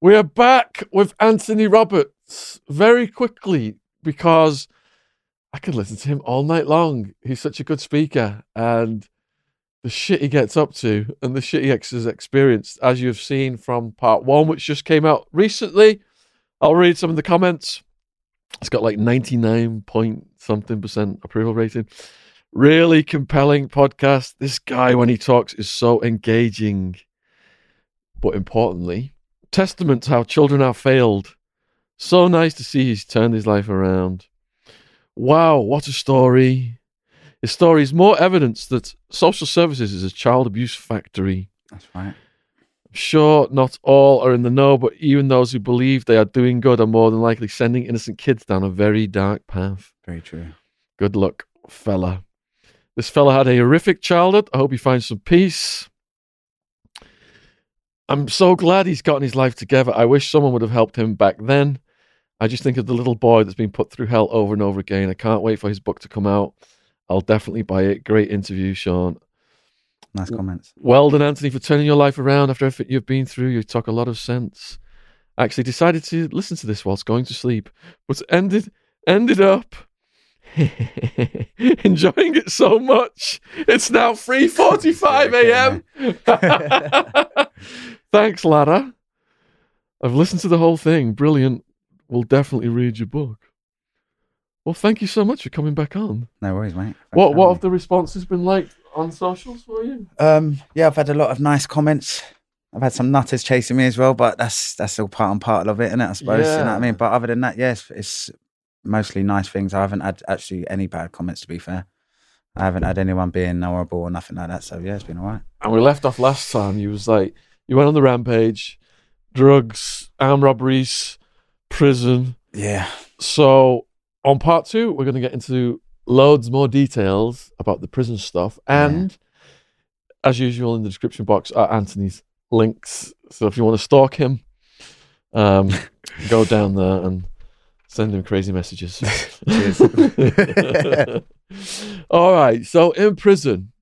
We are back with Anthony Roberts very quickly because I could listen to him all night long. He's such a good speaker and the shit he gets up to and the shit he has experienced, as you've seen from part one, which just came out recently. I'll read some of the comments. It's got like 99 point something percent approval rating. Really compelling podcast. This guy, when he talks, is so engaging. But importantly, testament to how children are failed. So nice to see he's turned his life around. Wow, what a story. His story is more evidence that social services is a child abuse factory. That's right. I'm sure not all are in the know, but even those who believe they are doing good are more than likely sending innocent kids down a very dark path. Very true. Good luck, fella. This fella had a horrific childhood. I hope he finds some peace. I'm so glad he's gotten his life together. I wish someone would have helped him back then. I just think of the little boy that's been put through hell over and over again. I can't wait for his book to come out. I'll definitely buy it. Great interview, Sean. Nice comments. Well done, Anthony, for turning your life around after everything you've been through. You talk a lot of sense. I actually decided to listen to this whilst going to sleep, but ended ended up enjoying it so much. It's now 3:45 a.m. Thanks, Lara. I've listened to the whole thing. Brilliant. We'll definitely read your book. Well, thank you so much for coming back on. No worries, mate. Thanks What what have the responses been like on socials for you? Um, yeah, I've had a lot of nice comments. I've had some nutters chasing me as well, but that's that's all part and part of it, isn't it? I suppose. You know what I mean? But other than that, yes, it's mostly nice things. I haven't had actually any bad comments, to be fair. I haven't had anyone being horrible or nothing like that. So yeah, it's been all right. And we left off last time. You was like, you went on the rampage, drugs, armed robberies, prison. Yeah. So on part two, we're going to get into loads more details about the prison stuff, and as usual, in the description box are Anthony's links. So if you want to stalk him, um, go down there and send him crazy messages. All right. So in prison,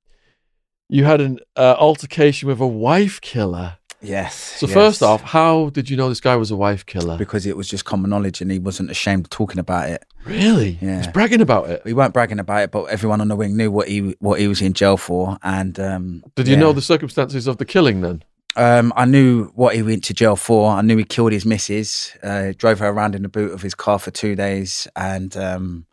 you had an uh, altercation with a wife killer. Yes. So yes. first off, how did you know this guy was a wife killer? because it was just common knowledge and he wasn't ashamed of talking about it. Really? Yeah. He's bragging about it. We weren't bragging about it, but everyone on the wing knew what he what he was in jail for. And um, Did you yeah. know the circumstances of the killing then? Um, I knew what he went to jail for. I knew he killed his missus, uh, drove her around in the boot of his car for two days, and um,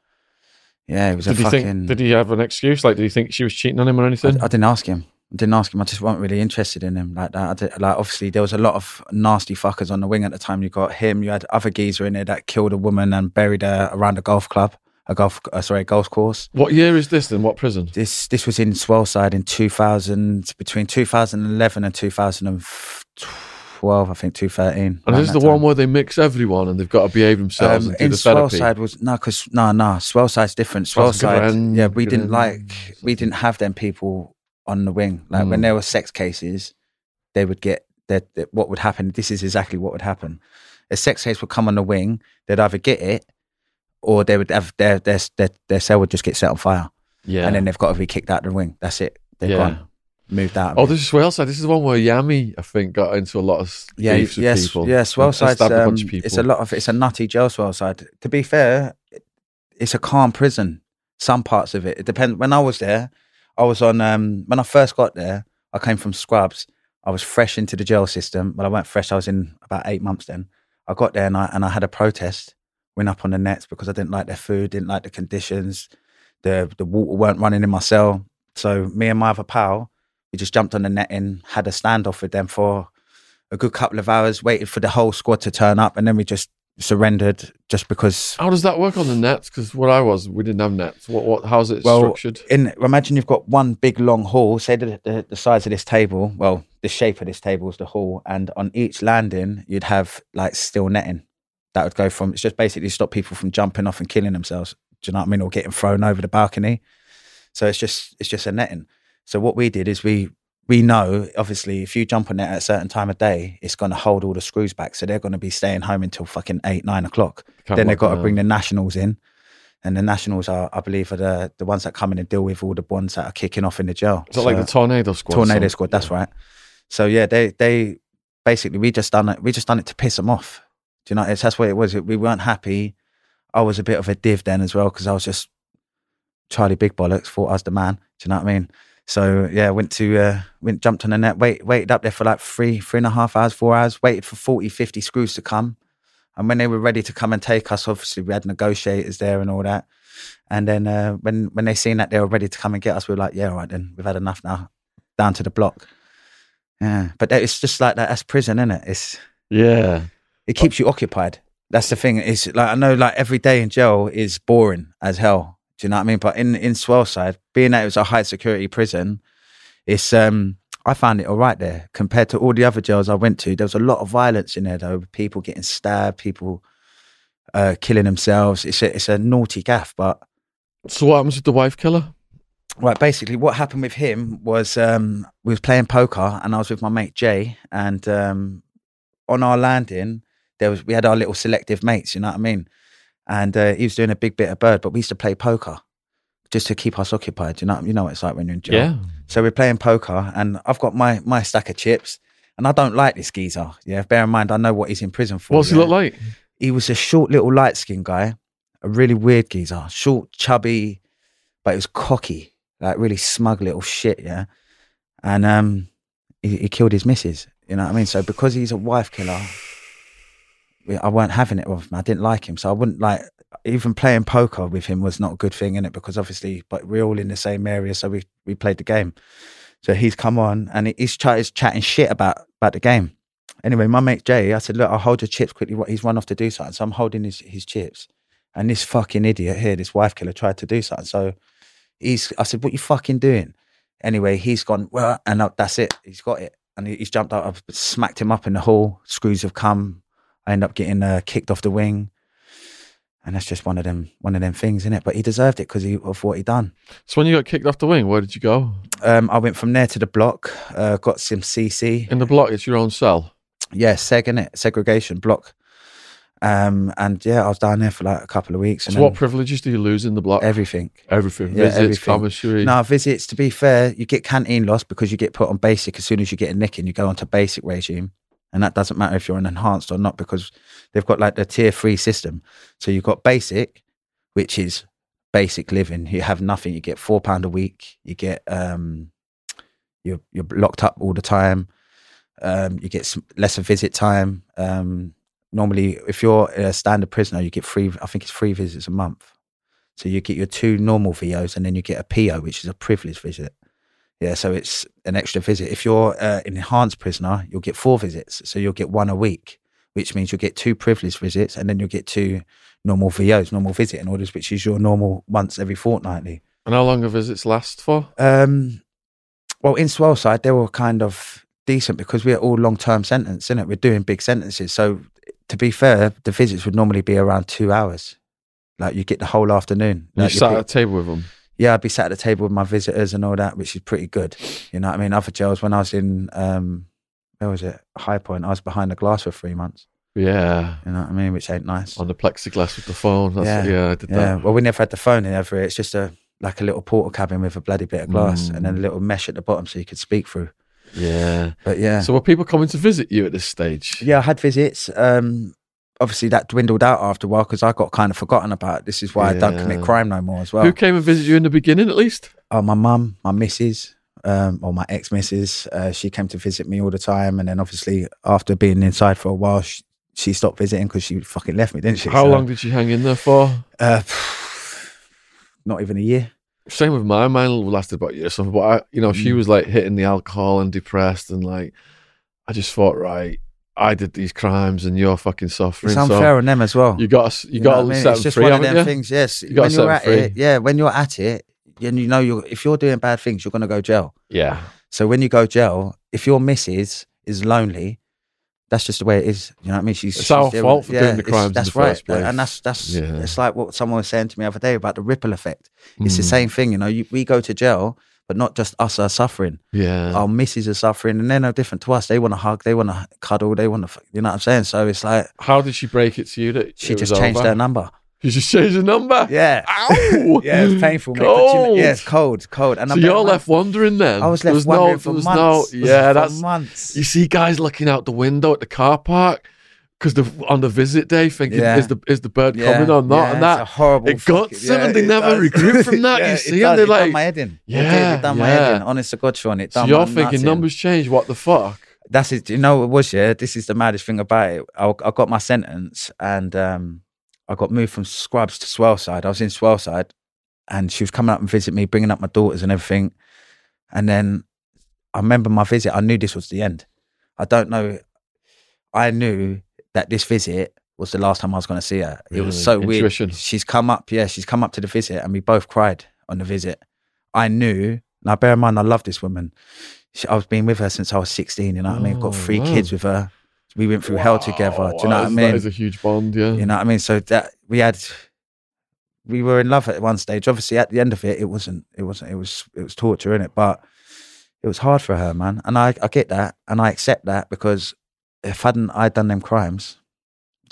yeah, it was Did a fucking. think? Did he have an excuse? Like, did he think she was cheating on him or anything? I didn't ask him. I didn't ask him. I just wasn't really interested in him like that. I did, like obviously there was a lot of nasty fuckers on the wing at the time. You got him. You had other geezer in there that killed a woman and buried her around a golf club, a golf uh, sorry, a golf course. what year is this then? What prison? This this was in Swaleside in 2000, between 2011 and 2012, I think two thirteen. And this is the that one where they mix everyone and they've got to behave themselves Um, in the. Swaleside was no, because no, no, Swaleside's different. Swell's Swaleside, grand, yeah, we didn't like, we didn't have them people on the wing. Like Mm. when there were sex cases, they would get that. What would happen? This is exactly what would happen. A sex case would come on the wing. They'd either get it, or they would have their their their, their cell would just get set on fire, yeah. and then they've got to be kicked out of the wing. That's it. They're Yeah. gone, moved out. of oh, this is Swaleside. This is the one where Yami, I think, got into a lot of yeah, beefs with yes, people. yes. and Swaleside's stabbed a um, bunch of people. it's a lot of it's a nutty jail. Swaleside. To be fair, it's a calm prison. Some parts of it. It depends. When I was there, I was on. Um, when I first got there, I came from Scrubs. I was fresh into the jail system, but I weren't fresh. I was in about eight months then. I got there and I and I had a protest. Went up on the nets because I didn't like their food, didn't like the conditions. The the water weren't running in my cell. So me and my other pal, we just jumped on the netting, had a standoff with them for a good couple of hours, waited for the whole squad to turn up, and then we just surrendered just because. How does that work on the nets? Because what I was, we didn't have nets. What? What? How's it Well, structured? In imagine you've got one big long hall. Say the, the the size of this table. Well, the shape of this table is the hall, and on each landing you'd have like steel netting that would go from. It's just basically stop people from jumping off and killing themselves. Do you know what I mean? Or getting thrown over the balcony. So it's just it's just a netting. So what we did is we we know obviously if you jump on it at a certain time of day, it's going to hold all the screws back. So they're going to be staying home until fucking eight nine o'clock. Can't then they've got to bring the nationals in, and the nationals are, I believe, are the the ones that come in and deal with all the ones that are kicking off in the jail. Is that like the tornado squad? tornado So- squad? That's right. So yeah, they they basically we just done it. We just done it to piss them off. Do you know? It's that's what it was. We weren't happy. I was a bit of a div then as well because I was just Charlie Big Bollocks. Thought I was the man. Do you know what I mean? So yeah, went to uh, went jumped on the net, wait, waited up there for like three, three and a half hours, four hours, waited for 40, 50 screws to come. And when they were ready to come and take us, obviously we had negotiators there and all that. And then uh, when when they seen that they were ready to come and get us, we were like, yeah, all right, then we've had enough now. Down to the block. Yeah, but it's just like that. That's prison, isn't it? It's Yeah. it keeps you occupied. That's the thing. It's like I know, like every day in jail is boring as hell. Do you know what I mean? But in in Swaleside, being that it was a high security prison, it's um I found it all right there compared to all the other jails I went to. There was a lot of violence in there though. People getting stabbed, people uh, killing themselves. It's a it's a naughty gaff, but So what happens with the wife killer? Right, basically, what happened with him was um, we was playing poker, and I was with my mate Jay, and um, on our landing, there was we had our little selective mates. You know what I mean? And uh, he was doing a big bit of bird, but we used to play poker just to keep us occupied. You know, you know what it's like when you're in jail. Yeah. So we're playing poker, and I've got my my stack of chips, and I don't like this geezer. Yeah, bear in mind, I know what he's in prison for. What's he look like? he was a short little light skinned guy, a really weird geezer, short, chubby, but he was cocky, like really smug little shit, yeah. And um, he, he killed his missus. You know what I mean? So because he's a wife killer, I weren't having it with him. I didn't like him, so I wouldn't like even playing poker with him was not a good thing in it because obviously, but we're all in the same area, so we we played the game. So he's come on and he's, ch- he's chatting shit about about the game. Anyway, my mate Jay, I said, look, I'll hold your chips quickly. What He's run off to do something. So I'm holding his, his chips. And this fucking idiot here, this wife killer, tried to do something. So he's, I said, what you fucking doing? Anyway, he's gone, well, and that's it. He's got it. And he's jumped out. I've smacked him up in the hall. Screws have come. I end up getting uh, kicked off the wing. And that's just one of them, one of them things, isn't it? But he deserved it because of what he done. So when you got kicked off the wing, where did you go? Um, I went from there to the block, uh, got some CC. In the block, it's your own cell. yeah, seg in it, segregation block. Um, and yeah, I was down there for like a couple of weeks. And So what privileges do you lose in the block? everything. everything. yeah, Visits, everything. commissary. Now visits, to be fair, you get canteen loss because you get put on basic as soon as you get a nicking, you go onto basic regime. And that doesn't matter if you're an enhanced or not because they've got like the tier three system. So you've got basic, which is basic living. You have nothing. You get four pound a week. You get um you're you're locked up all the time. Um, you get lesser visit time. Um, normally, if you're a standard prisoner, you get free. I think it's three visits a month. So you get your two normal VOs, and then you get a PO, which is a privileged visit. Yeah, so it's an extra visit. If you're uh, an enhanced prisoner, you'll get four visits. So you'll get one a week, which means you'll get two privileged visits, and then you'll get two normal VOs, normal visiting orders, which is your normal once every fortnightly. And how long do visits last for? Um, well, in Swaleside, they were kind of decent because we're all long term sentence, innit? We're doing big sentences. So, to be fair, the visits would normally be around two hours. Like, you get the whole afternoon. You Like, you'd sat be- at a table with them. Yeah, I'd be sat at the table with my visitors and all that, which is pretty good. You know what I mean? Other jails, when I was in, um, where was it? Highpoint, I was behind the glass for three months. Yeah. You know what I mean? Which ain't nice. On the plexiglass with the phone. That's, yeah. Yeah. I did Yeah. that. Well, we never had the phone in ever. It's just a like a little portal cabin with a bloody bit of glass and then a little mesh at the bottom so you could speak through. Yeah. But yeah. So were people coming to visit you at this stage? Yeah, I had visits. Um, obviously, that dwindled out after a while because I got kind of forgotten about. it. This is why I don't commit crime no more as well. Who came and visited you in the beginning at least? Oh, my mum, my missus, um, or my ex missus, uh, she came to visit me all the time, and then obviously after being inside for a while, she, she stopped visiting because she fucking left me, didn't she? How So, long did she hang in there for? Uh, not even a year. Same with mine. Mine lasted about a year or something. But I, you know, she Mm. was like hitting the alcohol and depressed, and like, I just thought, right, I did these crimes, and you're fucking suffering. It's so unfair on them as well. you got, you, know got to I mean? set It's just free, one of them you? things. Yes, gotta when you're at free. it, yeah, when you're at it, and you know you're if you're doing bad things, you're gonna go jail. Yeah, So when you go jail, if your missus is lonely, that's just the way it is. You know what I mean? She's It's she's our fault with- for doing the crimes That's the right, and that's that's Yeah. it's like what someone was saying to me the other day about the ripple effect. It's the Mm. same thing, you know. You, we go to jail, but not just us are suffering. Yeah, Our misses are suffering, and they're no different to us. They want to hug, they want to cuddle, they want to, you know what I'm saying? So it's like how did she break it to you that she just was changed over? her number. You just changed the number. Yeah. Ow! Yeah, it's painful, mate. Cold. yeah, it's cold, cold. And So bet you're my- left wondering then. I was left no- wondering there for months. No, yeah, for that's. months. You see guys looking out the window at the car park because the on the visit day, thinking Yeah. is the is the bird Yeah, coming or not, yeah, and it's that a horrible. it got fucking- them and they never does. from that. You see does. they're like- my head in. Yeah, it, done my head in. Honest to God, Sean, it so you're my thinking nuts in. numbers change. What the fuck? That's it. You know what it was? Yeah, this is the maddest thing about it. I, I got my sentence and um, I got moved from Scrubs to Swaleside. I was in Swaleside, and she was coming up and visit me, bringing up my daughters and everything. And then I remember my visit. I knew this was the end. I don't know. I knew that this visit was the last time I was going to see her. It was Really? so weird. She's come up. Yeah, she's come up to the visit, and we both cried on the visit. I knew. Now, bear in mind, I love this woman. She, I've been with her since I was 16, you know what I mean? Got oh, three wow. kids with her. We went through hell together. Do you know Wow, what I that mean? is a huge bond, yeah. You know what I mean? So that we had, we were in love at one stage. Obviously, at the end of it, it wasn't. It wasn't. It was. It was torture in it, but it was hard for her, man. And I, I get that, and I accept that because if I hadn't I done them crimes,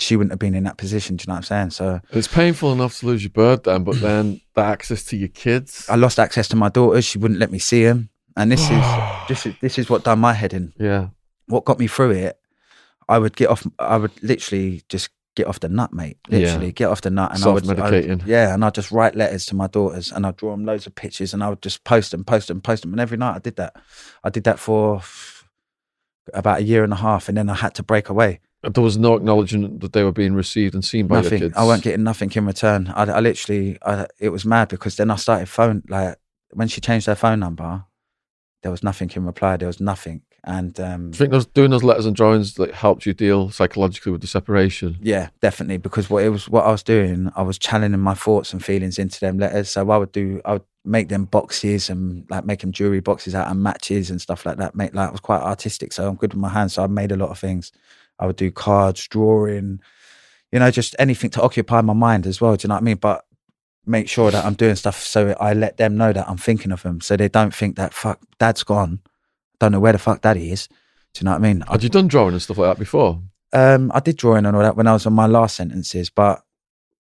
she wouldn't have been in that position. Do you know what I'm saying? So It's painful enough to lose your bird then, but then the access to your kids. I lost access to my daughters. She wouldn't let me see them, and this is this is this is what done my head in. yeah. What got me through it? I would get off. I would literally just get off the nut, mate. Yeah. Literally get off the nut, and I would, I would- Self-medicating. yeah, and I'd just write letters to my daughters, and I'd draw them loads of pictures, and I would just post them, post them, post them, and every night I did that. I did that for about a year and a half, and then I had to break away. There was no acknowledgement that they were being received and seen by your kids. I weren't getting nothing in return. I, I literally, I, it was mad because then I started phone like when she changed her phone number, there was nothing in reply. There was nothing, and um, Do you think those doing those letters and drawings like helped you deal psychologically with the separation? Yeah, definitely. Because what it was, what I was doing, I was channeling my thoughts and feelings into them letters. So I would do, I would make them boxes and like make them jewelry boxes out of matches and stuff like that. Make like I was quite artistic, so I'm good with my hands. So I made a lot of things. I would do cards, drawing, you know, just anything to occupy my mind as well. Do you know what I mean? But make sure that I'm doing stuff so I let them know that I'm thinking of them, so they don't think that fuck, dad's gone. Don't know where the fuck daddy is. Do you know what I mean? Had you done drawing and stuff like that before? um, I did drawing and all that when I was on my last sentences, but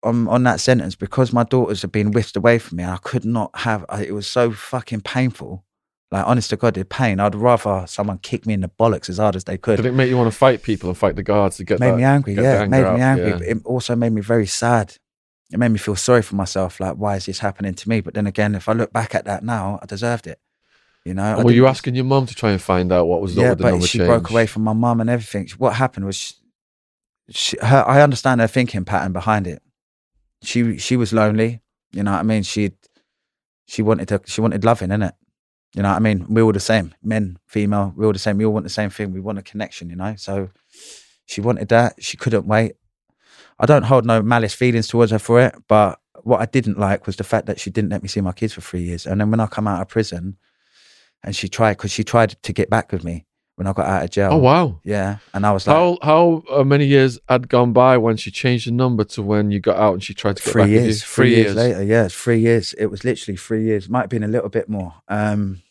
on on that sentence because my daughters had been whisked away from me, I could not have. It was so fucking painful. Like honest to God, the pain. I'd rather someone kick me in the bollocks as hard as they could. Did it make you want to fight people and fight the guards to get made that? me angry. Yeah, it made out, me angry. yeah. It also made me very sad. It made me feel sorry for myself. Like, why is this happening to me? But then again, if I look back at that now, I deserved it. You know. And were you asking your mum to try and find out what was yeah, the but she change? broke away from my mum and everything. What happened was, she, she, her. I understand her thinking pattern behind it. She she was lonely. You know what I mean? She she wanted to. She wanted loving, innit? You know what I mean? We're all the same, men, female. We're all the same. We all want the same thing. We want a connection, you know. So she wanted that. She couldn't wait. I don't hold no malice feelings towards her for it, but what I didn't like was the fact that she didn't let me see my kids for three years. And then when I come out of prison, and she tried because she tried to get back with me when I got out of jail. Oh wow! Yeah, and I was like, How how uh, many years had gone by when she changed the number to when you got out and she tried to get three back with you? years. Three years later, yeah, it's three years. It was literally three years. Might have been a little bit more. Um,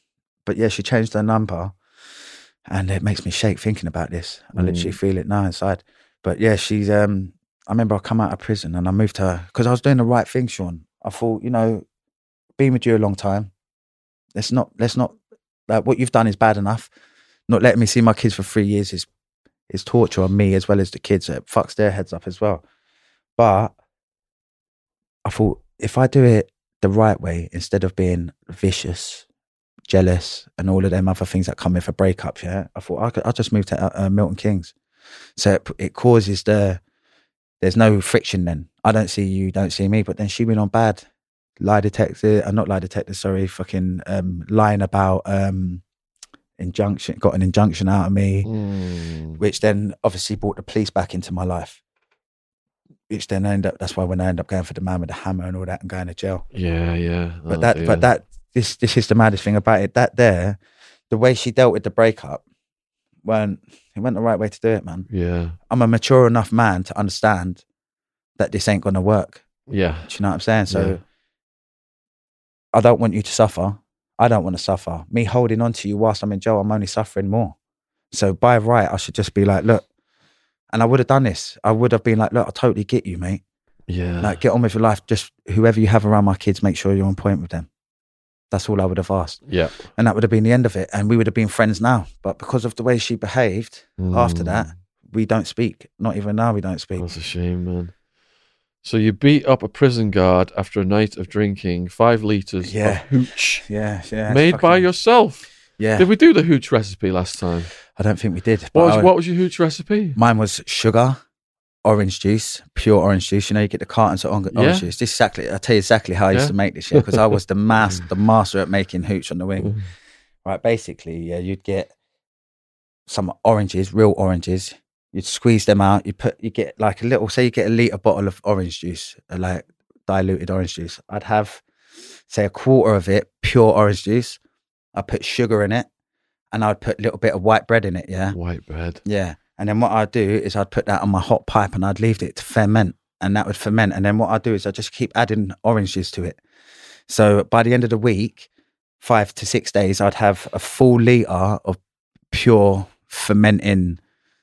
but yeah, she changed her number, and it makes me shake thinking about this. I literally Mm. feel it now inside. But yeah, she's. Um, I remember I come out of prison and I moved her because I was doing the right thing, Sean. I thought, you know, being with you a long time. Let's not. Let's not. Like what you've done is bad enough. Not letting me see my kids for three years is is torture on me as well as the kids. It fucks their heads up as well. But I thought if I do it the right way, instead of being vicious, jealous, and all of them other things that come with a breakup, yeah, I thought I could, I'll just move to uh, uh, Milton Keynes. So it, it causes the there's no friction. Then I don't see you, don't see me. But then she went on bad lie detector, uh, not lie detector, sorry, fucking um, lying about um, injunction, got an injunction out of me Mm. which then obviously brought the police back into my life. Which then end up that's why when I end up going for the man with the hammer and all that and going to jail. Yeah, yeah. But Oh, that dear. but that this this is the maddest thing about it. That there, the way she dealt with the breakup weren't it went the right way to do it, man. Yeah, I'm a mature enough man to understand that this ain't gonna work. yeah. Do you know what I'm saying? So Yeah. I don't want you to suffer. I don't want to suffer. Me holding on to you whilst I'm in jail, I'm only suffering more. So by right, I should just be like, look, and I would have done this. I would have been like, look, I totally get you, mate. Yeah. Like, get on with your life. Just whoever you have around my kids, make sure you're on point with them. That's all I would have asked. yeah. And that would have been the end of it. And we would have been friends now. But because of the way she behaved after that, Mm. we don't speak. Not even now, we don't speak. That's a shame, man. So you beat up a prison guard after a night of drinking five liters Yeah. of hooch Yeah, yeah. made by yourself. Yeah. Did we do the hooch recipe last time? I don't think we did. What was, what was your hooch recipe? Mine was sugar, orange juice, pure orange juice. You know, you get the cartons of orange Yeah. juice. This exactly. I tell you exactly how I used Yeah. to make this shit because I was the master, the master at making hooch on the wing. Mm. Right, basically, yeah, you'd get some oranges, real oranges. You'd squeeze them out. You put, you get like a little. Say you get a liter bottle of orange juice, uh, like diluted orange juice. I'd have, say, a quarter of it pure orange juice. I put sugar in it, and I'd put a little bit of white bread in it. Yeah, White bread. yeah. And then what I'd do is I'd put that on my hot pipe and I'd leave it to ferment and that would ferment. And then what I'd do is I'd just keep adding orange juice to it. So by the end of the week, five to six days, I'd have a full litre of pure fermenting,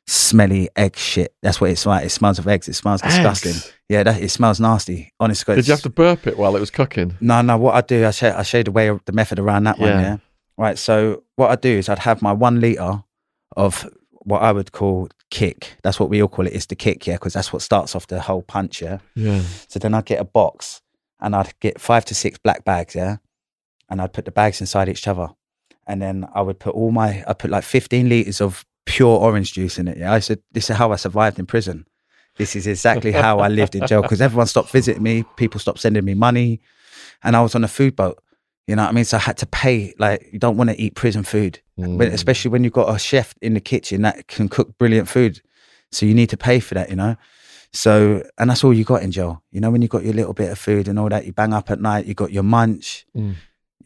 smelly egg shit. That's what it's like. It smells of eggs. It smells disgusting. Eggs? Yeah, that, it smells nasty. Honestly. Did you have to burp it while it was cooking? No, no. What I do, I show, I show you the way, the method around that one. Yeah. Yeah. Right. So what I do is I'd have my one liter of what I would call kick. That's what we all call it. It's the kick, yeah, because that's what starts off the whole punch, yeah. Yeah. So then I'd get a box and I'd get five to six black bags, yeah, and I'd put the bags inside each other, and then I would put all my, I put like fifteen liters of pure orange juice in it. Yeah, I said this is how I survived in prison. This is exactly how I lived in jail because everyone stopped visiting me, people stopped sending me money, and I was on a food boat. You know what I mean? So I had to pay. Like you don't want to eat prison food, Mm. but especially when you've got a chef in the kitchen that can cook brilliant food. So you need to pay for that, you know. So and that's all you got in jail. You know, when you got your little bit of food and all that, you bang up at night, you got your munch, Mm.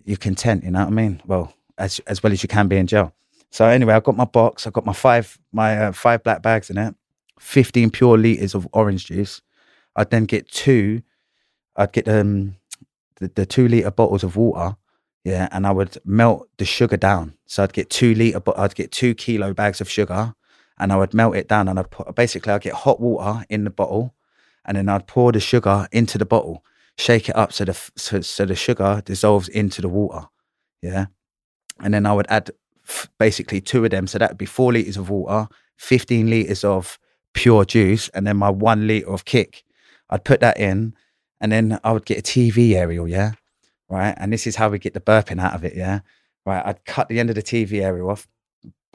you're content. You know what I mean? Well, as as well as you can be in jail. So anyway, I got my box. I got my five my uh, five black bags in it, fifteen pure liters of orange juice. I'd then get two. I'd get um the, the two liter bottles of water. Yeah, and I would melt the sugar down. So I'd get two liter, but I'd get two kilo bags of sugar, and I would melt it down. And I'd put basically I'd get hot water in the bottle, and then I'd pour the sugar into the bottle, shake it up so the so, so the sugar dissolves into the water. Yeah, and then I would add f- basically two of them. So that would be four liters of water, fifteen liters of pure juice, and then my one liter of kick. I'd put that in, and then I would get a TV aerial. Yeah, right. And this is how we get the burping out of it. Yeah, right. I'd cut the end of the TV aerial off,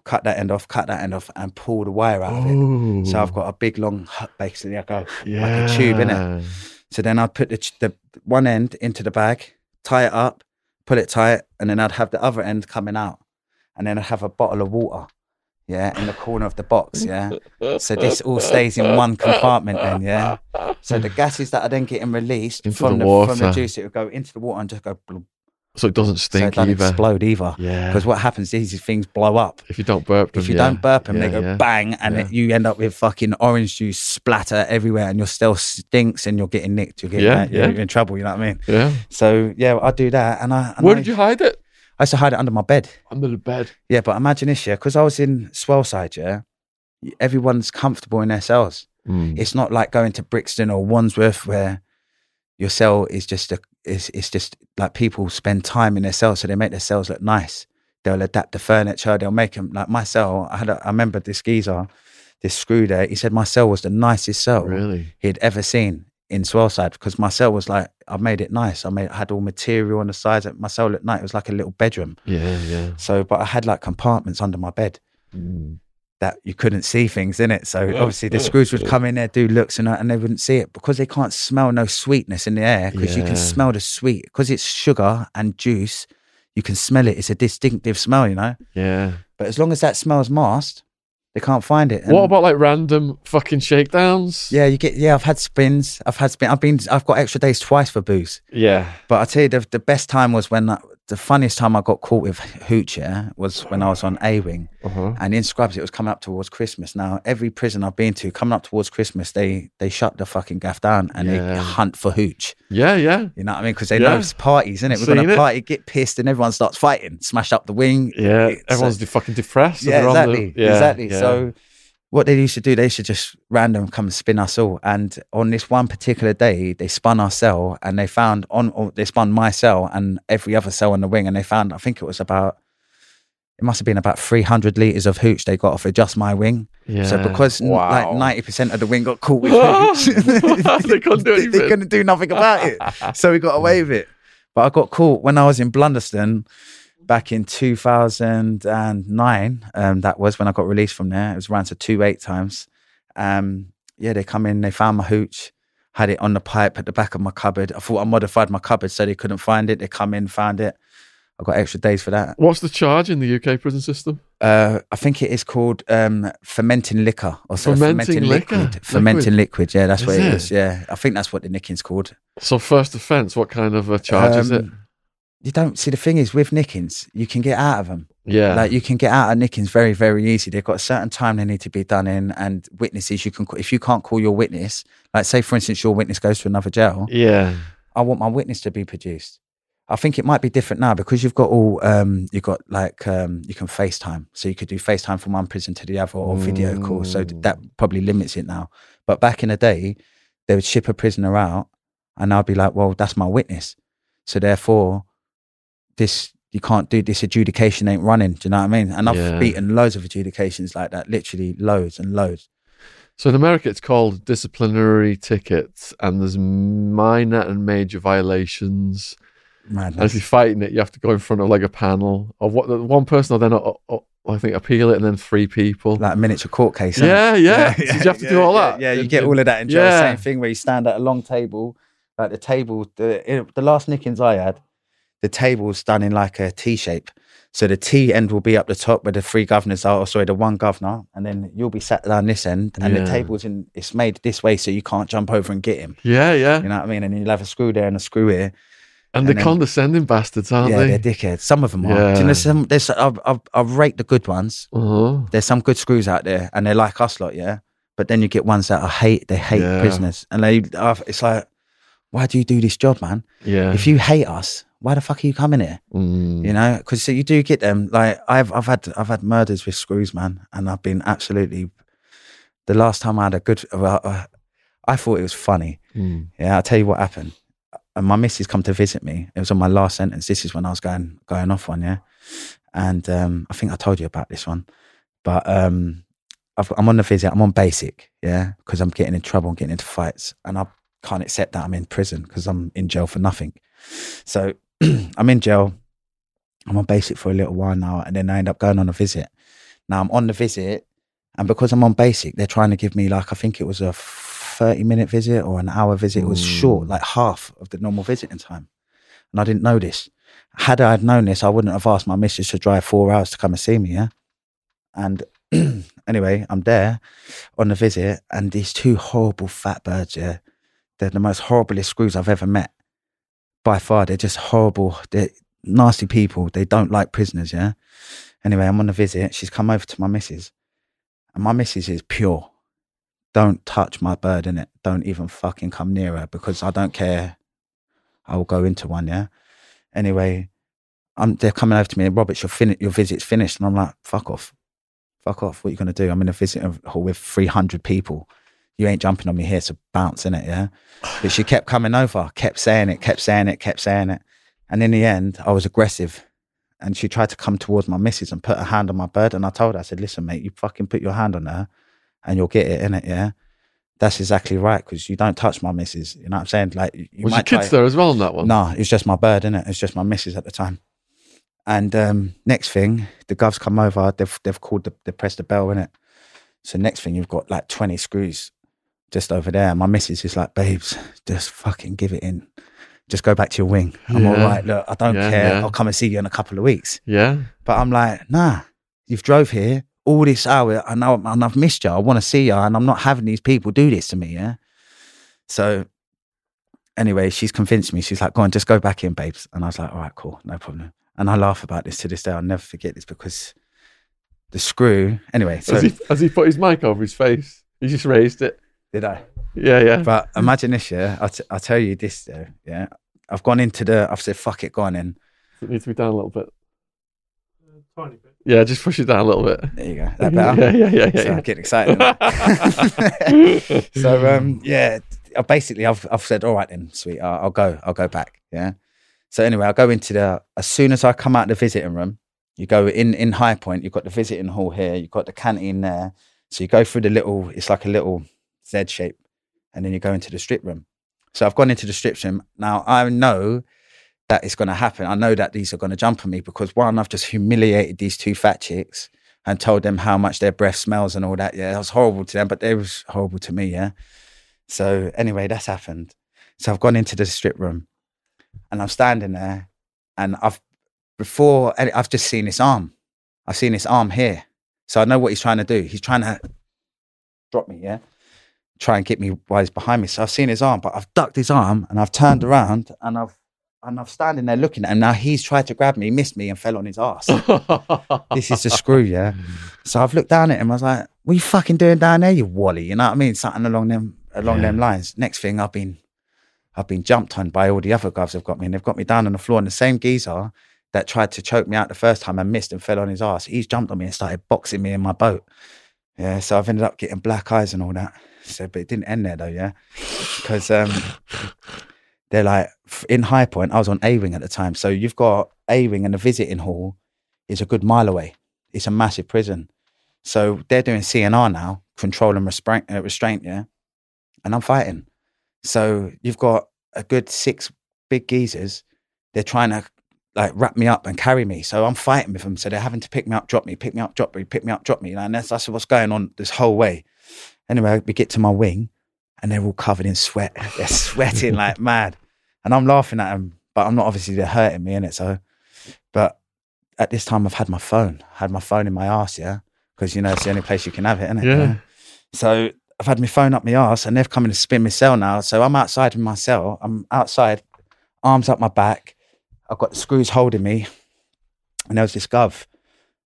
cut that end off, cut that end off, and pull the wire out of it. So I've got a big long, basically, I go yeah. like a tube in it. So then I'd put the, the one end into the bag, tie it up, pull it tight, and then I'd have the other end coming out. And then I'd have a bottle of water, yeah, in the corner of the box, yeah. So this all stays in one compartment then, yeah. So the gases that are then getting released Into from the the, from the juice, it would go into the water and just go, bloop, So it doesn't stink so it doesn't either. explode either. Yeah. Because what happens is these things blow up. if you don't burp them, If you yeah. don't burp them, they go yeah. bang, and Yeah. it- you end up with fucking orange juice splatter everywhere, and your still stinks, and you're getting nicked. You're getting, Yeah, you're yeah. in trouble. You know what I mean? Yeah. So yeah, I do that, and I and Where I, did you hide it? I used to hide it under my bed. Under the bed. Yeah, but imagine this, yeah, because I was in Swaleside, yeah, everyone's comfortable in their cells. Mm. It's not like going to Brixton or Wandsworth where your cell is just a it's it's just like people spend time in their cells, so they make their cells look nice. They'll adapt the furniture. They'll make them like my cell. I had a, I remember this geezer, this screw there. He said my cell was the nicest cell Really? he'd ever seen in Swaleside because my cell was like I made it nice. I made had all material on the sides. My cell looked nice. It was like a little bedroom. Yeah, yeah. So, but I had like compartments under my bed Mm. that you couldn't see things in it. So obviously the screws would come in there, do looks and and they wouldn't see it because they can't smell no sweetness in the air because you can smell the sweet because it's sugar and juice. You can smell it. It's a distinctive smell, you know. Yeah. But as long as that smells masked, they can't find it. what about like random fucking shakedowns? Yeah, you get. Yeah, I've had spins. I've had spin. I've been. I've got extra days twice for booze. Yeah. But I tell you, the, the best time was when the funniest time I got caught with hooch. Yeah, was when I was on A wing. Uh-huh. And in Scrubs, it was coming up towards Christmas. Now, every prison I've been to, coming up towards Christmas, they they shut the fucking gaff down and they hunt for hooch. Yeah, yeah. You know what I mean? Because they Yeah. know it's parties, isn't it? We're Seen going to it. party, get pissed, and everyone starts fighting, smash up the wing. Yeah. It's, uh, Everyone's de- fucking depressed. yeah, exactly, the- yeah, exactly. yeah. So what they used to do, they used to just random come and spin us all. And on this one particular day, they spun our cell and they found on, or they spun my cell and every other cell on the wing. And they found, I think it was about, it must have been about 300 litres of hooch they got off of just my wing. Yeah. So because n- Wow. like 90% of the wing got caught with hooch, They couldn't do they anything. couldn't do nothing about it. So we got away with it. But I got caught when I was in Blundeston back in 2009. Um, that was when I got released from there. It was around to two eight times. Um, yeah, they come in, they found my hooch, had it on the pipe at the back of my cupboard. I thought I modified my cupboard so they couldn't find it. They come in, found it. I got extra days for that. What's the charge in the UK prison system? Uh, I think it is called um, fermenting liquor or so- Fermenting liquor? liquid. Fermenting liquid. Yeah, that's Is what it it? is. Yeah, I think that's what the nicking's called. So first offence, what kind of a charge is it? You don't see the thing is with nickings, you can get out of them. Yeah. Like you can get out of nickings very, very easy. They've got a certain time they need to be done in, and witnesses you can. If you can't call your witness, like say for instance, your witness goes to another jail, yeah. I want my witness to be produced. I think it might be different now because you've got all um, you've got like um, you can FaceTime, so you could do FaceTime from one prison to the other or video call. So Mm. that probably limits it now. But back in the day, they would ship a prisoner out, and I'd be like, "Well, that's my witness." So therefore, this you can't do this adjudication ain't running. Do you know what I mean? And I've Yeah. beaten loads of adjudications like that, literally loads and loads. So in America, it's called disciplinary tickets, and there's minor and major violations. And if you're fighting it, you have to go in front of like a panel of what one person will then, uh, uh, I think, appeal it, and then three people. Like a miniature court case. isn't it? yeah, yeah. Did you have to do all yeah, that? Yeah, you get all of that in jail. Yeah. Same thing where you stand at a long table, like the table. The the last nickings I had, the table's done in like a T shape. So the T end will be up the top where the three governors are, or sorry, the one governor, and then you'll be sat down this end, and Yeah. the table's in. It's made this way so you can't jump over and get him. Yeah, yeah. You know what I mean? And you'll have a screw there and a screw here. And, they're then- condescending bastards, aren't yeah, they? they're dickheads. Some of them are. Do you know, some, there's, I've, I've, I've rate the good ones. uh-huh. there's some good screws out there and they're like us lot, yeah. But then you get ones that I hate, they hate Yeah. prisoners. And they it's like, why do you do this job, man? Yeah. If you hate us, why the fuck are you coming here? Mm. You know, because so you do get them. Like I've I've had I've had murders with screws, man, and I've been absolutely. The last time I had a good, well, uh, I thought it was funny. Mm. Yeah, I'll tell you what happened. And my missus come to visit me. It was on my last sentence. This is when I was going going off one, yeah. And um, I think I told you about this one, but um, I've, I'm on the visit. I'm on basic, yeah, because I'm getting in trouble and getting into fights, and I can't accept that I'm in prison because I'm in jail for nothing. So I'm in jail. I'm on basic for a little while now, and then I end up going on a visit. Now I'm on the visit, and because I'm on basic, they're trying to give me like I think it was a 30 minute visit or an hour visit. It was Mm. short, like half of the normal visiting time, and I didn't know this. Had I had known this, I wouldn't have asked my missus to drive four hours to come and see me. Yeah, and anyway, I'm there on the visit, and these two horrible fat birds. Yeah, they're the most horriblest screws I've ever met. By far, they're just horrible. They're nasty people. They don't like prisoners. Yeah. Anyway, I'm on a visit. She's come over to my missus, and my missus is pure. Don't touch my bird in it. Don't even fucking come near her because I don't care. I will go into one. Yeah. Anyway, I'm, they're coming over to me. Robert, your fin- your visit's finished, and I'm like, fuck off, fuck off. What are you gonna do? I'm in a visit hall with 300 people. You ain't jumping on me here to bounce in it, yeah. But she kept coming over, kept saying it, kept saying it, kept saying it, and in the end, I was aggressive. And she tried to come towards my missus and put her hand on my bird. And I told her, I said, listen, mate, you fucking put your hand on her and you'll get it in it, yeah? That's exactly right, because you don't touch my missus. You know what I'm saying? Like, you Was your kids there as well on that one? no, it's just my bird, innit? It's just my missus at the time. And um, next thing, the govs come over. They've they've called the they pressed the bell, innit? So next thing, you've got like twenty screws just over there. My missus is like, babes, just fucking give it in. Just go back to your wing. I'm all Yeah. right. Look, I don't Yeah, care. yeah. I'll come and see you in a couple of weeks. Yeah. But I'm like, nah, you've drove here all this hour. I know, and I've missed you. I want to see you, and I'm not having these people do this to me. Yeah. So, anyway, she's convinced me. She's like, go on, just go back in, babes. And I was like, all right, cool, no problem. And I laugh about this to this day. I'll never forget this because the screw. Anyway, so has, he, has he put his mic over his face? He just raised it. Did I? Yeah, yeah. But imagine this, yeah. I'll, t- I'll tell you this, though. Yeah. I've gone into the. I've said, fuck it, go on in. it needs to be down a little bit. Tiny bit. Yeah, just push it down a little bit. There you go. That better. Yeah, yeah, yeah, yeah. So yeah. I'm getting excited. so um, yeah, basically I've I've said, all right then, sweet, I'll, I'll go, I'll go back. Yeah. So anyway, I go into the as soon as I come out the visiting room, you go in in Highpoint. You've got the visiting hall here. You've got the canteen there. So you go through the little. It's like a little Z shape, and then you go into the strip room. So I've gone into the strip room. Now I know that it's going to happen. I know that these are going to jump on me because one, I've just humiliated these two fat chicks and told them how much their breath smells and all that. Yeah, it was horrible to them, but it was horrible to me. Yeah. So anyway, that's happened. So I've gone into the strip room, and I'm standing there, and I've before I've just seen his arm. I've seen his arm here, so I know what he's trying to do. He's trying to drop me. Yeah. Try and get me while he's behind me. So I've seen his arm, but I've ducked his arm and I've turned around and I've and I'm standing there looking at him. Now he's tried to grab me, missed me, and fell on his ass. this is the screw, yeah. So I've looked down at him. I was like, "What are you fucking doing down there, you wally?" You know what I mean? Something along them along Yeah. them lines. Next thing, I've been I've been jumped on by all the other guys. Have got me, and they've got me down on the floor. And the same geezer that tried to choke me out the first time and missed and fell on his ass, he's jumped on me and started boxing me in my boat. Yeah, so I've ended up getting black eyes and all that. So, but it didn't end there though, yeah, because um, they're like in Highpoint. I was on A Wing at the time, so you've got A Wing and the visiting hall is a good mile away. It's a massive prison, so they're doing CNR now, control and restraint, uh, restraint, yeah, and I'm fighting. So you've got a good six big geezers. They're trying to like wrap me up and carry me. So I'm fighting with them. So they're having to pick me up, drop me, pick me up, drop me, pick me up, drop me. And that's, that's what's going on this whole way. Anyway, we get to my wing and they're all covered in sweat. They're sweating like mad. And I'm laughing at them, but I'm not obviously they're hurting me in it. So, but at this time I've had my phone, had my phone in my ass, yeah, because you know it's the only place you can have it, isn't it? Yeah. So I've had my phone up my ass, and they've come in to spin my cell now. So I'm outside in my cell. I'm outside, arms up my back. I've got the screws holding me, and there was this gov.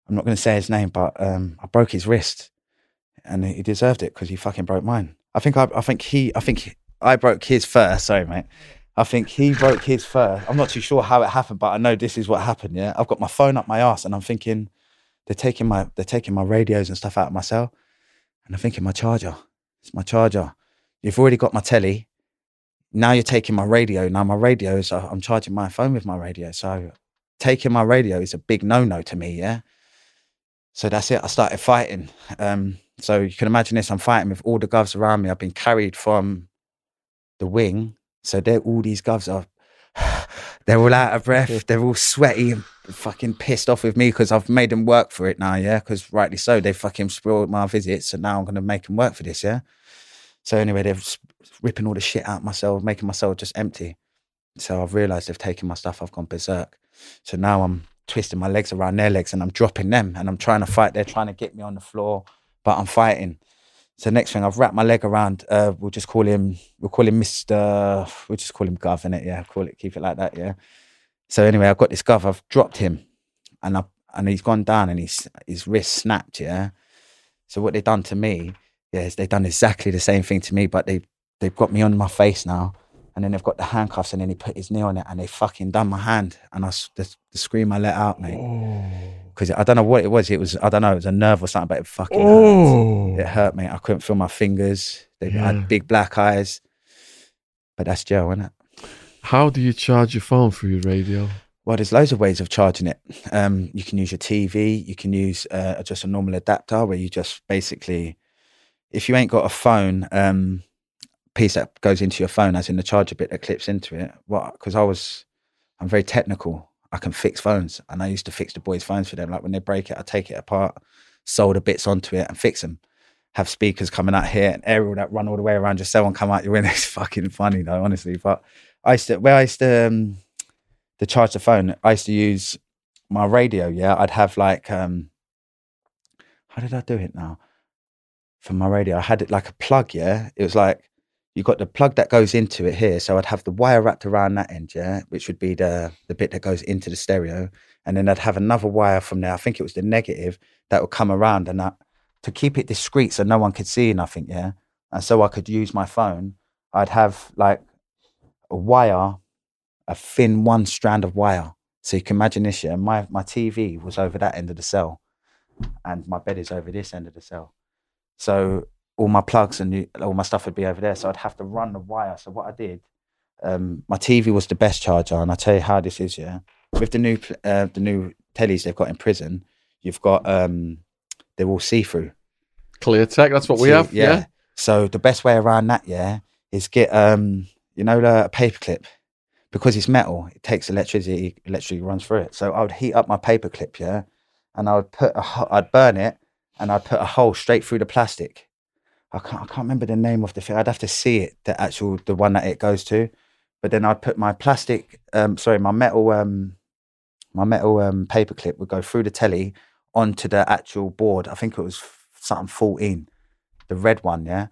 I'm not going to say his name, but um, I broke his wrist, and he deserved it because he fucking broke mine. I think I, I think he, I think I broke his first. Sorry, mate. I think he broke his first. I'm not too sure how it happened, but I know this is what happened. Yeah, I've got my phone up my ass, and I'm thinking they're taking my they're taking my radios and stuff out of my cell, and I'm thinking my charger. It's my charger. You've already got my telly. Now you're taking my radio. Now my radio is I'm charging my phone with my radio. So taking my radio is a big no no to me. Yeah. So that's it. I started fighting. Um, so you can imagine this. I'm fighting with all the govs around me. I've been carried from the wing. So they're all these govs are they're all out of breath. They're all sweaty and fucking pissed off with me because I've made them work for it now. Yeah, because rightly so. They fucking spoiled my visits, So now I'm gonna make them work for this. Yeah. So anyway, they're ripping all the shit out of myself, making myself just empty. So I've realised they've taken my stuff. I've gone berserk. So now I'm twisting my legs around their legs and I'm dropping them and I'm trying to fight. They're trying to get me on the floor, but I'm fighting. So next thing, I've wrapped my leg around. Uh, we'll just call him. We'll call him Mister. We'll just call him Gov, innit? Yeah, call it. Keep it like that. Yeah. So anyway, I've got this Gov. I've dropped him, and I and he's gone down, and his his wrist snapped. Yeah. So what they done to me, yeah, is they done exactly the same thing to me, but they they've got me on my face now, and then they've got the handcuffs, and then he put his knee on it, and they fucking done my hand, and I the, the scream I let out, mate, because I don't know what it was. It was I don't know. It was a nerve or something, but it fucking hurt. Oh. It hurt me. I couldn't feel my fingers. They Yeah. had big black eyes. But that's jail, isn't it? How do you charge your phone through your radio? Well, there's loads of ways of charging it. Um, you can use your TV. You can use uh, just a normal adapter where you just basically, if you ain't got a phone um, piece that goes into your phone, as in the charger bit that clips into it. What? Because I was, I'm very technical. I can fix phones, and I used to fix the boys' phones for them. Like when they break it, I take it apart, solder bits onto it, and fix them. Have speakers coming out here and aerial that run all the way around cell and come out your window. It's fucking funny though, honestly. But I used to, where I used to, um, to charge the phone, I used to use my radio. Yeah, I'd have like, um, how did I do it now? For my radio, I had it like a plug. Yeah, it was like you got the plug that goes into it here. So I'd have the wire wrapped around that end, yeah, which would be the the bit that goes into the stereo, and then I'd have another wire from there. I think it was the negative that would come around, and that to keep it discreet so no one could see nothing, yeah, and so I could use my phone. I'd have like a wire, a thin one strand of wire. So you can imagine this, yeah. My my TV was over that end of the cell, and my bed is over this end of the cell. So all my plugs and all my stuff would be over there. So I'd have to run the wire. So what I did, um, my TV was the best charger, and I tell you how this is. Yeah, with the new uh, the new tellies they've got in prison, you've got um, they're all see through. Clear tech. That's what we See, have. Yeah. So the best way around that, yeah, is get um, you know, the a paperclip. Because it's metal, it takes electricity, electricity runs through it. So I would heat up my paperclip, yeah, and I would put a, I'd burn it, and I'd put a hole straight through the plastic. I can't, I can't remember the name of the thing. I'd have to see it, the actual, the one that it goes to. But then I'd put my plastic, um, sorry, my metal, um, my metal um, paperclip would go through the telly onto the actual board. I think it was something 14, the red one, yeah.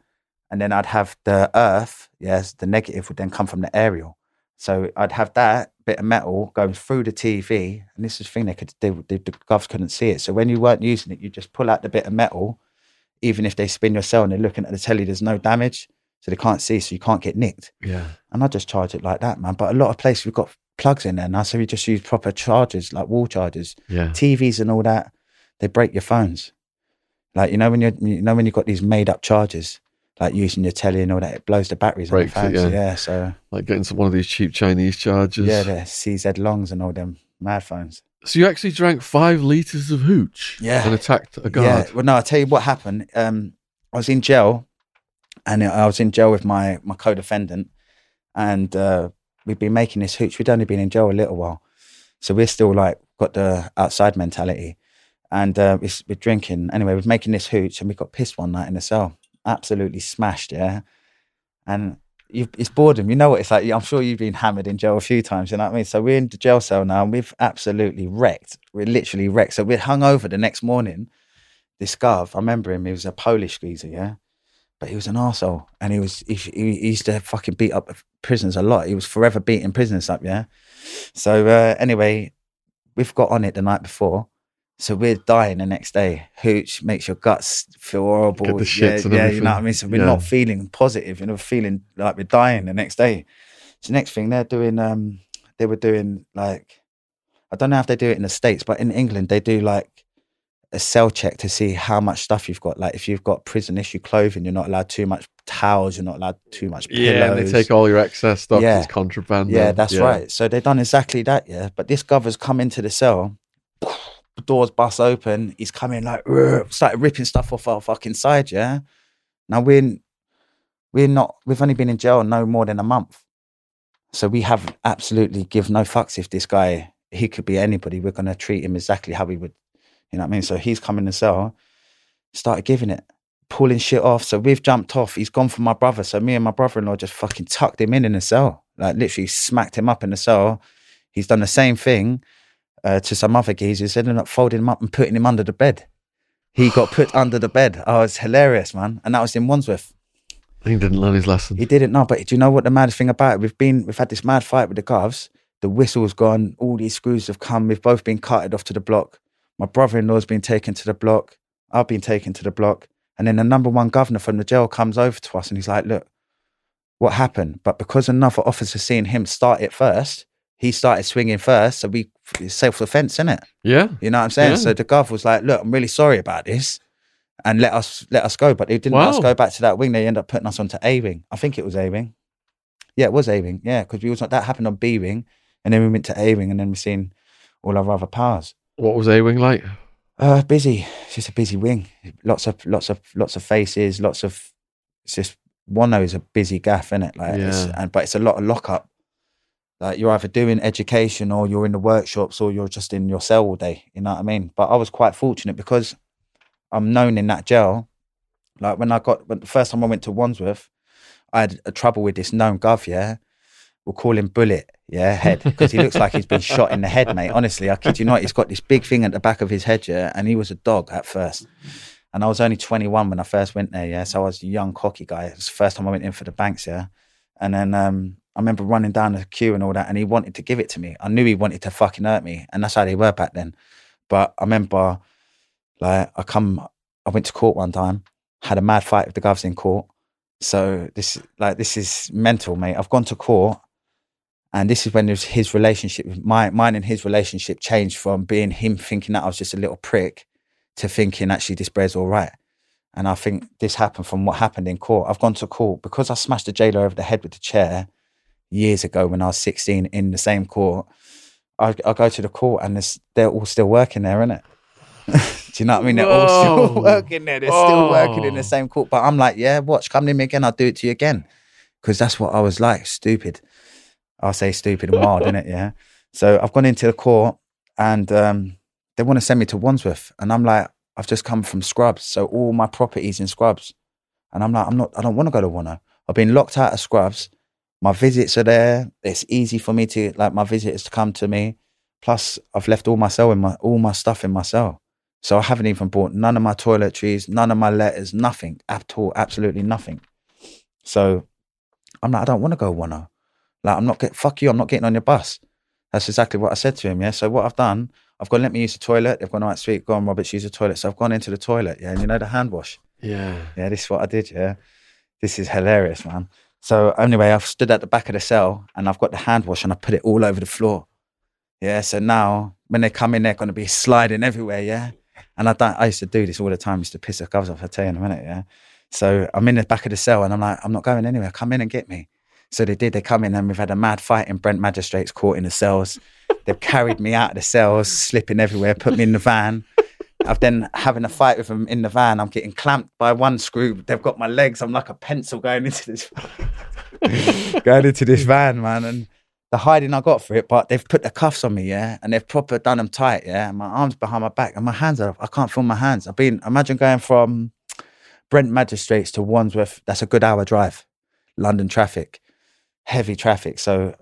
And then I'd have the earth, yes, the negative would then come from the aerial. So I'd have that bit of metal going through the TV, and this is the thing they could, they, they, the govs couldn't see it. So when you weren't using it, you just pull out the bit of metal, even if they spin your cell and they're looking at the telly, there's no damage, so they can't see, so you can't get nicked. Yeah. And I just charge it like that, man. But a lot of places we've got plugs in there now, so we just use proper chargers, like wall chargers. Yeah. TVs and all that, they break your phones. Like you know when you you know when you've got these made up chargers, like using your telly and all that, it blows the batteries Breaks on the phones. yeah. yeah. so Like getting some one of these cheap Chinese chargers. yeah, the CZ longs and all them mad phones. So you actually drank five liters of hooch. Yeah. And attacked a Yeah. guard. Well, no, I'll tell you what happened. Um, I was in jail, and I was in jail with my my co-defendant, and uh, we'd been making this hooch. We'd only been in jail a little while, so we're still like got the outside mentality, and uh, we're, we're drinking. Anyway, we're making this hooch, and we got pissed one night in the cell. Absolutely smashed, yeah. And you, it's boredom. You know what it's like. I'm sure you've been hammered in jail a few times. You know what I mean? So we're in the jail cell now, and we've absolutely wrecked. We're literally wrecked. So we're hung over the next morning this gov, I remember him, he was a Polish geezer, yeah? But he was an arsehole. And he was, he, he used to fucking beat up prisoners a lot. He was forever beating prisoners up, yeah? So uh, anyway, we've got on it the night before. So we're dying the next day. Hooch makes your guts feel horrible. Get the shits yeah, yeah, you know what I mean? So we're Yeah. not feeling positive, you know, feeling like we're dying the next day. So next thing they're doing, um, they were doing like, I don't know if they do it in the States, but in England, they do like a cell check to see how much stuff you've got. Like if you've got prison issue clothing, you're not allowed too much towels, you're not allowed too much pillows. Yeah, and they take all your excess stuff. Yeah. It's contraband. Yeah, that's right. So they've done exactly that, yeah. But this governor's come into the cell, doors bust open, he's coming like started ripping stuff off our fucking side, yeah. Now we're we're not we've only been in jail no more than a month. So we have absolutely give no fucks if this guy he could be anybody. We're gonna treat him exactly how we would you know what I mean? So he's come in the cell, started giving it, pulling shit off. So we've jumped off. He's gone for my brother. So me and my brother in law just fucking tucked him in in the cell. Like literally smacked him up in the cell. He's done the same thing uh, to some other geezers, ended up folding him up and putting him under the bed. He got put under the bed. Oh, it's hilarious, man. And that was in Wandsworth. He didn't learn his lesson. He didn't know, but do you know what the maddest thing about it? We've been, we've had this mad fight with the govs. The whistle's gone. All these screws have come. We've both been carted off to the block. My brother-in-law's been taken to the block. I've been taken to the block. And then the number one governor from the jail comes over to us and he's like, look, what happened? But because another officer seen him start it first, he started swinging first. So we, self-defense, isn't it? yeah. You know what I'm saying? Yeah. So the gov was like, "Look, I'm really sorry about this," and let us let us go. But they didn't let us go back to that wing. They ended up putting us onto A wing. I think it was A wing. Yeah, it was A wing. Yeah, because we was like that happened on B wing, and then we went to A wing, and then we seen all our other powers. What was A Wing like? Uh, busy. It's just a busy wing. Lots of lots of lots of faces. Lots of. It's just Wano is a busy gaff, isn't it? Like, it's, Yeah. and but it's a lot of lockup. Like you're either doing education or you're in the workshops or you're just in your cell all day. You know what I mean? But I was quite fortunate because I'm known in that jail. Like when I got when the first time I went to Wandsworth, I had a trouble with this known gov. Yeah, we'll call him Bullet. Yeah, head because he looks like he's been shot in the head, mate. Honestly, I kid you not. He's got this big thing at the back of his head. Yeah, and he was a dog at first. And I was only 21 when I first went there. Yeah, so I was a young cocky guy. It was the first time I went in for the banks. Yeah, and then um, I remember running down the queue and all that, and he wanted to give it to me. I knew he wanted to fucking hurt me, and that's how they were back then. But I remember, like, I come, I went to court one time, had a mad fight with the govs in court. So this, like, this is mental, mate. I've gone to court, and this is when his relationship, my, mine and his relationship changed from being him thinking that I was just a little prick to thinking actually this bread's all right. And I think this happened from what happened in court. I've gone to court because I smashed the jailer over the head with the chair years ago when I was 16 in the same court. I, I go to the court and they're all still working there, innit? Do you know what I mean? They're all still working there. They're still working in Oh. the same court. But I'm like, yeah, watch, come near me again. I'll do it to you again. Because that's what I was like, stupid. I'll say stupid and wild, innit? Yeah. So I've gone into the court and um, they want to send me to Wandsworth. And I'm like, I've just come from Scrubs. So all my properties in Scrubs. And I'm like, I'm not, I don't want to go to Wanno. I've been locked out of Scrubs. My visits are there. It's easy for me to, like, my visitors to come to me. Plus, I've left all my cell in my, all my stuff in my cell. So I haven't even bought none of my toiletries, none of my letters, nothing at all, absolutely nothing. So I'm like, I don't want to go Wanno. Oh. Like, I'm not get fuck you, I'm not getting on your bus. That's exactly what I said to him. Yeah. So what I've done, I've gone, let me use the toilet. They've gone, all right, sweet, go on, Roberts, use the toilet. So I've gone into the toilet. Yeah. And you know the hand wash. Yeah. Yeah, this is what I did. Yeah, this is hilarious, man. So anyway, I've stood at the back of the cell and I've got the hand wash and I put it all over the floor. Yeah, so now when they come in, they're going to be sliding everywhere. Yeah, and I I used to do this all the time. Used to piss the covers off. I'll tell you in a minute. Yeah, so I'm in the back of the cell and I'm like, I'm not going anywhere. Come in and get me. So they did. They come in and we've had a mad fight in Brent Magistrates Court in the cells. They've carried me out of the cells, slipping everywhere, put me in the van. I've then having a fight with them in the van. I'm getting clamped by one screw. They've got my legs. I'm like a pencil going into this, going into this van, man. And the hiding I got for it, but they've put the cuffs on me, yeah, and they've proper done them tight, yeah. And my arms behind my back, and my hands are. I can't feel my hands. I've been. Imagine going from Brent Magistrates to Wandsworth. That's a good hour drive. London traffic, heavy traffic. So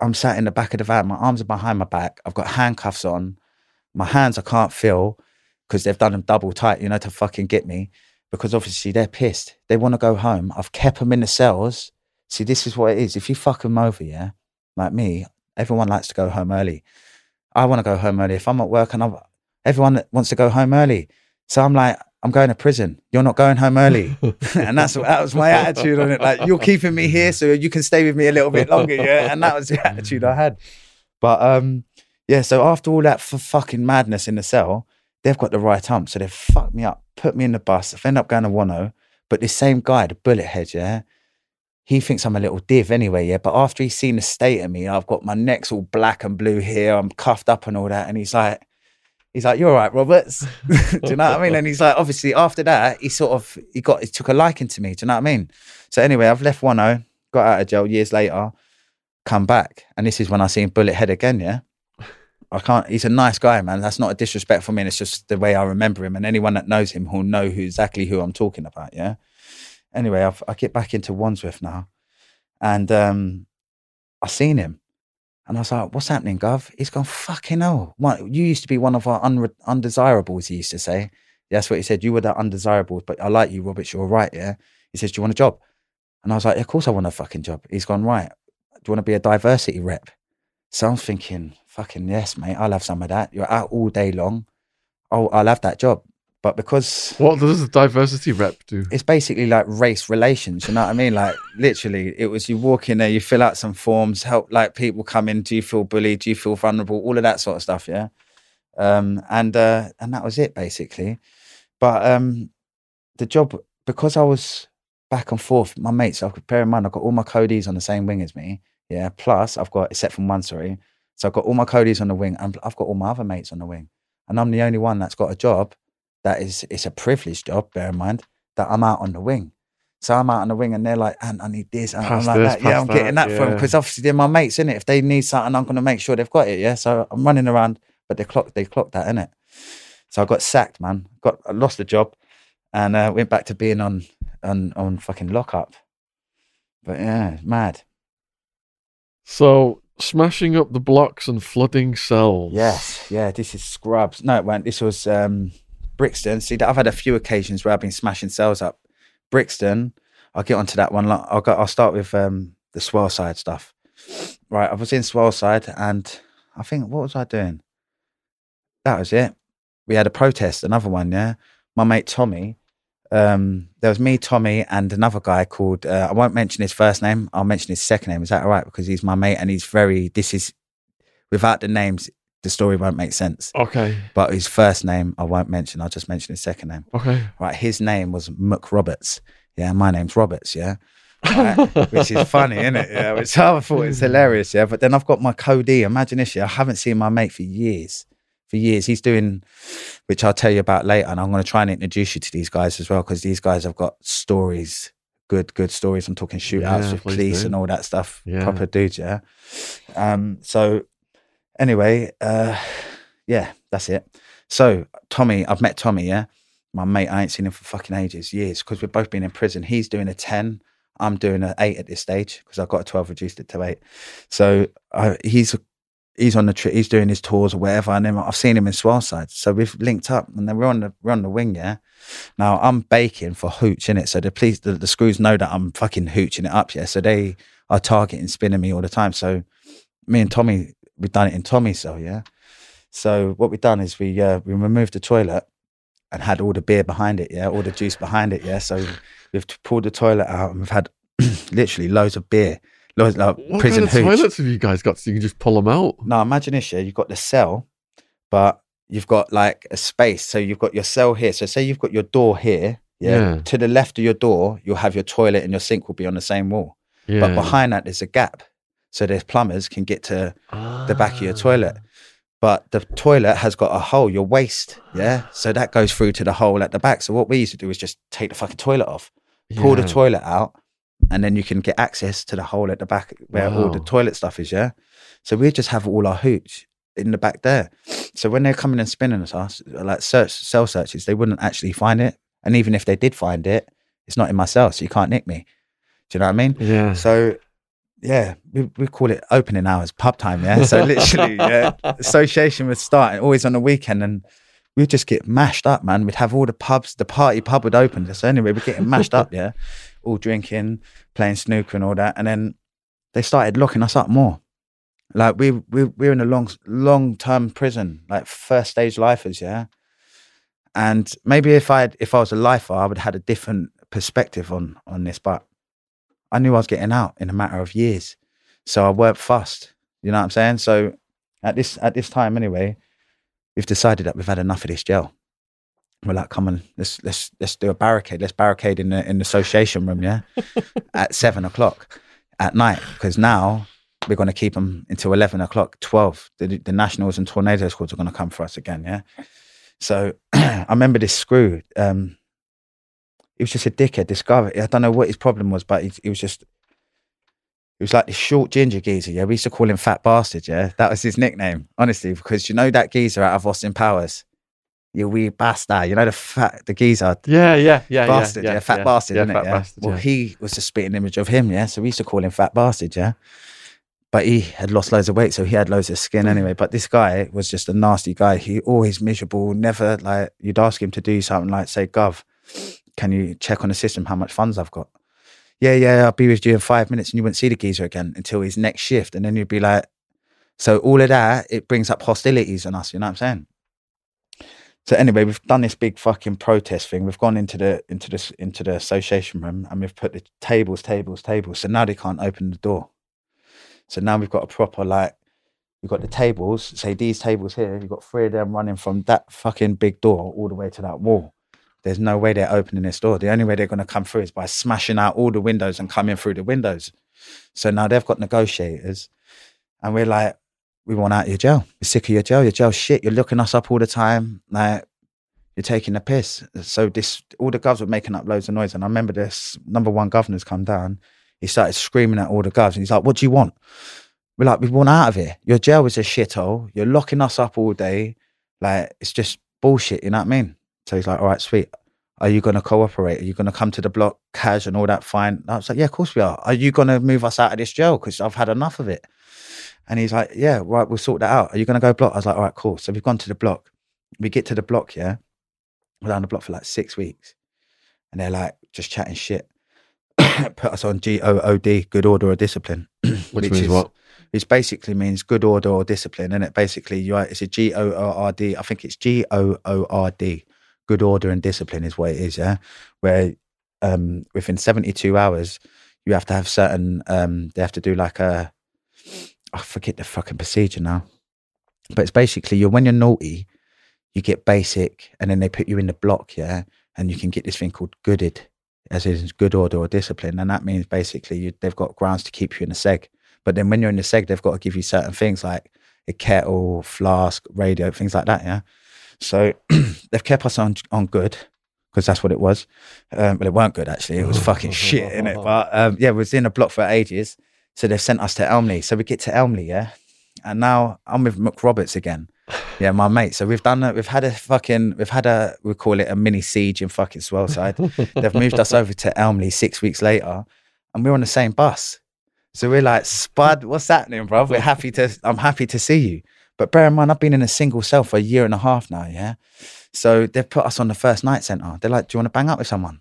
I'm sat in the back of the van. My arms are behind my back. I've got handcuffs on. My hands I can't feel because they've done them double tight, you know, to fucking get me. Because obviously they're pissed. They want to go home. I've kept them in the cells. See, this is what it is. If you fuck them over, yeah, like me, everyone likes to go home early. I want to go home early. If I'm at work and I'm, everyone wants to go home early. So I'm like, I'm going to prison. You're not going home early. and that's that was my attitude on it. Like, you're keeping me here so you can stay with me a little bit longer. Yeah. And that was the attitude I had. But um, yeah, so after all that f- fucking madness in the cell, they've got the right hump. So they've fucked me up, put me in the bus. I've ended up going to Wano. But this same guy, the bullet head, yeah, he thinks I'm a little div anyway, yeah. But after he's seen the state of me, I've got my neck's all black and blue here, I'm cuffed up and all that. And he's like, he's like, You're all right, Roberts. do you know what I mean? And he's like, obviously after that, he sort of he got he took a liking to me. Do you know what I mean? So anyway, I've left Wano, got out of jail years later, come back. And this is when I seen bullet head again, yeah. I can't. He's a nice guy, man. That's not a disrespect for me. It's just the way I remember him, and anyone that knows him will know who exactly who I'm talking about. Yeah. Anyway, I've, I get back into Wandsworth now, and um, I seen him, and I was like, "What's happening, Gov?" He's gone, "Fucking hell! What? You used to be one of our undesirables." He used to say. That's what he said. You were the undesirables, but I like you, Roberts. You're right. Yeah. He says, "Do you want a job?" And I was like, "Of course I want a fucking job." He's gone, "Right. Do you want to be a diversity rep?" So I'm thinking, fucking yes, mate, I'll have some of that. You're out all day long. Oh, I'll have that job. But because What does the diversity rep do? it's basically like race relations, you know what I mean? Like literally, it was you walk in there, you fill out some forms, help like people come in. Do you feel bullied? Do you feel vulnerable? All of that sort of stuff, yeah. Um, and uh, and that was it basically. But um, the job because I was back and forth, my mates. I've bear in mind, I've got all my codies on the same wing as me. Yeah. Plus, I've got except from one, sorry. So I've got all my codies on the wing, and I've got all my other mates on the wing, and I'm the only one that's got a job that is it's a privileged job. Bear in mind that I'm out on the wing. So I'm out on the wing, and they're like, "And I need this," and I'm like, this, that. "Yeah, I'm getting that, that from yeah. because obviously they're my mates, innit? If they need something, I'm going to make sure they've got it. Yeah. So I'm running around, but they clocked they clocked that, innit? So I got sacked, man. Got I lost the job, and uh, went back to being on on on fucking lockup. But yeah, mad. So smashing up the blocks and flooding cells. Yes, yeah. This is Scrubs. No, it won't. This was um, Brixton. See, I've had a few occasions where I've been smashing cells up. Brixton. I'll get onto that one. I'll go. I'll start with um, the Swaleside stuff. Right, I was in Swaleside, and I think what was I doing? That was it. We had a protest. Another one. Yeah, my mate Tommy. Um, there was me, Tommy, and another guy called. Uh, I won't mention his first name. I'll mention his second name. Is that all right? Because he's my mate, and he's very. This is without the names the story won't make sense. Okay. But his first name I won't mention. I'll just mention his second name. Okay. Right, his name was Muck Roberts. Yeah, my name's Roberts. Yeah, right? which is funny, isn't it? Yeah, which I thought was hilarious. Yeah, but then I've got my Cody. Imagine this. Yeah, I haven't seen my mate for years. For years, he's doing, which I'll tell you about later, and I'm going to try and introduce you to these guys as well because these guys have got stories, good, good stories. I'm talking shootouts Yeah, with police do. and all that stuff. Yeah. Proper dudes. Yeah. Um. So, anyway, uh, yeah, that's it. So Tommy, I've met Tommy. Yeah, my mate. I ain't seen him for fucking ages, years, because we've both been in prison. He's doing a ten. I'm doing an eight at this stage because I've got a twelve, reduced it to eight. So I, he's he's on the trip. He's doing his tours or whatever, and then I've seen him in Swaleside. So we've linked up, and then we're on the we're on the wing. Yeah. Now I'm baking for hooch in it, so the police, the, the screws know that I'm fucking hooching it up. Yeah. So they are targeting, spinning me all the time. So me and Tommy, we've done it in Tommy's cell. Yeah. So what we've done is we uh, we removed the toilet and had all the beer behind it, yeah, all the juice behind it, yeah. So we've pulled the toilet out and we've had literally loads of beer, loads like What prison kind of hooch. toilets have you guys got so you can just pull them out? Now imagine this, yeah. You've got the cell, but you've got like a space. So you've got your cell here. So say you've got your door here, yeah. Yeah. To the left of your door, you'll have your toilet and your sink will be on the same wall. Yeah. But behind that, there's a gap. So there's plumbers can get to the back of your toilet. Ah. But the toilet has got a hole, your waste, yeah? So that goes through to the hole at the back. So what we used to do is just take the fucking toilet off, pull the toilet out, and then you can get access to the hole at the back where all the toilet stuff is, yeah? So we just have all our hooch in the back there. So when they're coming and spinning at us, like search cell searches, they wouldn't actually find it. And even if they did find it, it's not in my cell, so you can't nick me. Do you know what I mean? Yeah. So yeah, we, we call it opening hours, pub time. Yeah. So literally, yeah, association would start always on the weekend and we'd just get mashed up, man. We'd have all the pubs, the party pub would open. So anyway, we're getting mashed up, yeah. All drinking, playing snooker and all that. And then they started locking us up more. Like we we we're in a long long term prison, like first stage lifers, yeah. And maybe if I if I was a lifer, I would have had a different perspective on on this. But I knew I was getting out in a matter of years, so I worked fast. You know what I'm saying? So at this at this time anyway, we've decided that we've had enough of this jail. We're like, come on, let's let's let's do a barricade. Let's barricade in the in the association room, yeah, at seven o'clock at night because now we're going to keep them until eleven o'clock, twelve. The, the Nationals and Tornado squads are going to come for us again, yeah. So I remember this screw. Um, he was just a dickhead. This guy, I don't know what his problem was, but he, he was just, he was like this short ginger geezer. Yeah, we used to call him Fat Bastard. Yeah, that was his nickname, honestly, because you know that geezer out of Austin Powers, you wee bastard. You know the fat, the geezer yeah, yeah, yeah, bastard, yeah, yeah, fat bastard, yeah, isn't fat it? Yeah. bastard. well, he was the spitting image of him, yeah. So we used to call him fat bastard, yeah. But he had lost loads of weight, so he had loads of skin anyway. But this guy was just a nasty guy. He oh, always miserable, never like you'd ask him to do something like say, Gov, can you check on the system how much funds I've got? Yeah, yeah, I'll be with you in five minutes, and you wouldn't see the geezer again until his next shift, and then you'd be like, so all of that it brings up hostilities on us. You know what I'm saying? So anyway, we've done this big fucking protest thing. We've gone into the into this into the association room and we've put the tables, tables, tables. So now they can't open the door. So now we've got a proper like we've got the tables. Say these tables here. You've got three of them running from that fucking big door all the way to that wall. There's no way they're opening this door. The only way they're going to come through is by smashing out all the windows and coming through the windows. So now they've got negotiators, and we're like, we want out of your jail. We're sick of your jail. Your jail shit. You're looking us up all the time. Like you're taking the piss. So this, all the govs were making up loads of noise. And I remember this number one governor's come down. He started screaming at all the govs. And he's like, "What do you want?" We're like, "We want out of here. Your jail is a shithole. You're locking us up all day. Like it's just bullshit. You know what I mean?" So he's like, "All right, sweet. Are you going to cooperate? Are you going to come to the block, cash and all that? Fine." I was like, "Yeah, of course we are. Are you going to move us out of this jail? Because I've had enough of it." And he's like, Yeah, right, we'll sort that out. Are you going to go block? I was like, All right, cool. So we've gone to the block. We get to the block, yeah. We're down the block for like six weeks. And they're like, just chatting shit. Put us on G O O D, good order or discipline. Which, means is- what? Which basically means good order or discipline. And it basically, you it's a G O O R D. I think it's G O O R D. Good order and discipline is what it is, yeah. Where um, within 72 hours, you have to have certain, um, they have to do like a, I forget the fucking procedure now. But it's basically you're when you're naughty, you get basic, and then they put you in the block, yeah, and you can get this thing called gooded, as in good order or discipline, and that means basically you, they've got grounds to keep you in the seg. But then when you're in the seg, they've got to give you certain things like a kettle, flask, radio, things like that, yeah. So they've kept us on on good because that's what it was. Um, but it weren't good actually. It was fucking shit in it. But um, yeah, we was in a block for ages. So they've sent us to Elmley. So we get to Elmley, yeah. And now I'm with Mick Roberts again. Yeah, my mate. So we've done a, we've had a fucking we've had a we call it a mini siege in fucking Swaleside. they've moved us over to Elmley six weeks later, and we're on the same bus. So we're like, Spud, what's happening, bro? We're happy to I'm happy to see you. But bear in mind, I've been in a single cell for a year and a half now, yeah. So they've put us on the first night centre. They're like, Do you want to bang up with someone?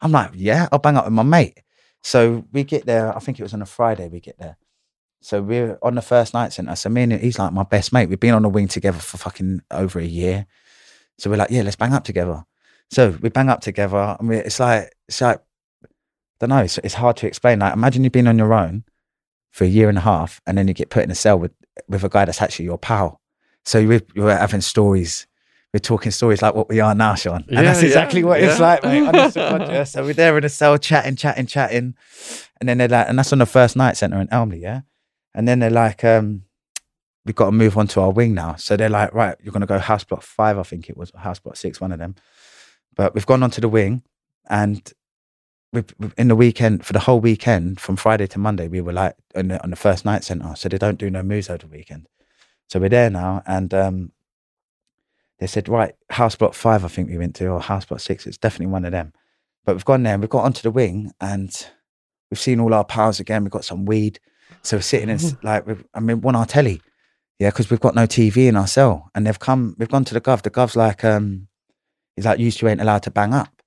I'm like, Yeah, I'll bang up with my mate. So we get there, I think it was on a Friday we get there. So we're on the first night centre. So me and he's like my best mate. We've been on the wing together for fucking over a year. So we're like, yeah, let's bang up together. So we bang up together, and we, it's like it's like I don't know. It's, it's hard to explain. Like imagine you've been on your own for a year and a half, and then you get put in a cell with with a guy that's actually your pal. So we're, we're having stories. We're talking stories like what we are now, Sean. And Yeah, that's exactly yeah, what it's yeah. like, mate. Honest to God. So we're there in a cell chatting, chatting, chatting. And then they're like, and that's on the first night centre in Elmley, yeah? And then they're like, um, we've got to move on to our wing now. So they're like, right, you're going to go house block five, I think it was, house block six, one of them. But we've gone on to the wing and in the weekend, for the whole weekend, from Friday to Monday, we were like on the, on the first night centre. So they don't do no moves over the weekend. So we're there now and um, they said, right, house block five, I think we went to, or house block six. It's definitely one of them. But we've gone there and we've got onto the wing and we've seen all our pals again. We've got some weed. So we're sitting and s- like, we've, I mean, one our telly. Yeah, because we've got no TV in our cell. And they've come, we've gone to the gov. The gov's like, um, he's like, you two ain't allowed to bang up.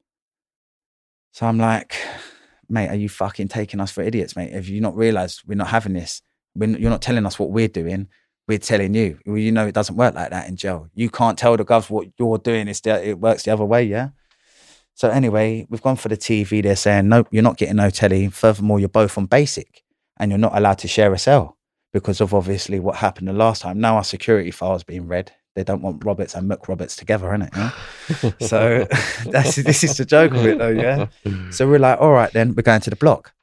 So I'm like, mate, are you fucking taking us for idiots, mate? Have you not realized we're not having this? We're, n- you're not telling us what we're doing. We're telling you. Well, you know, it doesn't work like that in jail. You can't tell the govs what you're doing. It's the, it works the other way, yeah? So anyway, we've gone for the TV. They're saying, nope, you're not getting no telly. Furthermore, you're both on basic and you're not allowed to share a cell because of obviously what happened the last time. Now our security files being read. They don't want Roberts and Muck Roberts together, innit? Yeah? so that's this is the joke of it, though. Yeah. So we're like, all right, then we're going to the block,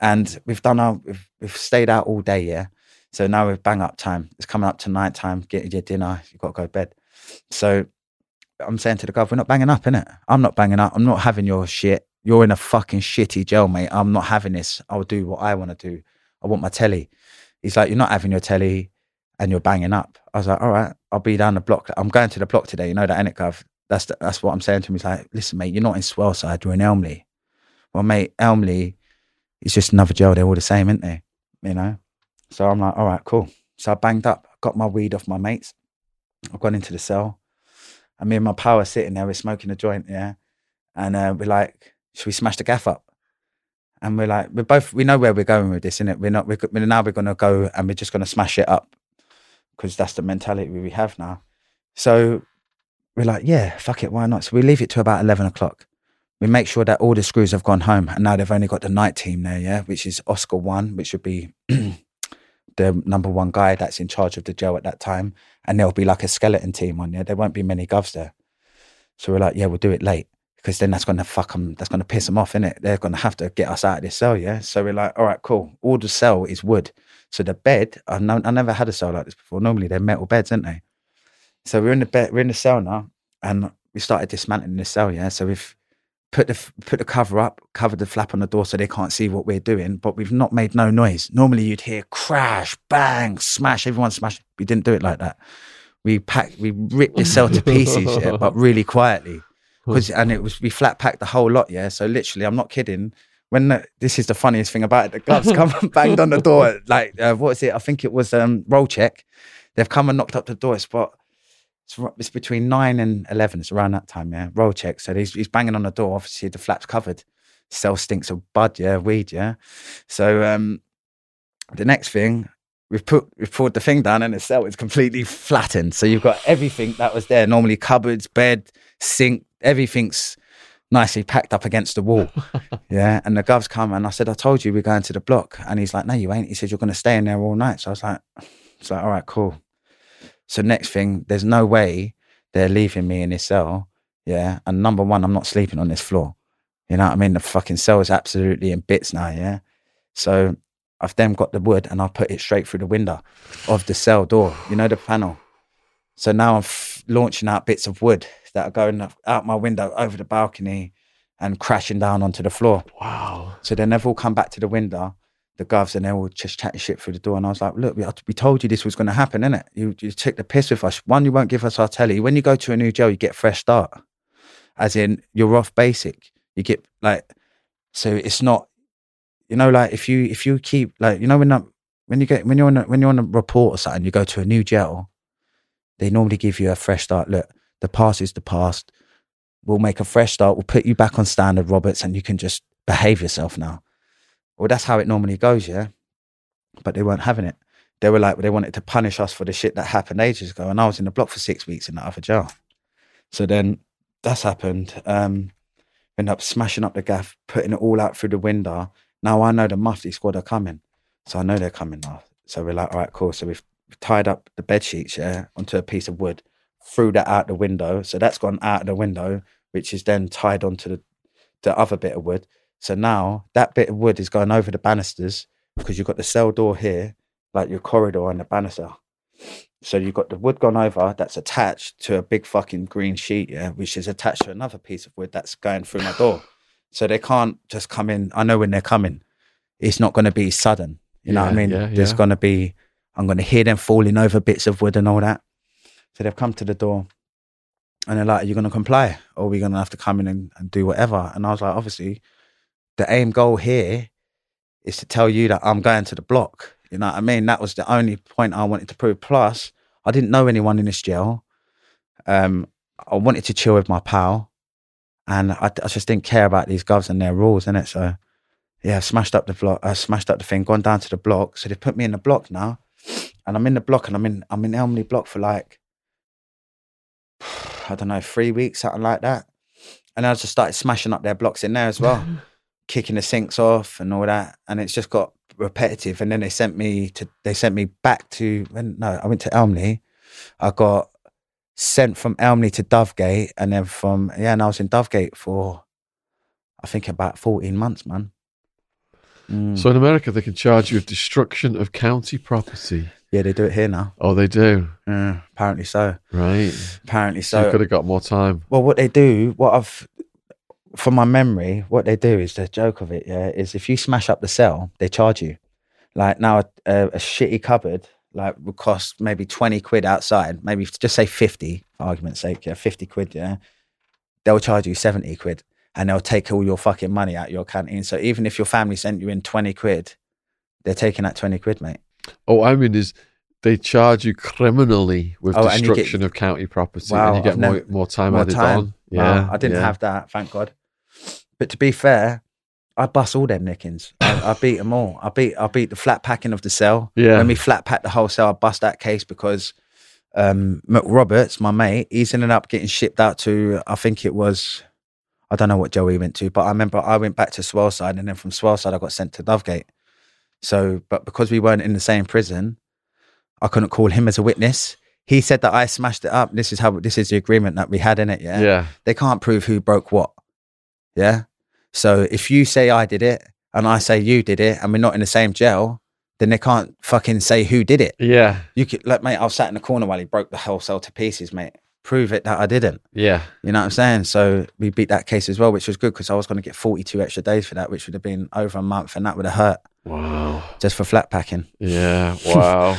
and we've done our we've, we've stayed out all day. Yeah. So now we've bang up time. It's coming up to night time. Getting your dinner. You've got to go to bed. So I'm saying to the guy, we're not banging up, innit? I'm not banging up. I'm not having your shit. You're in a fucking shitty jail, mate. I'm not having this. I'll do what I want to do. I want my telly. He's like, you're not having your telly and you're banging up. I was like, all right, I'll be down the block. I'm going to the block today. You know that, innit, Gov? That's the, that's what I'm saying to him. He's like, listen, mate, you're not in Swaleside. You're in Elmley. Well, mate, Elmley is just another jail. They're all the same, aren't they? You know? So I'm like, all right, cool. So I banged up, got my weed off my mates. I've gone into the cell. And me and my are sitting there, we're smoking a joint, yeah. And uh, we're like, should we smash the gaff up? And we're like, we're both, we know where we're going with this, innit? We're not, we're now we're going to go and we're just going to smash it up because that's the mentality we have now. So we're like, yeah, fuck it, why not? So we leave it to about 11 o'clock. We make sure that all the screws have gone home and now they've only got the night team there, yeah, which is Oscar one, which would be the number one guy that's in charge of the jail at that time. And there'll be like a skeleton team on there. There won't be many govs there. So we're like, yeah, we'll do it late because then that's going to fuck them. That's going to piss them off, innit? They're going to have to get us out of this cell, yeah? So we're like, all right, cool. All the cell is wood. So the bed, I, no, I never had a cell like this before. Normally they're metal beds, aren't they? So we're in the bed, we're in the cell now, and we started dismantling the cell, yeah? So we've put the put the cover up, covered the flap on the door so they can't see what we're doing, but we've not made no noise. Normally you'd hear crash, bang, smash, everyone smash. We didn't do it like that. We packed, we ripped the cell to pieces, yeah, but really quietly. 'Cause- and it was we flat packed the whole lot, yeah. So literally, I'm not kidding. When the, this is the funniest thing about it, the gloves come and banged on the door. Like uh, what is it? I think it was um, roll check. They've come and knocked up the door. It's about it's, it's between nine and eleven. It's around that time, yeah. Roll check. So he's he's banging on the door. Obviously, the flap's covered. Cell stinks of bud, yeah, weed, yeah. So um, the next thing we've put we've pulled the thing down and the cell is completely flattened. So you've got everything that was there. Normally cupboards, bed, sink, everything's nicely packed up against the wall. yeah. And the gov's come and I said, I told you we're going to the block. And he's like, No, you ain't. He said, You're gonna stay in there all night. So I was like, it's like, all right, cool. So next thing, there's no way they're leaving me in this cell. Yeah. And number one, I'm not sleeping on this floor. You know what I mean? The fucking cell is absolutely in bits now. Yeah. So I've then got the wood and I put it straight through the window of the cell door, you know, the panel. So now I'm f- launching out bits of wood that are going out my window over the balcony and crashing down onto the floor. Wow. So then they've all come back to the window, the govs, and they're all just chatting shit through the door. And I was like, look, we, told you this was going to happen, innit? You, you took the piss with us. One, you won't give us our telly. When you go to a new jail, you get a fresh start. As in, you're off basic. You get like, so it's not, you know, like if you if you keep like, you know, when that, when you get when you're on a, when you're on a report or something, you go to a new jail, they normally give you a fresh start. Look, the past is the past. We'll make a fresh start. We'll put you back on standard, Roberts, and you can just behave yourself now. Well, that's how it normally goes, yeah. But they weren't having it. They were like, they wanted to punish us for the shit that happened ages ago. And I was in the block for six weeks in that other jail. So then that's happened. Um, end up smashing up the gaff, putting it all out through the window. Now I know the Mufti squad are coming. So I know they're coming now. So we're like, all right, cool. So we've tied up the bed sheets, yeah, onto a piece of wood, threw that out the window. So that's gone out of the window, which is then tied onto the, the other bit of wood. So now that bit of wood is going over the banisters because you've got the cell door here, like your corridor and the banister. So you've got the wood gone over that's attached to a big fucking green sheet, yeah, which is attached to another piece of wood that's going through my door. So they can't just come in. I know when they're coming. It's not going to be sudden. You know what I mean? yeah, There's yeah. going to be, I'm going to hear them falling over bits of wood and all that. So they've come to the door and they're like, Are you going to comply? Or are we going to have to come in and, and do whatever? And I was like, Obviously, the aim goal here is to tell you that I'm going to the block. You know what I mean? That was the only point I wanted to prove. Plus, I didn't know anyone in this jail. Um, I wanted to chill with my pal, and I, I just didn't care about these govs and their rules, innit? So, yeah, I smashed up the block. I smashed up the thing, gone down to the block. So they put me in the block now, and I'm in the block, and I'm in I'm in Elmley block for like I don't know three weeks, something like that. And I just started smashing up their blocks in there as well kicking the sinks off and all that, and it's just got repetitive. And then they sent me to they sent me back to when no, I went to Elmley. I got sent from Elmley to Dovegate, and then from yeah, and I was in Dovegate for I think about fourteen months, man. Mm. So in America, they can charge you with destruction of county property. yeah, they do it here now. Oh, they do. Mm, apparently so. Right. Apparently So you could have got more time. Well, what they do, what I've, from my memory, what they do is the joke of it, yeah, is if you smash up the cell, they charge you. Like now, a, a, a shitty cupboard, like would cost maybe 20 quid outside, maybe just say 50, for argument's sake, yeah, 50 quid, yeah. They'll charge you 70 quid and they'll take all your fucking money out your canteen. So even if your family sent you in 20 quid, they're taking that 20 quid, mate. Oh, I mean, is they charge you criminally with Oh, you get- destruction of county property, Wow, and you get more, never- more time more added time. on. Wow, Yeah, I didn't yeah. have that, thank God. But to be fair, I bust all them nickings. I, I beat them all. I beat I beat the flat packing of the cell. Yeah. When we flat packed the whole cell, I bust that case because um, Roberts, my mate, he's ended up getting shipped out to I think it was I don't know what Joey went to, but I remember I went back to Swaleside and then from Swaleside I got sent to Dovegate. So, but because we weren't in the same prison, I couldn't call him as a witness. He said that I smashed it up. This is how this is the agreement that we had in it. Yeah yeah. they can't prove who broke what. Yeah. So if you say I did it and I say you did it and we're not in the same jail, then they can't fucking say who did it. Yeah, You could like mate, I was sat in the corner while he broke the whole cell to pieces, mate. Prove it that I didn't. yeah. You know what I'm saying? So we beat that case as well, which was good because I was going to get 42 extra days for that, which would have been over a month, and that would have hurt Wow. just for flat packing. Yeah. Wow.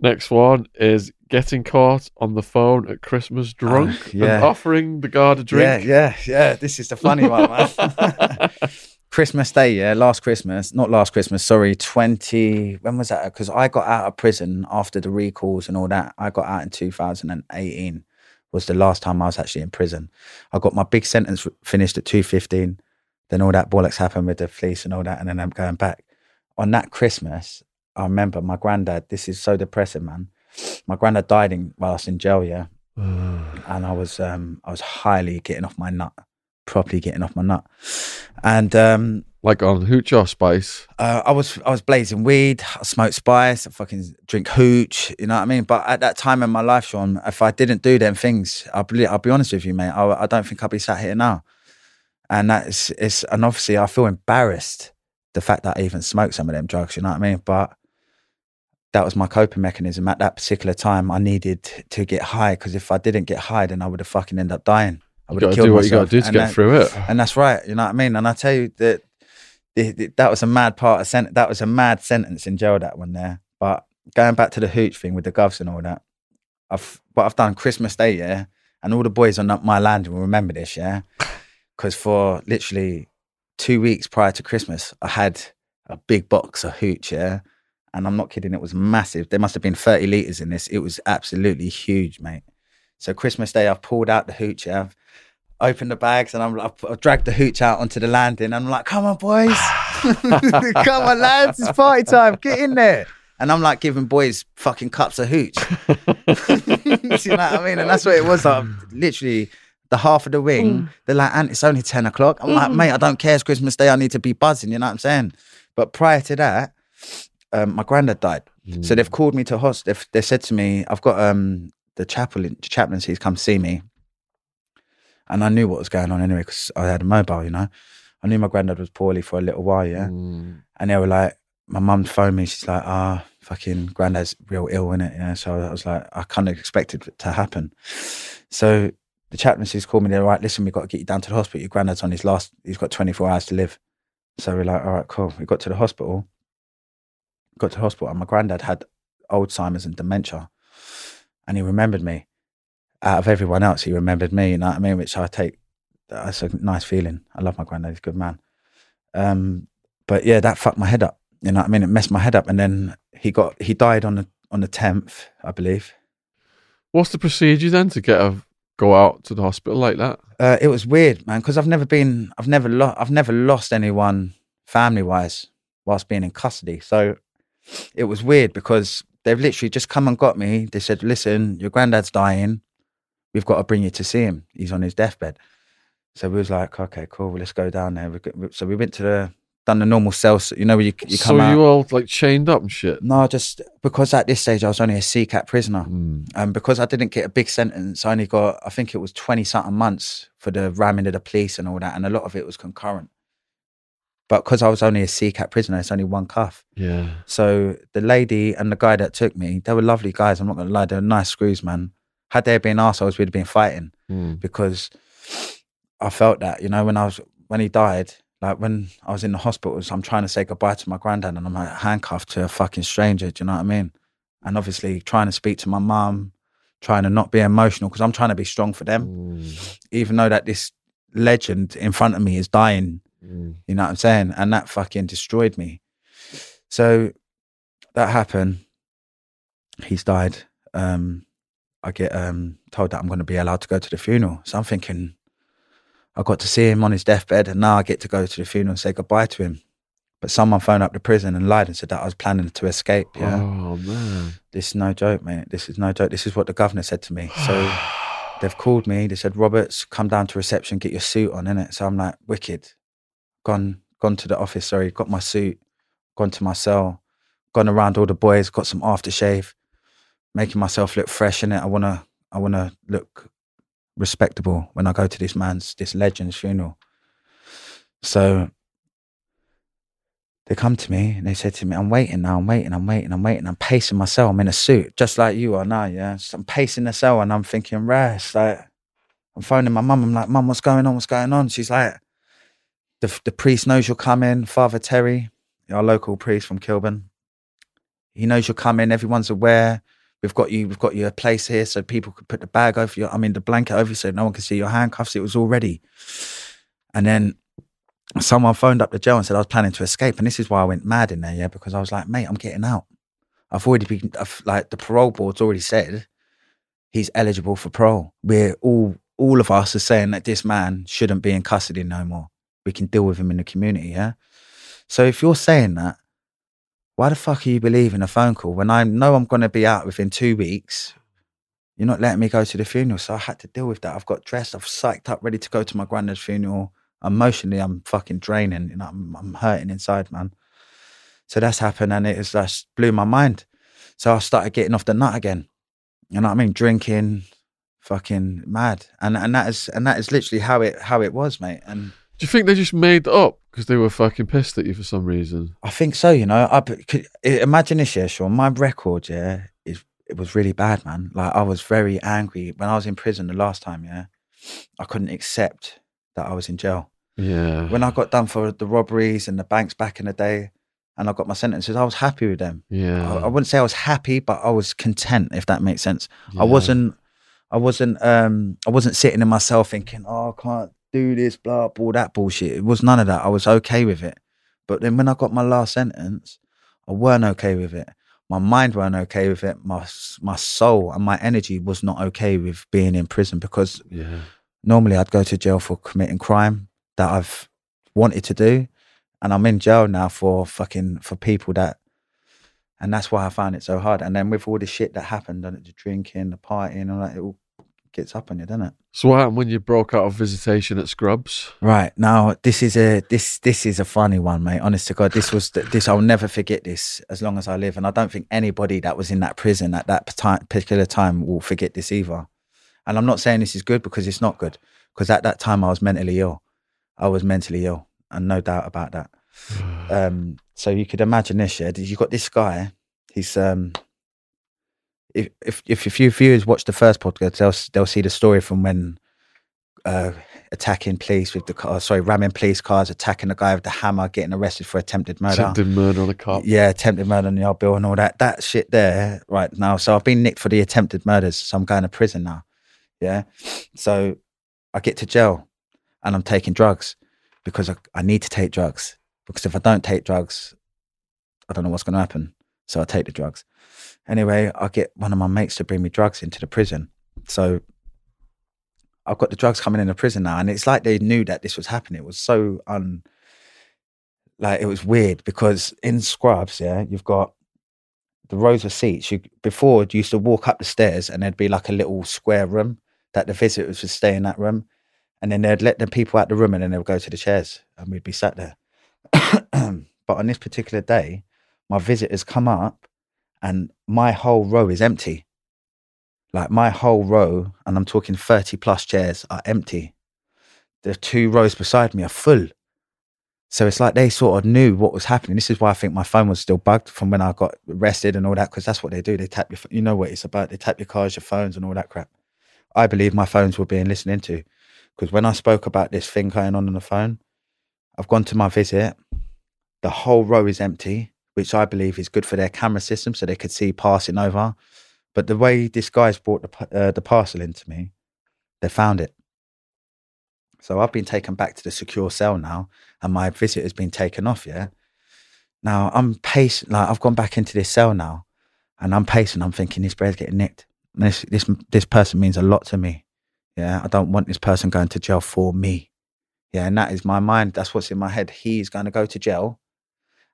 Next one is getting caught on the phone at Christmas oh, drunk Oh, yeah. and offering the guard a drink. Yeah, yeah, yeah. This is the funny one, man. Christmas Day, yeah, last Christmas, not last Christmas, sorry, 20, when was that? Because I got out of prison after the recalls and all that. I got out in 2018, was the last time I was actually in prison. I got my big sentence finished at 215. Then all that bollocks happened with the police and all that, and then I'm going back. On that Christmas, I remember my granddad, this is so depressing, man. My granddad died in, while I was in jail, yeah and I was um I was highly getting off my nut. Properly getting off my nut. And um, Like on hooch or spice. uh, I was I was blazing weed, I smoked spice, I fucking drink hooch, you know what I mean? But at that time in my life, Sean, if I didn't do them things, I'll be I'll be honest with you, mate. I, I don't think I'd be sat here now. And that's it's and obviously I feel embarrassed the fact that I even smoked some of them drugs, you know what I mean? But that was my coping mechanism at that particular time. I needed to get high because if I didn't get high, then I would have fucking end up dying. I would have killed do what you myself. gotta do to And get that- through it. and that's right. You know what I mean? And I tell you that the, the- that was a mad part of sent- that was a mad sentence in jail that one there. But going back to the hooch thing with the govs and all that, I've what I've done Christmas Day, yeah, and all the boys on my land will remember this, yeah, because for literally two weeks prior to Christmas, I had a big box of hooch, yeah. And I'm not kidding, it was massive. There must have been 30 litres in this. It was absolutely huge, mate. So Christmas Day, I've pulled out the hooch. I've opened the bags and I'm, I've, I've dragged the hooch out onto the landing. I'm like, come on, boys. come on, lads. It's party time. Get in there. And I'm like giving boys fucking cups of hooch. you know what I mean? And that's what it was. Like, literally, the half of the wing, they're like, and it's only 10 o'clock. I'm like, mate, I don't care. It's Christmas Day. I need to be buzzing. You know what I'm saying? But prior to that, um, my granddad died. So they've called me to hospital. They've, they said to me, I've got um, the chapel, chaplains, he's come see me. And I knew what was going on anyway because I had a mobile, you know. I knew my granddad was poorly for a little while, yeah. Mm. And they were like, my mum phoned me. She's like, ah, fucking granddad's real ill, innit? Yeah. So I was like, I kind of expected it to happen. So the chaplaincies called me. They're like, listen, we've got to get you down to the hospital. Your granddad's on his last, he's got 24 hours to live. So we're like, all right, cool. We got to the hospital. Got to the hospital, and my granddad had Alzheimer's and dementia. And he remembered me. Out of everyone else, he remembered me, you know what I mean? Which I take, that's a nice feeling. I love my granddad, he's a good man. Um, but yeah, that fucked my head up. You know what I mean? It messed my head up. And then he got, he died on the, on the 10th, I believe. What's the procedure then to get a go out to the hospital like that? Uh, it was weird, man, because I've never been, I've never, lo- I've never lost anyone family wise whilst being in custody. So it was weird because they've literally just come and got me. They said, "Listen, your granddad's dying. We've got to bring you to see him. He's on his deathbed." So we was like, "Okay, cool. Let's go down there." So we went to the, done the normal cells. You know, where you you so come out. So you all like chained up and shit. no, just because at this stage I was only a CCAT prisoner. Mm. Um, because I didn't get a big sentence, I only got, I think it was 20 something months for the ramming of the police and all that. And a lot of it was concurrent. But because I was only a CCAT prisoner, it's only one cuff. Yeah. So the lady and the guy that took me, they were lovely guys. I'm not going to lie. They were nice screws, man. Had they been assholes, we'd have been fighting Mm. because I felt that, you know, when I was, when he died, like when I was in the hospitals, I'm trying to say goodbye to my granddad and I'm like handcuffed to a fucking stranger. Do you know what I mean? And obviously trying to speak to my mum, trying to not be emotional because I'm trying to be strong for them, Mm. even though that this legend in front of me is dying. Mm. You know what I'm saying? And that fucking destroyed me. So that happened. He's died. Um, I get um, told that I'm going to be allowed to go to the funeral. So I'm thinking, I got to see him on his deathbed, and now I get to go to the funeral and say goodbye to him. But someone phoned up the prison and lied and said that I was planning to escape. Yeah, Oh man. this is no joke, mate. This is no joke. This is what the governor said to me. So they've called me. They said, Roberts, come down to reception, get your suit on, innit? So I'm like, wicked. Gone, gone to the office, sorry, got my suit, gone to my cell, gone around all the boys, got some aftershave, making myself look fresh in it. I wanna I wanna look respectable when I go to this man's this legend's funeral. So they come to me and they said to me, I'm waiting now, I'm waiting, I'm waiting, I'm waiting. I'm pacing my cell. I'm in a suit, just like you are now, yeah. So I'm pacing the cell and I'm thinking, rest. Like I'm phoning my mum. I'm like, Mum, what's going on? What's going on? She's like, the the priest knows you're coming, Father Terry, our local priest from Kilburn. He knows you're coming, everyone's aware. We've got you, we've got you a place here so people could put the bag over you, I mean the blanket over you so no one can see your handcuffs. It was all ready. And then someone phoned up the jail and said I was planning to escape. And this is why I went mad in there, yeah, because I was like, mate, I'm getting out. I've already been, I've, like, the parole board's already said he's eligible for parole. We're all, all of us are saying that this man shouldn't be in custody no more. We can deal with him in the community, yeah? So if you're saying that, why the fuck are you believing a phone call when I know I'm going to be out within two weeks you're not letting me go to the funeral. So I had to deal with that. I've got dressed, I've psyched up, ready to go to my granddad's funeral. Emotionally, I'm fucking draining. You know, I'm, I'm hurting inside, man. So that's happened, and it was just blew my mind. So I started getting off the nut again. You know what I mean? Drinking, fucking mad, and and that is and that is literally how it how it was, mate. And Do you think they just made up because they were fucking pissed at you for some reason? I think so. You know, I could, imagine this, yeah, Sean. My record, yeah, is it was really bad, man. Like I was very angry when I was in prison the last time. Yeah, I couldn't accept that I was in jail. Yeah. When I got done for the robberies and the banks back in the day, and I got my sentences, I was happy with them. yeah. I, I wouldn't say I was happy, but I was content, if that makes sense. I wasn't, I wasn't, um, I wasn't sitting in myself thinking, "Oh, I can't do this, blah, all that bullshit." It was none of that. I was okay with it. But then when I got my last sentence, I weren't okay with it. My mind weren't okay with it. My my soul and my energy was not okay with being in prison because Yeah. normally I'd go to jail for committing crime that I've wanted to do, and I'm in jail now for fucking for people that, and that's why I found it so hard. And then with all the shit that happened, and the drinking, the partying, all that, it all gets up on you, doesn't it? So what happened when you broke out of visitation at Scrubs? Right now, this is a this this is a funny one, mate. Honest to God, this was this. I'll never forget this as long as I live, and I don't think anybody that was in that prison at that particular time will forget this either. And I'm not saying this is good because it's not good. Because at that time I was mentally ill. I was mentally ill, and no doubt about that. Um, so you could imagine this. Yeah, you got this guy. He's um, if if if a few viewers watch the first podcast, they'll they'll see the story from when uh, attacking police with the car, sorry, ramming police cars, attacking the guy with the hammer, getting arrested for attempted murder. Attempted murder on a cop. Yeah, attempted murder on the old bill and all that. That shit there right now. So I've been nicked for the attempted murders. So I'm going to prison now. Yeah. So I get to jail and I'm taking drugs because I, I need to take drugs. Because if I don't take drugs, I don't know what's going to happen. So I take the drugs. Anyway, I get one of my mates to bring me drugs into the prison. So I've got the drugs coming in the prison now, and it's like they knew that this was happening. It was so un, like it was weird because in Scrubs, yeah, you've got the rows of seats. You before you used to walk up the stairs, and there'd be like a little square room that the visitors would stay in that room, and then they'd let the people out the room, and then they would go to the chairs, and we'd be sat there. but on this particular day, my visitors come up, and my whole row is empty like my whole row, and I'm talking 30 plus chairs, are empty. The two rows beside me are full. So it's like they sort of knew what was happening. This is why I think my phone was still bugged from when I got arrested and all that, because that's what they do. They tap your, you know what it's about. They tap your cars, your phones, and all that crap. I believe my phones were being listened to, because when I spoke about this thing going on on the phone, I've gone to my visit. The whole row is empty, which I believe is good for their camera system, so they could see passing over. But the way this guy's brought the uh, the parcel into me, they found it. So I've been taken back to the secure cell now, and my visit has been taken off. Yeah. Now I'm pacing. Like I've gone back into this cell now, and I'm pacing. I'm thinking this bread's getting nicked. This this this person means a lot to me. Yeah. I don't want this person going to jail for me. Yeah. And that is my mind. That's what's in my head. He's going to go to jail,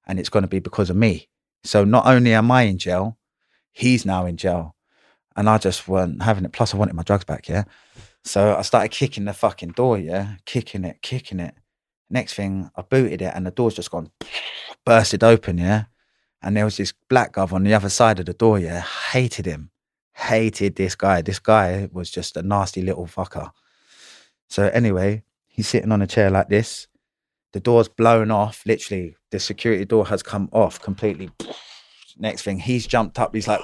and it's going to be because of me. So not only am I in jail, he's now in jail. And I just weren't having it. Plus, I wanted my drugs back, yeah. So I started kicking the fucking door, yeah, kicking it, kicking it. Next thing, I booted it, and the door's just gone, bursted open, yeah. And there was this black guy on the other side of the door, yeah. Hated him, hated this guy. This guy was just a nasty little fucker. So anyway, he's sitting on a chair like this. The door's blown off. Literally, the security door has come off completely. Next thing, he's jumped up. He's like,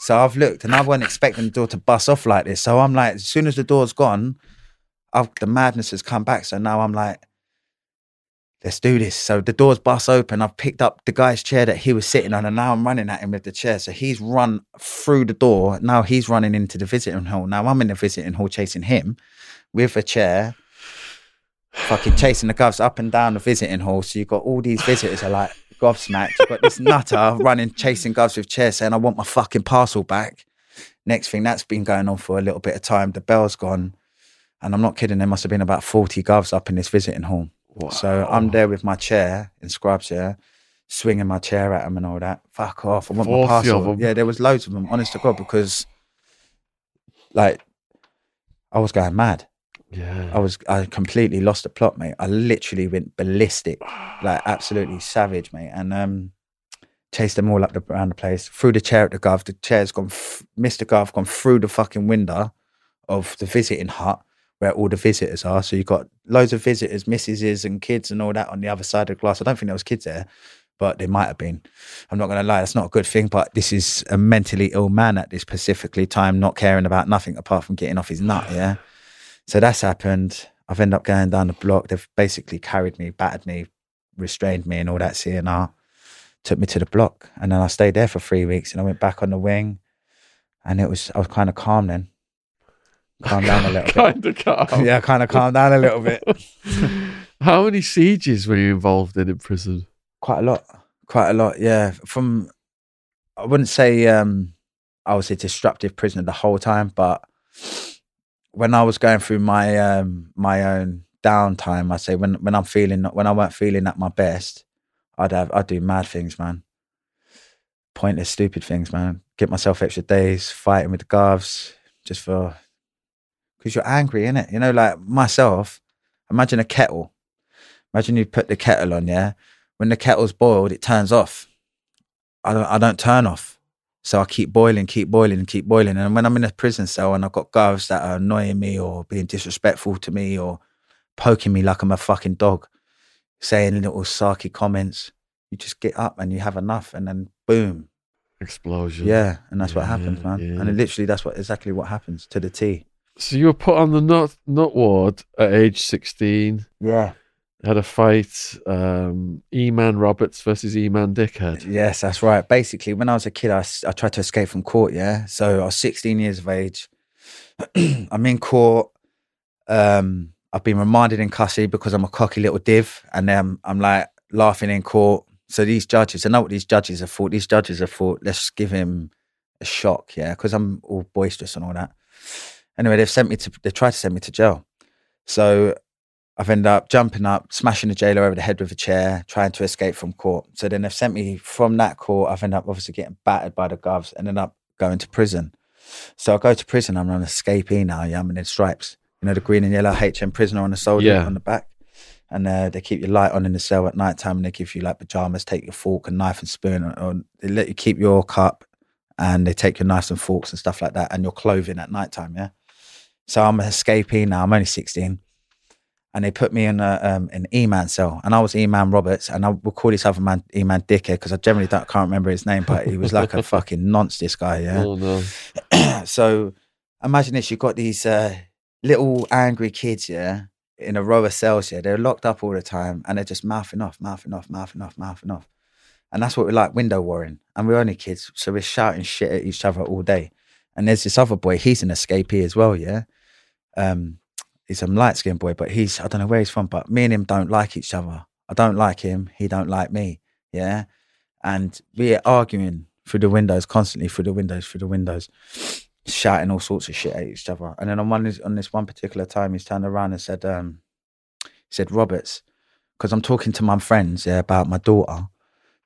so I've looked and I wasn't expecting the door to bust off like this. So I'm like, as soon as the door's gone, I've, the madness has come back. So now I'm like, let's do this. So the door's bust open. I've picked up the guy's chair that he was sitting on, and now I'm running at him with the chair. So he's run through the door. Now he's running into the visiting hall. Now I'm in the visiting hall chasing him with a chair, fucking chasing the govs up and down the visiting hall. So you've got all these visitors are like gobsmacked. You've got this nutter running, chasing govs with chairs saying, I want my fucking parcel back. Next thing, that's been going on for a little bit of time. The bell's gone. And I'm not kidding, there must have been about 40 govs up in this visiting hall. So I'm there with my chair in Scrubs, yeah, swinging my chair at them and all that. Fuck off. I want my 40 of parcel. them. Yeah, there was loads of them, honest to God, because like I was going mad. Yeah. I was I completely lost the plot, mate. I literally went ballistic, like absolutely savage, mate. And um, chased them all up the, around the place. Threw the chair at the gov. The chair's gone. F- Mr. Gov gone through the fucking window of the visiting hut where all the visitors are. So you've got loads of visitors, missuses and kids and all that on the other side of the glass. I don't think there was kids there, but there might have been. I'm not going to lie, that's not a good thing. But this is a mentally ill man at this specifically time, not caring about nothing apart from getting off his nut. Yeah. So that's happened. I've ended up going down the block. They've basically carried me, battered me, restrained me, and all that CNR. Took me to the block, and then I stayed there for three weeks. And I went back on the wing, and it was I was kind of calm then. Calm down a little bit. kind of calm. Yeah, kind of calmed down a little bit. How many sieges were you involved in in prison? Quite a lot. Quite a lot. Yeah. From I wouldn't say um I was a disruptive prisoner the whole time, but when I was going through my um my own downtime, I say when when I'm feeling when I weren't feeling at my best, I'd have I'd do mad things, man. Pointless, stupid things, man. Get myself extra days fighting with the guards just for because you're angry, innit? You know, like myself. Imagine a kettle. Imagine you put the kettle on, yeah. When the kettle's boiled, it turns off. I don't. I don't turn off. So I keep boiling, keep boiling, and keep boiling. And when I'm in a prison cell and I've got guards that are annoying me or being disrespectful to me or poking me like I'm a fucking dog, saying little sarky comments, you just get up and you have enough, and then boom, Explosion. yeah, and that's what happens, man. yeah. And it literally, that's what exactly what happens to the T. So you were put on the nut nut ward at age sixteen. Yeah. Had a fight. Um, E-Man Roberts versus E-Man Dickhead. Yes, that's right. Basically, when I was a kid, I, I tried to escape from court. Yeah, so I was 16 years of age. I'm in court. Um, I've been remanded in custody because I'm a cocky little div, and then I'm like laughing in court. So these judges, I know what these judges have thought. These judges have thought, let's give him a shock, yeah, because I'm all boisterous and all that. Anyway, they've sent me to. They tried to send me to jail. So I've ended up jumping up, smashing the jailer over the head with a chair, trying to escape from court. So then they've sent me from that court. I've ended up obviously getting battered by the govs, ended up going to prison. So I go to prison. I'm an escapee now. Yeah, I'm in stripes. You know the green and yellow HM prisoner on the shoulder Yeah. on the back. And uh, they keep your light on in the cell at night time and they give you like pajamas, take your fork and knife and spoon, or, or they let you keep your cup and they take your knives and forks and stuff like that and your clothing at night time. Yeah. So I'm an escapee now. I'm only 16 and they put me in a, um, an E-man cell, and I was E-man Roberts, and I would call this other man E-man Dickhead because I generally don't can't remember his name, but he was like a fucking nonce. This guy, yeah. Oh no. so imagine this: you've got these uh, little angry kids, yeah, in a row of cells, yeah. They're locked up all the time, and they're just mouthing off, mouthing off, mouthing off, mouthing off, and that's what we like window warring. And we're only kids, so we're shouting shit at each other all day. And there's this other boy; he's an escapee as well, yeah. Um, he's a light skinned boy, but he's I don't know where he's from, but me and him don't like each other. I don't like him, he don't like me. Yeah. And we're arguing through the windows, constantly through the windows, through the windows, shouting all sorts of shit at each other. And then on one on this one particular time, he's turned around and said, um, he said, Roberts, because I'm talking to my friends, yeah, about my daughter,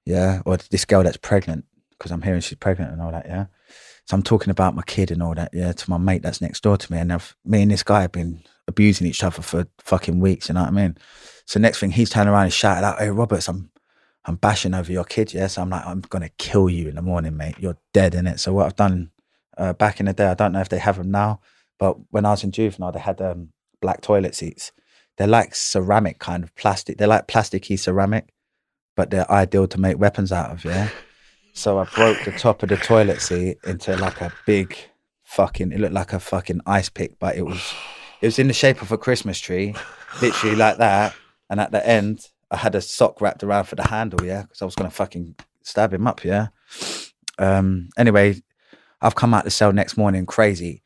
yeah, or this girl that's pregnant, because I'm hearing she's pregnant and all that, yeah. So I'm talking about my kid and all that, yeah, to my mate that's next door to me. And I've, me and this guy have been abusing each other for fucking weeks, you know what I mean? So next thing he's turning around and shouting out, Hey Roberts, I'm I'm bashing over your kid, yeah. So I'm like, I'm gonna kill you in the morning, mate. You're dead in it. So what I've done uh, back in the day, I don't know if they have them now, but when I was in juvenile, they had um, black toilet seats. They're like ceramic kind of plastic. They're like plasticky ceramic, but they're ideal to make weapons out of, yeah. So I broke the top of the toilet seat into like a big fucking. It looked like a fucking ice pick, but it was it was in the shape of a Christmas tree, literally like that. And at the end, I had a sock wrapped around for the handle, yeah, because I was gonna fucking stab him up, yeah. Um. Anyway, I've come out the cell next morning crazy,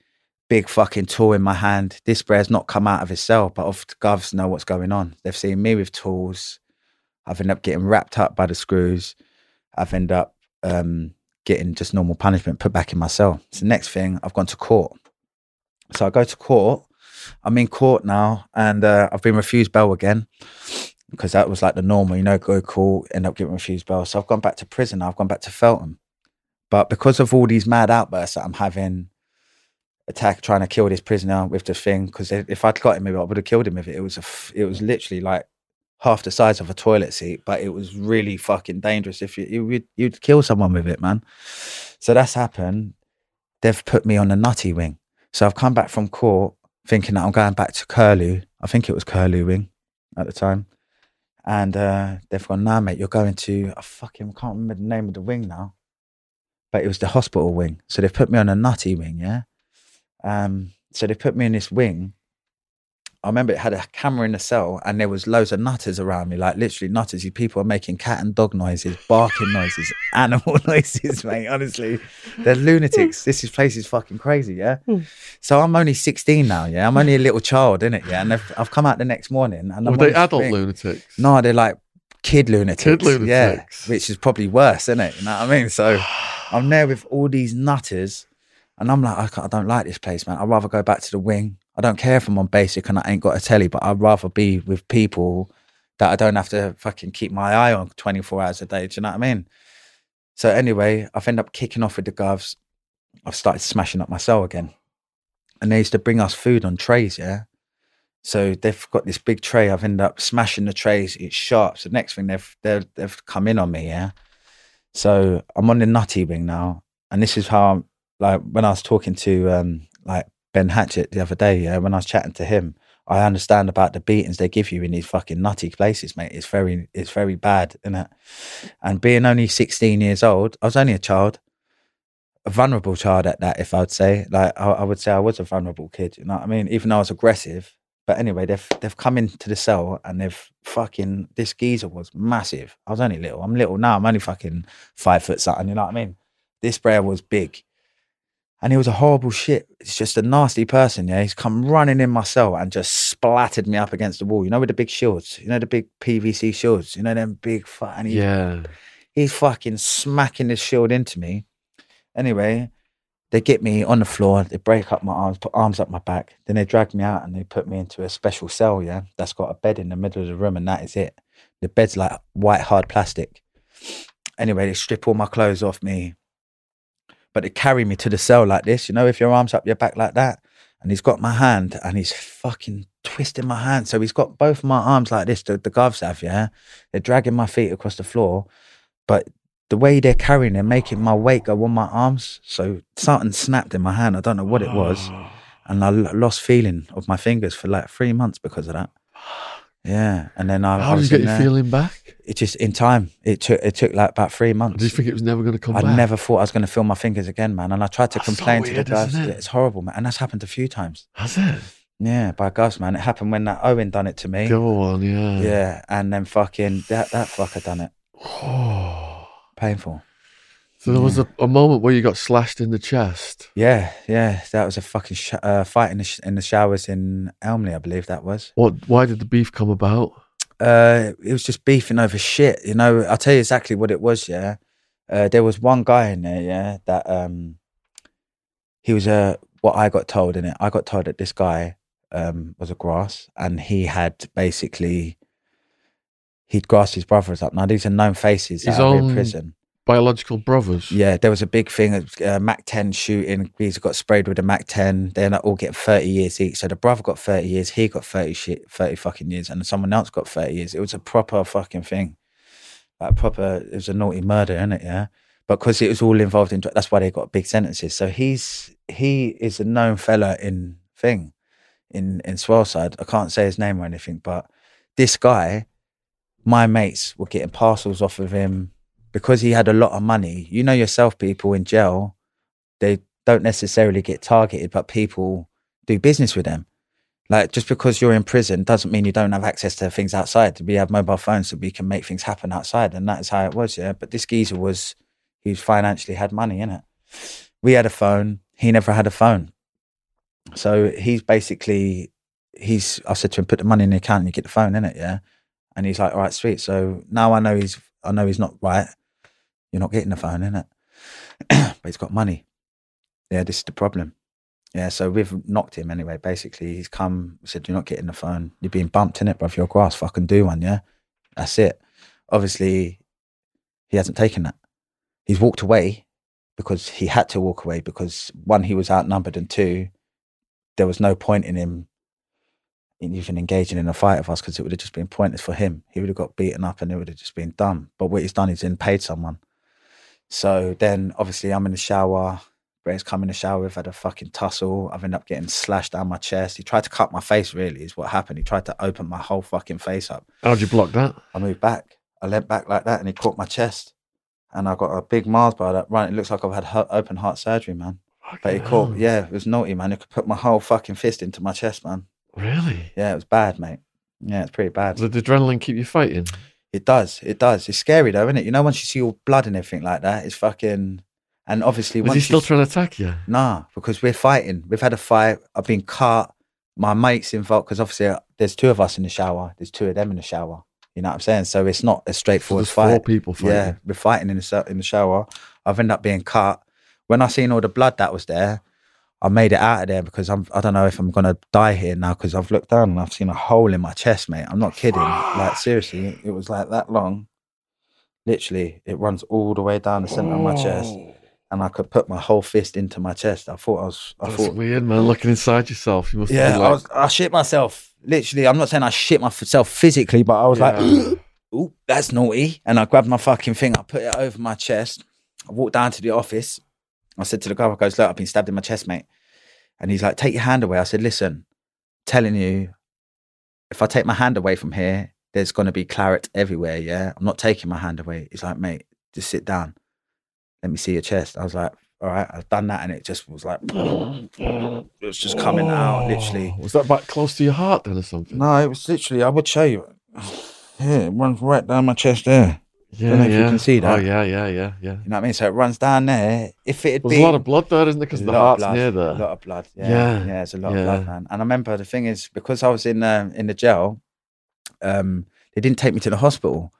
big fucking tool in my hand. This bear's not come out of his cell, but of the govs know what's going on. They've seen me with tools. I've ended up getting wrapped up by the screws. I've ended up um, getting just normal punishment put back in my cell. So next thing, I've gone to court. So I go to court. I'm in court now, and uh, I've been refused bail again because that was like the normal, you know, go court, end up getting refused bail. So I've gone back to prison. I've gone back to Feltham. But because of all these mad outbursts that I'm having, attack, trying to kill this prisoner with the thing. Because if I'd got him I would have killed him If it. It was a, f- it was literally like half the size of a toilet seat, but it was really fucking dangerous. If you, you would, you'd kill someone with it, man. So that's happened. They've put me on a nutty wing. So I've come back from court thinking that I'm going back to Curlew. I think it was Curlew wing at the time. And uh, they've gone, nah, mate, you're going to, I fucking can't remember the name of the wing now, but it was the hospital wing. So they've put me on a nutty wing, yeah? Um, so they put me in this wing. I remember it had a camera in the cell and there was loads of nutters around me, like literally nutters. You people are making cat and dog noises, barking noises, animal noises, mate. Honestly, they're lunatics. This is place is fucking crazy, yeah. Hmm. So I'm only 16 now, yeah. I'm only a little child, in it, yeah. And I've, I've come out the next morning and I'm Were they adult wing. lunatics? No, they're like kid lunatics. Kid lunatics. Yeah, which is probably worse, isn't it? You know what I mean? So I'm there with all these nutters, and I'm like, I, I don't like this place, man. I'd rather go back to the wing. I don't care if I'm on basic and I ain't got a telly, but I'd rather be with people that I don't have to fucking keep my eye on 24 hours a day. Do you know what I mean? So anyway, I've ended up kicking off with the govs. I've started smashing up my cell again. And they used to bring us food on trays, yeah? So they've got this big tray. I've ended up smashing the trays. It's sharp. So next thing they've they've they've come in on me. Yeah. So I'm on the nutty wing now, and this is how I'm like when I was talking to um like Ben Hatchett the other day. Yeah, when I was chatting to him, I understand about the beatings they give you in these fucking nutty places, mate. It's very it's very bad, isn't it? And being only 16 years old, I was only a child. A vulnerable child at that, if I'd say, like I, I would say, I was a vulnerable kid. You know what I mean? Even though I was aggressive, but anyway, they've they've come into the cell and they've fucking this geezer was massive. I was only little. I'm little now. I'm only fucking five foot something. You know what I mean? This bear was big, and he was a horrible shit. He's just a nasty person. Yeah, he's come running in my cell and just splattered me up against the wall. You know, with the big shields. You know the big PVC shields. You know them big. fu- And he, Yeah. he's fucking smacking this shield into me. Anyway, they get me on the floor, they break up my arms, put arms up my back, then they drag me out and they put me into a special cell, yeah, that's got a bed in the middle of the room, and that is it. The bed's like white hard plastic. Anyway, they strip all my clothes off me, but they carry me to the cell like this, you know, if your arms up your back like that. And he's got my hand and he's fucking twisting my hand. So he's got both my arms like this, the, the gloves have, yeah. They're dragging my feet across the floor, but the way they're carrying, they're making my weight go on my arms. So something snapped in my hand. I don't know what it was, and I l- lost feeling of my fingers for like three months because of that. Yeah, and then I, I How did you get your there. feeling back? It just in time. It took it took like about three months. Did you think it was never going to come I back? never thought I was going to feel my fingers again, man. And I tried to That's so complain to the guys. it? It's horrible, man. And that's happened a few times. Has it? Yeah, by guys, man. It happened when that Owen done it to me. Go on, yeah. Yeah, and then fucking that that fucker done it. Oh. Painful. So there was a, a moment where you got slashed in the chest. Yeah, yeah, that was a fucking sh- uh, fight in the, sh- in the showers in Elmley, I believe that was. What? Why did the beef come about? Uh, it was just beefing over shit, you know. I'll tell you exactly what it was. Yeah, uh, there was one guy in there. Yeah, that um, he was a what I got told in it. I got told that this guy um was a grass, and he had basically he'd grassed his brothers up. Now these are known faces His are in own- prison. Biological brothers. Yeah, there was a big thing of uh, Mac 10 shooting. He's got sprayed with a Mac 10. They're not all getting 30 years each. So the brother got 30 years, he got 30 shit, 30 fucking years, and someone else got 30 years. It was a proper fucking thing. Like proper, it was a naughty murder, isn't it? Yeah. But because it was all involved in, that's why they got big sentences. So he's, he is a known fella in thing, in, in Swaleside. I can't say his name or anything, but this guy, my mates were getting parcels off of him because he had a lot of money. You know yourself, people in jail, they don't necessarily get targeted, but people do business with them. Like just because you're in prison doesn't mean you don't have access to things outside. We have mobile phones so we can make things happen outside, and that is how it was. Yeah, but this geezer was he financially had money in it. We had a phone. He never had a phone. So he's basically he's. I said to him, put the money in the account and you get the phone in it. Yeah, and he's like, all right, sweet. So now I know he's. I know he's not right. You're not getting the phone in it, but he's got money. Yeah, this is the problem. Yeah, so we've knocked him anyway. Basically, he's come, said, You're not getting the phone. You're being bumped in it, bro. If you're grass, fucking do one, yeah? That's it. Obviously, he hasn't taken that. He's walked away because he had to walk away because one, he was outnumbered, and two, there was no point in him even engaging in a fight with us because it would have just been pointless for him. He would have got beaten up and it would have just been done. But what he's done is then paid someone. So then obviously I'm in the shower. Bray's come in the shower. We've had a fucking tussle. I've ended up getting slashed down my chest. He tried to cut my face, really, is what happened. He tried to open my whole fucking face up. How'd you block that? I moved back. I leant back like that and he caught my chest. And I got a big Mars bar that run. It looks like I've had hu- open heart surgery, man. But he caught, hell. yeah, it was naughty, man. He could put my whole fucking fist into my chest, man. Really? Yeah, it was bad, mate. Yeah, it's pretty bad. Did the adrenaline keep you fighting? It does. It does. It's scary though, isn't it? You know, once you see all blood and everything like that, it's fucking. And obviously, Was once he still you, trying to attack you? Nah, because we're fighting. We've had a fight. I've been cut. My mate's involved because obviously uh, there's two of us in the shower. There's two of them in the shower. You know what I'm saying? So it's not a So straightforward four fight. people fighting. Yeah, we're fighting in the in the shower. I've ended up being cut. When I seen all the blood that was there, I made it out of there because I'm. I don't know if I'm gonna die here now because I've looked down and I've seen a hole in my chest, mate. I'm not kidding. Like seriously, it was like that long. Literally, it runs all the way down the center of my chest, and I could put my whole fist into my chest. I thought I was. I That's thought. weird, man. Looking inside yourself, you must Yeah, have been I was. I shit myself. Literally, I'm not saying I shit myself physically, but I was like. Yeah. ooh, that's naughty. And I grabbed my fucking thing, I put it over my chest. I walked down to the office. I said to the guy, I goes, look, I've been stabbed in my chest, mate. And he's like, take your hand away. I said, listen, telling you, if I take my hand away from here, there's going to be claret everywhere, yeah? I'm not taking my hand away. He's like, mate, just sit down. Let me see your chest. I was like, all right, I've done that. And it just was like, it was just coming out, literally. Oh, Was that back close to your heart then or something? No, it was literally, I would show you. Yeah, it runs right down my chest there. Yeah, don't know if you yeah. can see that. Oh, yeah, yeah, yeah, yeah. You know what I mean? So it runs down there. If it had been a lot of blood there, isn't there? Because the heart's blood, near a lot of blood. Yeah, Yeah, yeah, there's a lot yeah. of blood, man. And I remember the thing is because I was in uh, in the jail, um, they didn't take me to the hospital,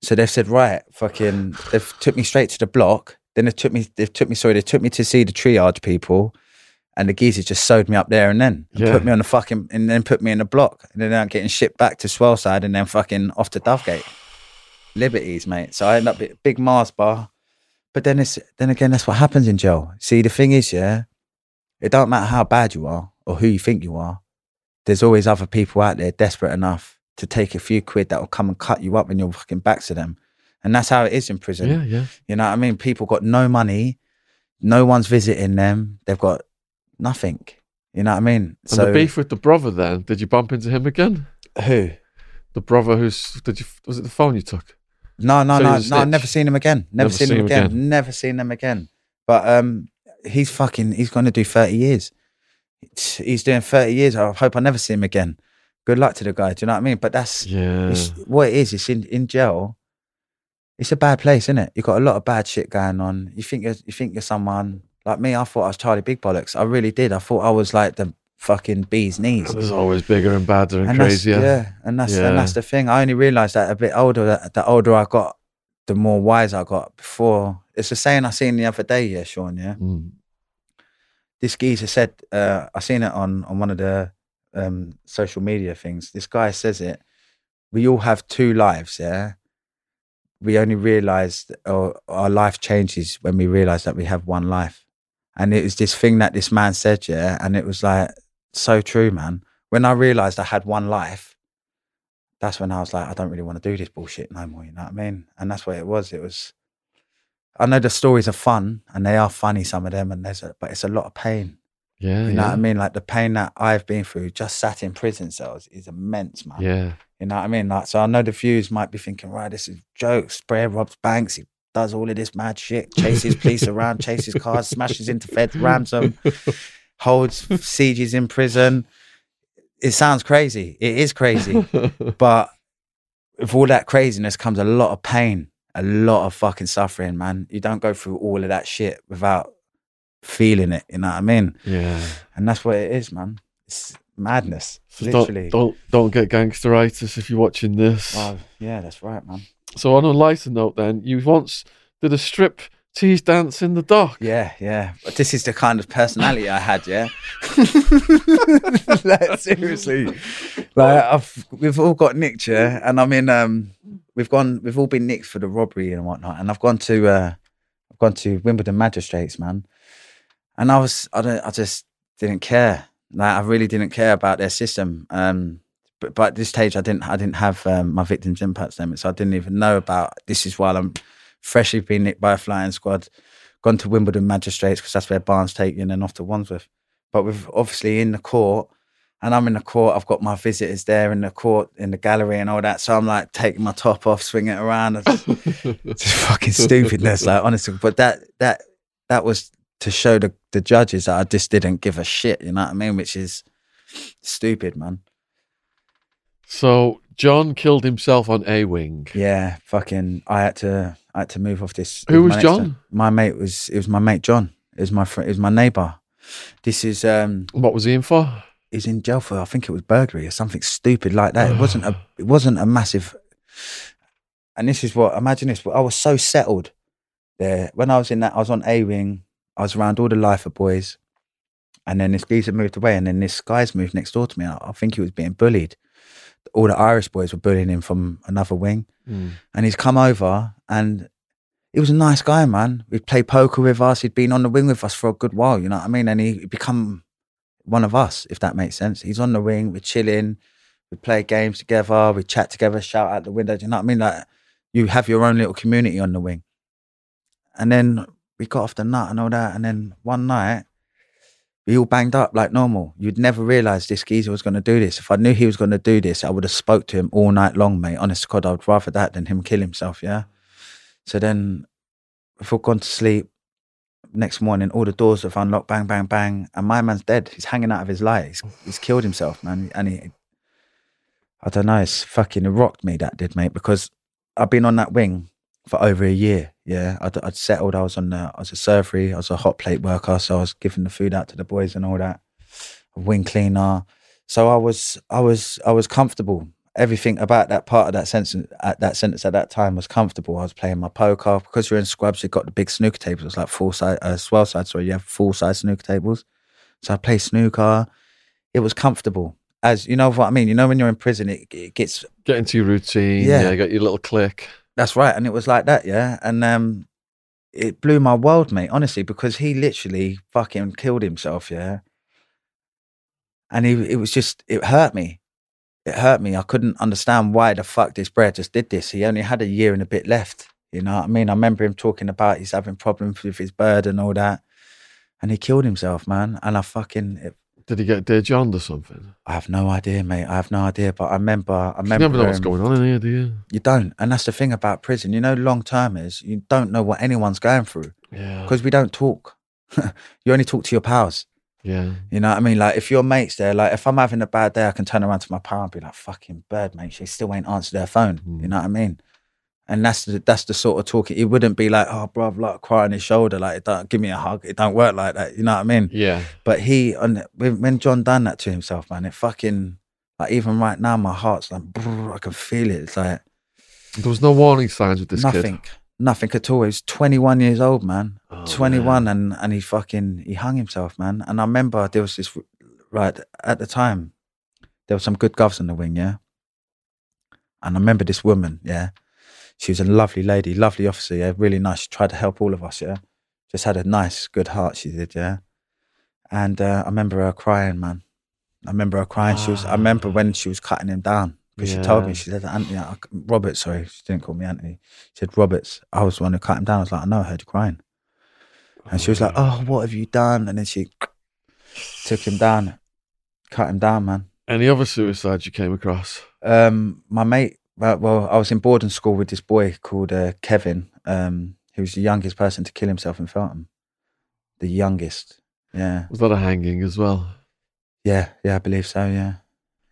so they said, right, fucking, they've took me straight to the block. Then they took me, they took me, sorry, they took me to see the triage people, and the geezer just sewed me up there and then and Yeah. put me on the fucking, and then put me in the block, and then I'm getting shipped back to Swaleside, and then fucking off to Dovegate, Liberties, mate. So I end up at big Mars bar. But then it's then again, that's what happens in jail. See, the thing is, yeah, it don't matter how bad you are or who you think you are. There's always other people out there desperate enough to take a few quid that will come and cut you up when you're fucking back to them. And that's how it is in prison. Yeah, yeah. You know what I mean? People got no money, no one's visiting them. They've got nothing. You know what I mean? And the beef with the brother then, did you bump into him again? who? The brother who's, did you, was it the phone you took? No, no, So no, no. I've never seen him again. Never, Never seen, seen him again. again. Never seen him again. But um, he's fucking. He's going to do thirty years. He's doing thirty years. I hope I never see him again. Good luck to the guy. Do you know what I mean? But that's Yeah. it's, what it is. It's in in jail. It's a bad place, isn't it? You've got a lot of bad shit going on. You think you're, you think you're someone like me. I thought I was Charlie Big Bollocks. I really did. I thought I was like the fucking bee's knees. There's always bigger and badder and, And crazier. Yeah, and that's Yeah. and that's the thing. I only realised that a bit older. That the older I got, the more wise I got. Before it's the saying I seen the other day. Yeah, Sean. Yeah, Mm. this geezer said. Uh, I seen it on on one of the um, social media things. This guy says it. We all have two lives. Yeah. We only realise that our, life changes when we realise that we have one life. And it was this thing that this man said, yeah, and it was like so true, man. When I realised I had one life, that's when I was like, I don't really want to do this bullshit no more. You know what I mean? And that's what it was. It was. I know the stories are fun, and they are funny, some of them, and there's a, but it's a lot of pain. Yeah. You know yeah. what I mean? Like the pain that I've been through, just sat in prison cells, is immense, man. Yeah. You know what I mean? Like, so I know the views might be thinking, right, this is jokes. Sprayer robs banks. He does all of this mad shit. Chases police around, chases cars, smashes into feds, rams them, holds sieges in prison. It sounds crazy. It is crazy. but with all that craziness comes a lot of pain, a lot of fucking suffering, man. You don't go through all of that shit without feeling it. You know what I mean? yeah. And that's what it is, man. It's madness. So literally. don't, don't don't get gangsteritis if you're watching this. Oh, yeah, that's right, man. So on a lighter note, then you once did a strip tease dance in the dock. Yeah, yeah. But this is the kind of personality I had, yeah. like, seriously. Like I've we've all got nicked, yeah. And I mean, um we've gone we've all been nicked for the robbery and whatnot. And I've gone to uh I've gone to Wimbledon magistrates, man. And I was I don't I just didn't care. Like I really didn't care about their system. Um, but, but at this stage, I didn't. I didn't have um, my victims' impact statement, so I didn't even know about. This is while I'm freshly been nicked by a flying squad, gone to Wimbledon magistrates because that's where Barnes take you, and then off to Wandsworth. But with obviously in the court, and I'm in the court. I've got my visitors there in the court, in the gallery, and all that. So I'm like taking my top off, swinging it around. It's just fucking stupidness, like honestly. But that that that was to show the the judges that I just didn't give a shit. You know what I mean? Which is stupid, man. So John killed himself on A Wing. Yeah, fucking. I had to. I had to move off this. Who was John? My mate was. It was my mate John. It was my friend. It was my neighbour. This is um. What was he in for? He's in jail for. I think it was burglary or something stupid like that. It wasn't a. It wasn't a massive. And this is what. Imagine this. But I was so settled there when I was in that. I was on A wing. I was around all the lifer boys, and then this geezer moved away, and then this guy's moved next door to me. I, I think he was being bullied. All the Irish boys were bullying him from another wing Mm. and he's come over and he was a nice guy, man. We'd play poker with us. He'd been on the wing with us for a good while, you know what I mean? And he'd become one of us, if that makes sense. He's on the wing, we're chilling, we play games together, we chat together, shout out the window. Do you know what I mean? Like you have your own little community on the wing. And then we got off the nut and all that. And then one night, we all banged up like normal. You'd never realize this geezer was going to do this. If I knew he was going to do this, I would have spoke to him all night long, mate. Honest to God, I would rather that than him kill himself. Yeah. So then, we've gone to sleep. Next morning, all the doors have unlocked. Bang, bang, bang, and my man's dead. He's hanging out of his light. He's, he's killed himself, man. And he, I don't know. It's fucking it rocked me that did, mate. Because I've been on that wing for over a year. Yeah, I'd, I'd settled. I was on the, I was a servery. I was a hot plate worker, so I was giving the food out to the boys and all that. A wing cleaner. So I was, I was, I was comfortable. Everything about that part of that sentence at that sentence at that time was comfortable. I was playing my poker because you're in scrubs. You've got the big snooker tables. It's like full size, uh, Swaleside. Sorry, you have full size snooker tables. So I play snooker. It was comfortable. As you know what I mean. You know when you're in prison, it, it gets Get into your routine. Yeah. Yeah. you got your little click. That's right, and it was like that, yeah. And um, it blew my world, mate. Honestly, because he literally fucking killed himself, yeah. And he, it was just, it hurt me. It hurt me. I couldn't understand why the fuck this bro just did this. He only had a year and a bit left. You know what I mean? I remember him talking about he's having problems with his bird and all that, and he killed himself, man. And I fucking, it, Did he get Dear John or something? I have no idea, mate. I have no idea. But I remember, I remember. You never know what's going on in here, do you? You don't, and that's the thing about prison. You know, long termers, you don't know what anyone's going through Yeah. because we don't talk. you only talk to your pals. Yeah. You know what I mean? Like if your mates there, like if I'm having a bad day, I can turn around to my pal and be like, "Fucking bird, mate, she still ain't answered her phone." Hmm. You know what I mean? And that's the that's the sort of talk. It wouldn't be like, "Oh, bruv, like cry on his shoulder, like it don't give me a hug." It don't work like that. You know what I mean? Yeah. But he, and when when John done that to himself, man, it fucking like even right now, my heart's like, brrr, I can feel it. It's like There was no warning signs with this nothing, kid. nothing at all. He was 21 years old, man. Oh, 21 man. and and he fucking he hung himself man. And i remember there was this right at the time there were some good govs in the wing yeah? And i remember this woman yeah? She was a lovely lady lovely officer yeah? Really nice. She tried to help all of us yeah? Just had a nice good heart she did yeah? And uh, i remember her crying man. I remember her crying. She was i remember when she was cutting him down because she told me she said anthony I- robert sorry she didn't call me anthony she said roberts i was the one who cut him down i was like i know i heard you crying and she was like, "Oh, what have you done?" And then she took him down, cut him down, man. Any other suicides you came across? Um, my mate, well, I was in boarding school with this boy called uh, Kevin. Um, he was the youngest person to kill himself in Feltham. The youngest. Yeah, Was that a hanging as well? yeah, yeah. I believe so. Yeah,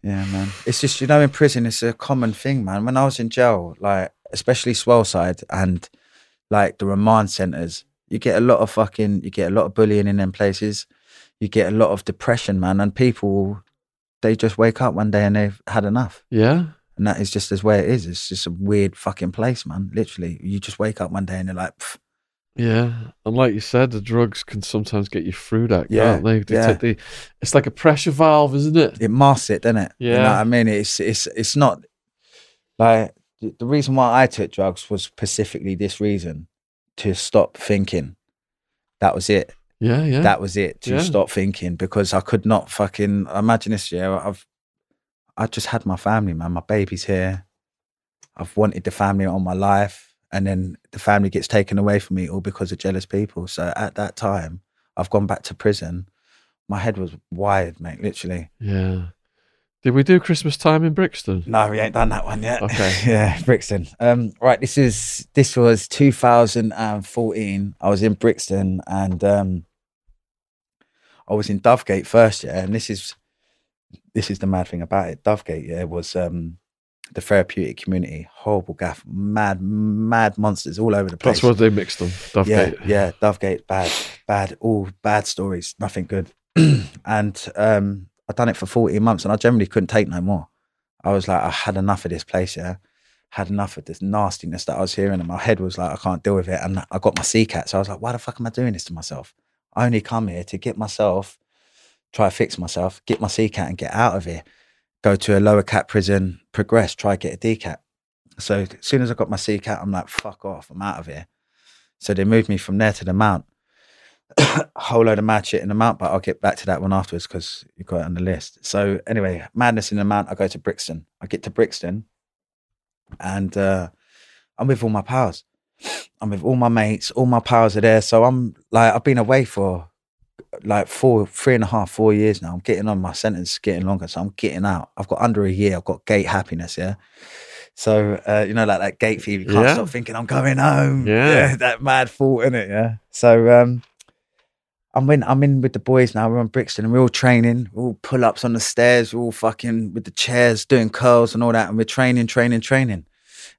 yeah, man. It's just you know, in prison, it's a common thing, man. When I was in jail, like especially Swaleside and like the remand centres, you get a lot of fucking, you get a lot of bullying in them places. You get a lot of depression, man, and people they just wake up one day and they've had enough, Yeah. and that is just as way it is. It's just a weird fucking place, man. Literally, you just wake up one day and you're like, "Pff, Yeah. And like you said, the drugs can sometimes get you through that, Yeah, can't they? They yeah. the, it's like a pressure valve, isn't it? it masks it, doesn't it? You know Yeah. what I mean? It's it's it's not like the the reason why I took drugs was specifically this reason to stop thinking. That was it. Yeah, yeah. that was it to Yeah. stop thinking because I could not fucking imagine this year. I've I just had my family, man. My baby's here. I've wanted the family all my life, and then the family gets taken away from me all because of jealous people. So at that time, I've gone back to prison. My head was wired, mate. Literally. yeah. Did we do Christmas time in Brixton? No, we ain't done that one yet. Okay. yeah, Brixton. Um, right. This is this was 2014. I was in Brixton, and um, I was in Dovegate first, yeah. And this is this is the mad thing about it. Dovegate, yeah, was um, the therapeutic community. Horrible gaff, mad, mad monsters all over the place. That's what they mixed them. Yeah, Dovegate. yeah, Dovegate, bad, bad, all bad stories, nothing good. and um, I'd done it for 14 months and I generally couldn't take no more. I was like, I had enough of this place, yeah. Had enough of this nastiness that I was hearing, and my head was like, I can't deal with it. And I got my CCAT, so I was like, why the fuck am I doing this to myself? I only come here to get myself, try to fix myself, get my CCAT and get out of here. Go to a lower cat prison, progress, try get a DCAT. So as soon as I got my C CCAT, I'm like, fuck off, I'm out of here. So they moved me from there to the Mount. whole load of mad shit in the Mount, but I'll get back to that one afterwards because you got it on the list. So anyway, madness in the Mount. I go to Brixton. I get to Brixton, and uh, I'm with all my pals. I'm with all my mates. All my pals are there. So I'm like, I've been away for like four, three and a half, four years now. I'm getting on my sentence, getting longer. So I'm getting out. I've got under a year. I've got gate happiness. Yeah. So uh, you know, like that gate fever. You can't Yeah. stop thinking I'm going home. Yeah. that mad thought in it. Yeah. So um, I'm in. I'm in with the boys now. We're on Brixton, and we're all training. We're all pull ups on the stairs. We're all fucking with the chairs, doing curls and all that, and we're training, training, training.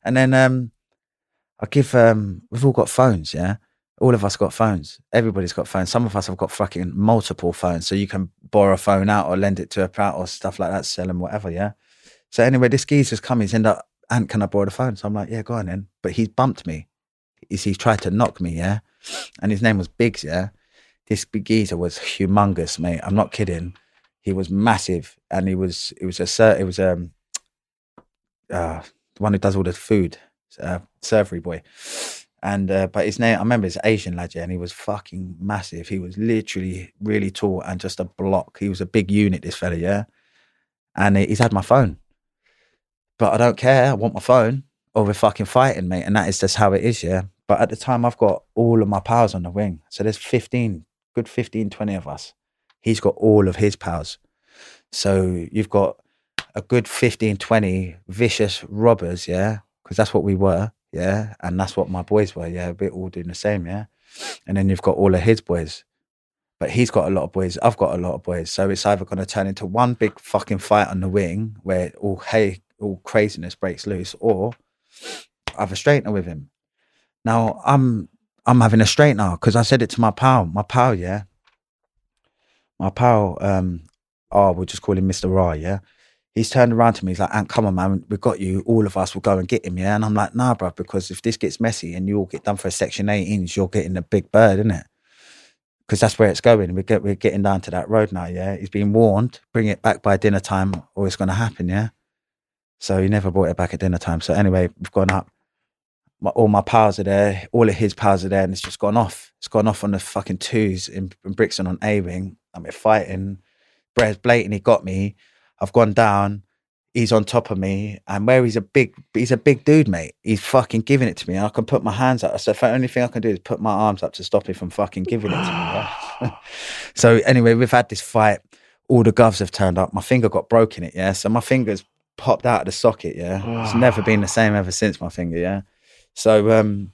And then um, I give. Um, we've all got phones. Yeah. All of us got phones. Everybody's got phones. Some of us have got fucking multiple phones, so you can borrow a phone out or lend it to a pal or stuff like that, sell them, whatever. Yeah. So anyway, this geezer's come. He's end up. Ant, can I borrow the phone? So I'm like, yeah, go on then. But he's bumped me. He's, he tried to knock me, yeah. And his name was Biggs, yeah. This big geezer was humongous, mate. I'm not kidding. He was massive, and he was. It was a. It was um. Uh, the one who does all the food, uh, servery boy. And uh, but his name, I remember his Asian lad, yeah, and he was fucking massive. He was literally really tall and just a block. He was a big unit, this fella, yeah. And he's had my phone, but I don't care. I want my phone, or we're fucking fighting, mate. And that is just how it is, yeah. But at the time, I've got all of my powers on the wing, so there's 15, good 15, 20 of us. He's got all of his powers, so you've got a good 15, 20 vicious robbers, yeah, because that's what we were, yeah, and that's what my boys were, yeah. We're all doing the same, yeah. And then you've got all of his boys, but he's got a lot of boys. I've got a lot of boys, so it's either going to turn into one big fucking fight on the wing where all hey, all craziness breaks loose, or I have a straightener with him. Now I'm I'm having a straightener because I said it to my pal, my pal, yeah. My pal, um, oh, we'll just call him Mr. Ra, yeah. He's turned around to me. He's like, "Ant, come on, man. We've got you. All of us will go and get him, yeah." And I'm like, "Nah, bro, because if this gets messy and you all get done for a Section 18s, you're getting a big bird, isn't it? Because that's where it's going. We get we're getting down to that road now, yeah. He's been warned. Bring it back by dinner time, or it's going to happen, yeah. So he never brought it back at dinner time. So anyway, we've gone up. My, all my powers are there. All of his powers are there, and it's just gone off. It's gone off on the fucking twos in, in Brixton on A wing. I'm fighting. Brett's blatantly got me. I've gone down. He's on top of me, and where he's a big, he's a big dude, mate. He's fucking giving it to me. And I can put my hands up. So the only thing I can do is put my arms up to stop him from fucking giving it to me. yeah? so anyway, we've had this fight. All the gloves have turned up. My finger got broken. It yeah. So my fingers popped out of the socket. Yeah, it's never been the same ever since. My finger. Yeah. So um,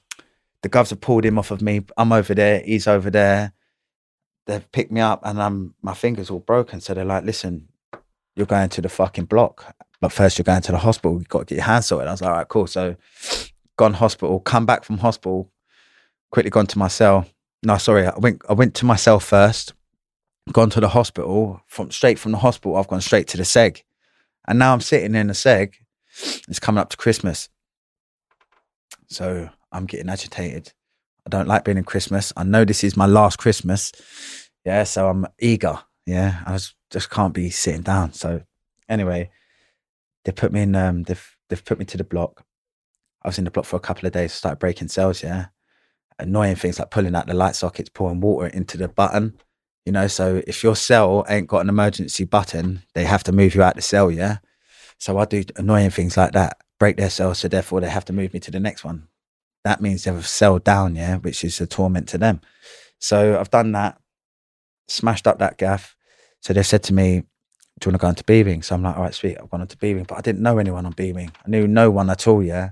the gloves have pulled him off of me. I'm over there. He's over there. They've picked me up, and I'm my fingers all broken. So they're like, "Listen, you're going to the fucking block, but first you're going to the hospital. You've got to get your hands sorted." I was like, "All right, cool." So gone hospital, come back from hospital, quickly gone to my cell. No, sorry, I went I went to my cell first, gone to the hospital. From straight from the hospital, I've gone straight to the seg, and now I'm sitting in the seg. It's coming up to Christmas, so I'm getting agitated. I don't like being in Christmas. I know this is my last Christmas, yeah. So I'm eager, yeah. I was, just can't be sitting down. So anyway, they put me in. Um, they've they've put me to the block. I was in the block for a couple of days. Started breaking cells, yeah. annoying things like pulling out the light sockets, pouring water into the button. You know, so if your cell ain't got an emergency button, they have to move you out the cell, yeah? So I do annoying things like that, break their cell, so therefore they have to move me to the next one. That means they've cell down, yeah, which is a torment to them. So I've done that, smashed up that gaff. So they said to me, Do you want to go into beaming? So I'm like, All right, sweet, I've gone into beaming. But I didn't know anyone on beaming. I knew no one at all, yeah.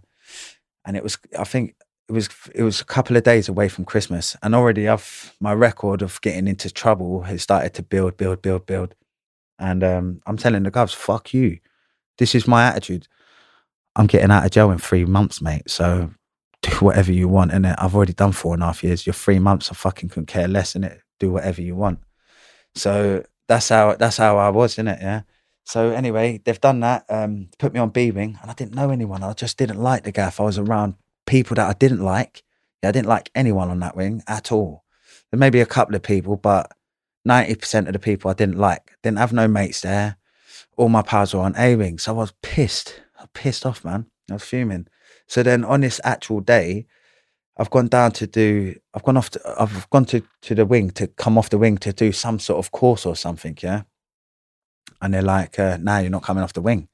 And it was, I think it was it was a couple of days away from Christmas, and already I've my record of getting into trouble has started to build, build, build, build. And um, I'm telling the guys, fuck you. This is my attitude. I'm getting out of jail in three months, mate. So do whatever you want. And I've already done four and a half years. You're three months. I fucking couldn't care less in it. Do whatever you want. So that's how that's how I was in it. Yeah. So anyway, they've done that. Um, put me on beaming, and I didn't know anyone. I just didn't like the gaff. I was around people that I didn't like. Yeah, I didn't like anyone on that wing at all. There may be a couple of people, but ninety percent of the people I didn't like. Didn't have no mates there. All my pals were on A wing, so I was pissed. I was pissed off, man. I was fuming. So then on this actual day, I've gone down to do. I've gone off. To, I've gone to to the wing to come off the wing to do some sort of course or something. Yeah. And they're like, uh, "Now nah, you're not coming off the wing."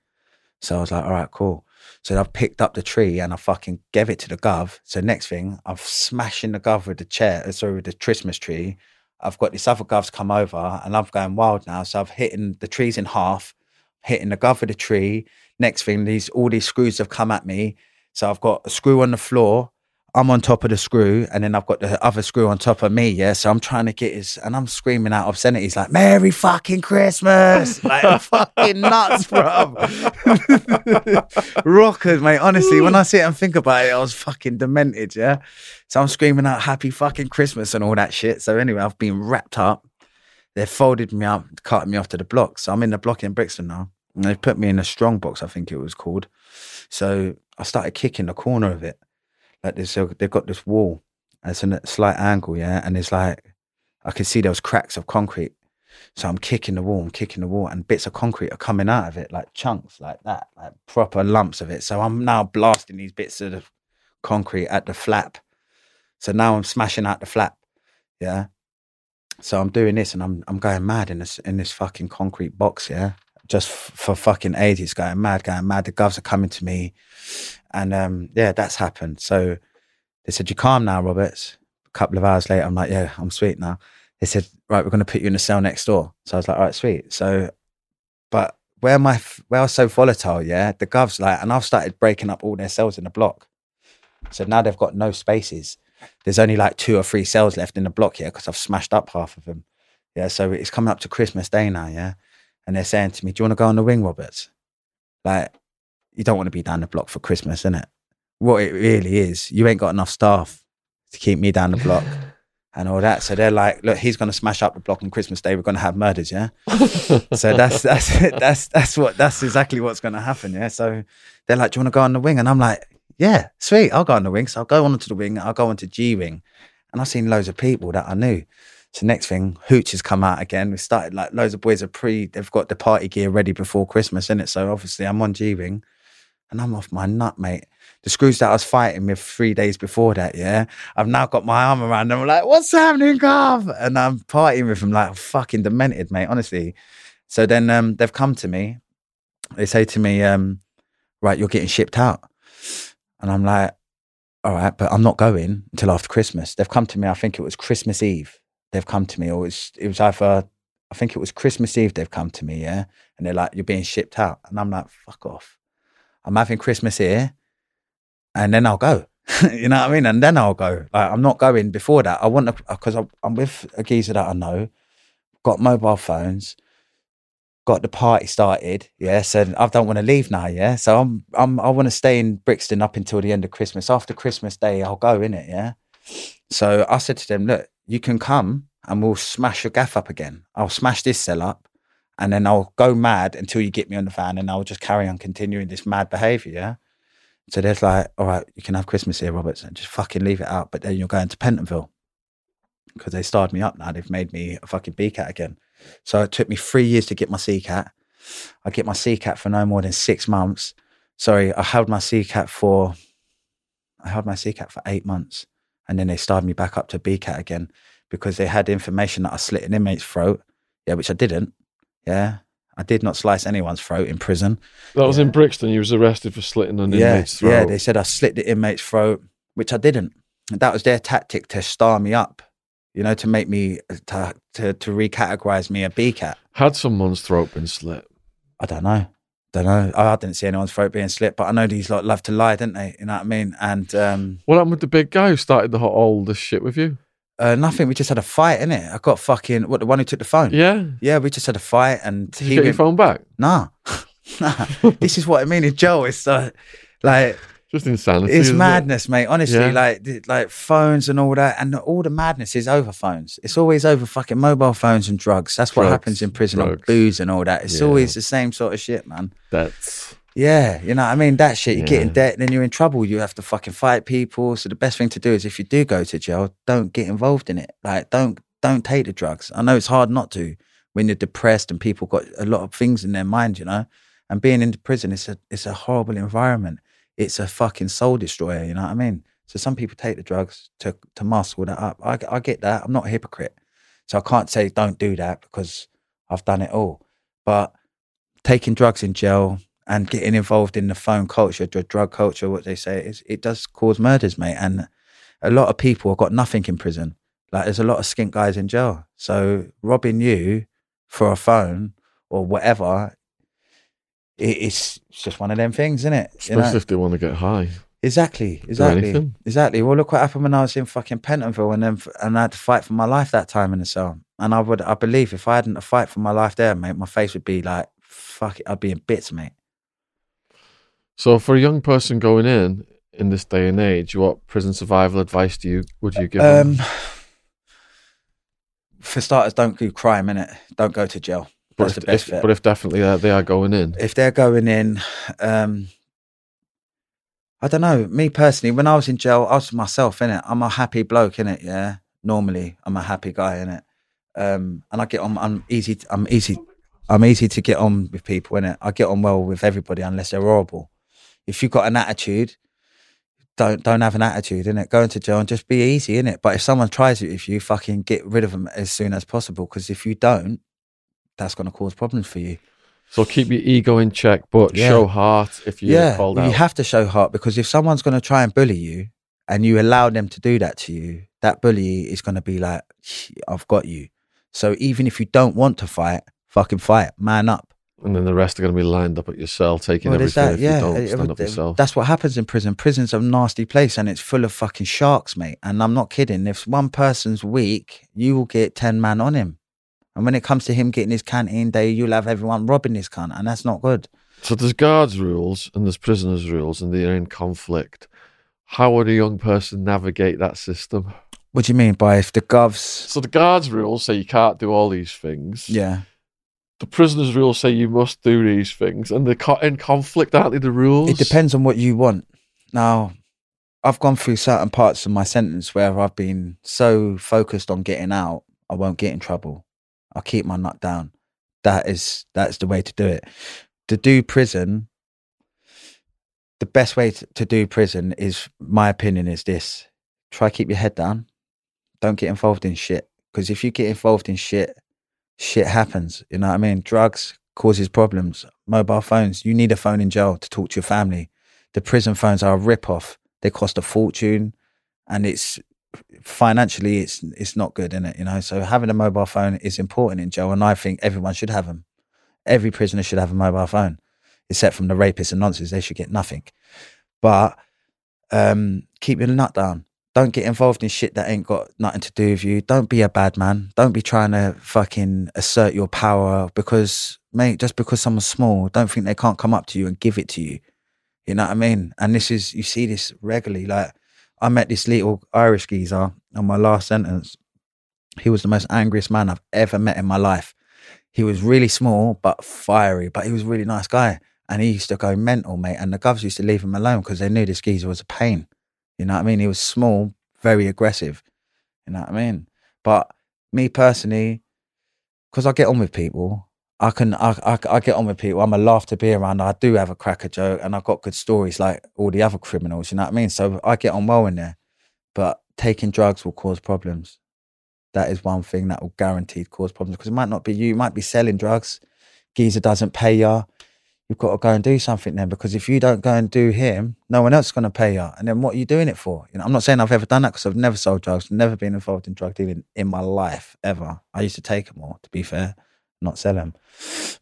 So I was like, "All right, cool." So I've picked up the tree and I fucking gave it to the gov. So next thing, I'm smashing the gov with the chair. Uh, sorry, with the Christmas tree. I've got this other gov's come over and I'm going wild now. So I've hitting the trees in half, hitting the gov with the tree. Next thing, these all these screws have come at me. So I've got a screw on the floor. I'm on top of the screw, and then I've got the other screw on top of me. Yeah, so I'm trying to get his, and I'm screaming out obscenities like "Merry fucking Christmas!" like fucking nuts, bro. Rockers, mate. Honestly, when I sit and think about it, I was fucking demented. Yeah, so I'm screaming out "Happy fucking Christmas" and all that shit. So anyway, I've been wrapped up. They folded me up, cutting me off to the block. So I'm in the block in Brixton now. And they put me in a strong box, I think it was called. So I started kicking the corner of it. Like this, they've got this wall. And it's a slight angle, yeah. And it's like I could see was cracks of concrete. So I'm kicking the wall, I'm kicking the wall, and bits of concrete are coming out of it, like chunks, like that, like proper lumps of it. So I'm now blasting these bits of the concrete at the flap. So now I'm smashing out the flap, yeah. So I'm doing this, and I'm I'm going mad in this in this fucking concrete box, yeah just f- for fucking ages, going mad, going mad. The govs are coming to me, and um, yeah, that's happened. So they said, you're calm now, Roberts." A couple of hours later, I'm like, "Yeah, I'm sweet now." They said, "Right, we're going to put you in a cell next door." So I was like, "All right, sweet." So, but where my where I was so volatile, yeah, the govs like, and I've started breaking up all their cells in the block. So now they've got no spaces. There's only like two or three cells left in the block here because I've smashed up half of them. Yeah, so it's coming up to Christmas Day now, yeah and they're saying to me, "Do you want to go on the wing, Roberts?" Like, you don't want to be down the block for Christmas, isn't it? What it really is, you ain't got enough staff to keep me down the block and all that. So they're like, "Look, he's going to smash up the block on Christmas Day. We're going to have murders, yeah." so that's that's that's that's what that's exactly what's going to happen, yeah. So they're like, "Do you want to go on the wing?" And I'm like, "Yeah, sweet, I'll go on the wing." So I'll go onto the wing. I'll go onto G wing, and I've seen loads of people that I knew. So next thing, Hooch has come out again. We started like loads of boys are pre, they've got the party gear ready before Christmas, in it. So obviously I'm on G Wing and I'm off my nut, mate. The screws that I was fighting with three days before that, yeah, I've now got my arm around them. I'm like, what's happening, Gav? And I'm partying with them like fucking demented, mate, honestly. So then um, they've come to me. They say to me, um, right, you're getting shipped out. And I'm like, all right, but I'm not going until after Christmas. They've come to me, I think it was Christmas Eve they've come to me, or it was, it was either, I think it was Christmas Eve they've come to me, yeah? And they're like, you're being shipped out. And I'm like, fuck off. I'm having Christmas here and then I'll go. you know what I mean? And then I'll go. Like, I'm not going before that. I want to, because I'm with a geezer that I know, got mobile phones, got the party started. Yeah, and I don't want to leave now. Yeah, so I'm I'm I want to stay in Brixton up until the end of Christmas. After Christmas Day, I'll go in it. Yeah. So I said to them, look, you can come and we'll smash your gaff up again. I'll smash this cell up and then I'll go mad until you get me on the van and I'll just carry on continuing this mad behavior. Yeah. So there's like, all right, you can have Christmas here, Roberts, and just fucking leave it out. But then you're going to Pentonville because they started me up now. They've made me a fucking B cat again. So it took me three years to get my C cat. I get my C cat for no more than six months. Sorry, I held my C cat for, I held my C cat for eight months and then they started me back up to BCAT again because they had information that I slit an inmate's throat. Yeah, which I didn't. Yeah, I did not slice anyone's throat in prison. That was Yeah. in Brixton. You was arrested for slitting an yeah, inmate's throat. yeah. They said I slit the inmate's throat, which I didn't. That was their tactic to star me up. You know, to make me to to, to recategorize me a BCAT. Had someone's throat been slit? I don't know. Don't know. I didn't see anyone's throat being slit, but I know these lot love to lie, don't they? You know what I mean? And um, What happened with the big guy who started the whole all this shit with you? uh, nothing. We just had a fight, innit? I got fucking what the one who took the phone. Yeah. Yeah, we just had a fight, and Did you get your phone back? Nah, nah. this is what I mean in Joe. It's uh, like Just insanity. it's isn't it? madness, mate. Honestly, Yeah. like like phones and all that, and all the madness is over phones. It's always over fucking mobile phones and drugs. That's what happens in prison, drugs. booze and all that. It's Yeah. always the same sort of shit, man. That's Yeah, you know what I mean? That shit, you get in Yeah. debt, then you're in trouble. You have to fucking fight people. So the best thing to do is if you do go to jail, don't get involved in it. Like don't don't take the drugs. I know it's hard not to when you're depressed and people got a lot of things in their mind, you know. And being in prison, it's a it's a horrible environment. It's a fucking soul destroyer, you know what I mean? So some people take the drugs to to all that up. I I get that. I'm not a hypocrite. So I can't say don't do that because I've done it all. But taking drugs in jail and getting involved in the phone culture, the drug culture, what they say is it does cause murders, mate. And a lot of people have got nothing in prison. Like there's a lot of skink guys in jail. So robbing you for a phone or whatever, it's it's just one of them things, isn't it? You know? especially if they want to get high. Exactly, exactly, exactly. Well, look what happened when I was in fucking Pentonville, and then and I had to fight for my life that time in the cell. And I would, I believe, if I hadn't a fight for my life there, mate, my face would be like, fuck it, I'd be in bits, mate. So for a young person going in in this day and age, what prison survival advice do you would you give them? Um, for starters, don't do crime in it. Don't go to jail. But if, if- but if definitely uh, they are going in, if they're going in, um, I don't know. Me personally, when I was in jail, I was myself in it. I'm a happy bloke in it. Yeah, normally I'm a happy guy in it, um, and I get on. I'm easy. I'm easy. I'm easy to get on with people in it. I get on well with everybody unless they're horrible. If you've got an attitude, don't don't have an attitude in it. Go into jail and just be easy in it. But if someone tries it with you, fucking get rid of them as soon as possible. Because if you don't, that's going to cause problems for you. so keep your ego in check, but Yeah. show heart if you're yeah, you out. have to show heart because if someone's going to try and bully you and you allow them to do that to you, that bully is going to be like, I've got you. So even if you don't want to fight, fucking fight, man up. and then the rest are going to be lined up at your cell, taking Well, everything that, if yeah. you don't stand it- up yourself. That's what happens in prison. Prison's a nasty place and it's full of fucking sharks, mate. And I'm not kidding. If one person's weak, you will get 10 man on him. And when it comes to him getting his canteen day, you'll have everyone robbing his cunt. And that's not good. So there's guards rules and there's prisoners rules, and they're in conflict. How would a young person navigate that system? What do you mean by if the govs. So the guards rules say you can't do all these things. Yeah. The prisoners rules say you must do these things, and they're co- in conflict, aren't they? The rules. It depends on what you want. Now, I've gone through certain parts of my sentence where I've been so focused on getting out, I won't get in trouble. I'll keep my nut down. That is that's the way to do it. To do prison, the best way to, to do prison is my opinion is this. Try keep your head down. Don't get involved in shit. Because if you get involved in shit, shit happens. You know what I mean? Drugs causes problems. Mobile phones, you need a phone in jail to talk to your family. The prison phones are a rip off. They cost a fortune and it's financially it's it's not good in it, you know. So having a mobile phone is important in jail and I think everyone should have them. Every prisoner should have a mobile phone. Except from the rapists and nonsense, they should get nothing. But um, keep your nut down. Don't get involved in shit that ain't got nothing to do with you. Don't be a bad man. Don't be trying to fucking assert your power because, mate, just because someone's small, don't think they can't come up to you and give it to you. You know what I mean? And this is, you see this regularly. Like, I met this little Irish geezer on my last sentence. He was the most angriest man I've ever met in my life. He was really small but fiery, but he was a really nice guy. And he used to go mental, mate. And the govs used to leave him alone because they knew this geezer was a pain. You know what I mean? He was small, very aggressive. You know what I mean? But me personally, because I get on with people, I can I, I I get on with people. I'm a laugh to be around. I do have a cracker joke, and I've got good stories like all the other criminals. You know what I mean? So I get on well in there. But taking drugs will cause problems. That is one thing that will guaranteed cause problems because it might not be you, you might be selling drugs. Geezer doesn't pay you. You've got to go and do something then because if you don't go and do him, no one else is going to pay you. And then what are you doing it for? You know, I'm not saying I've ever done that because I've never sold drugs, never been involved in drug dealing in my life ever. I used to take them all, to be fair, not sell them.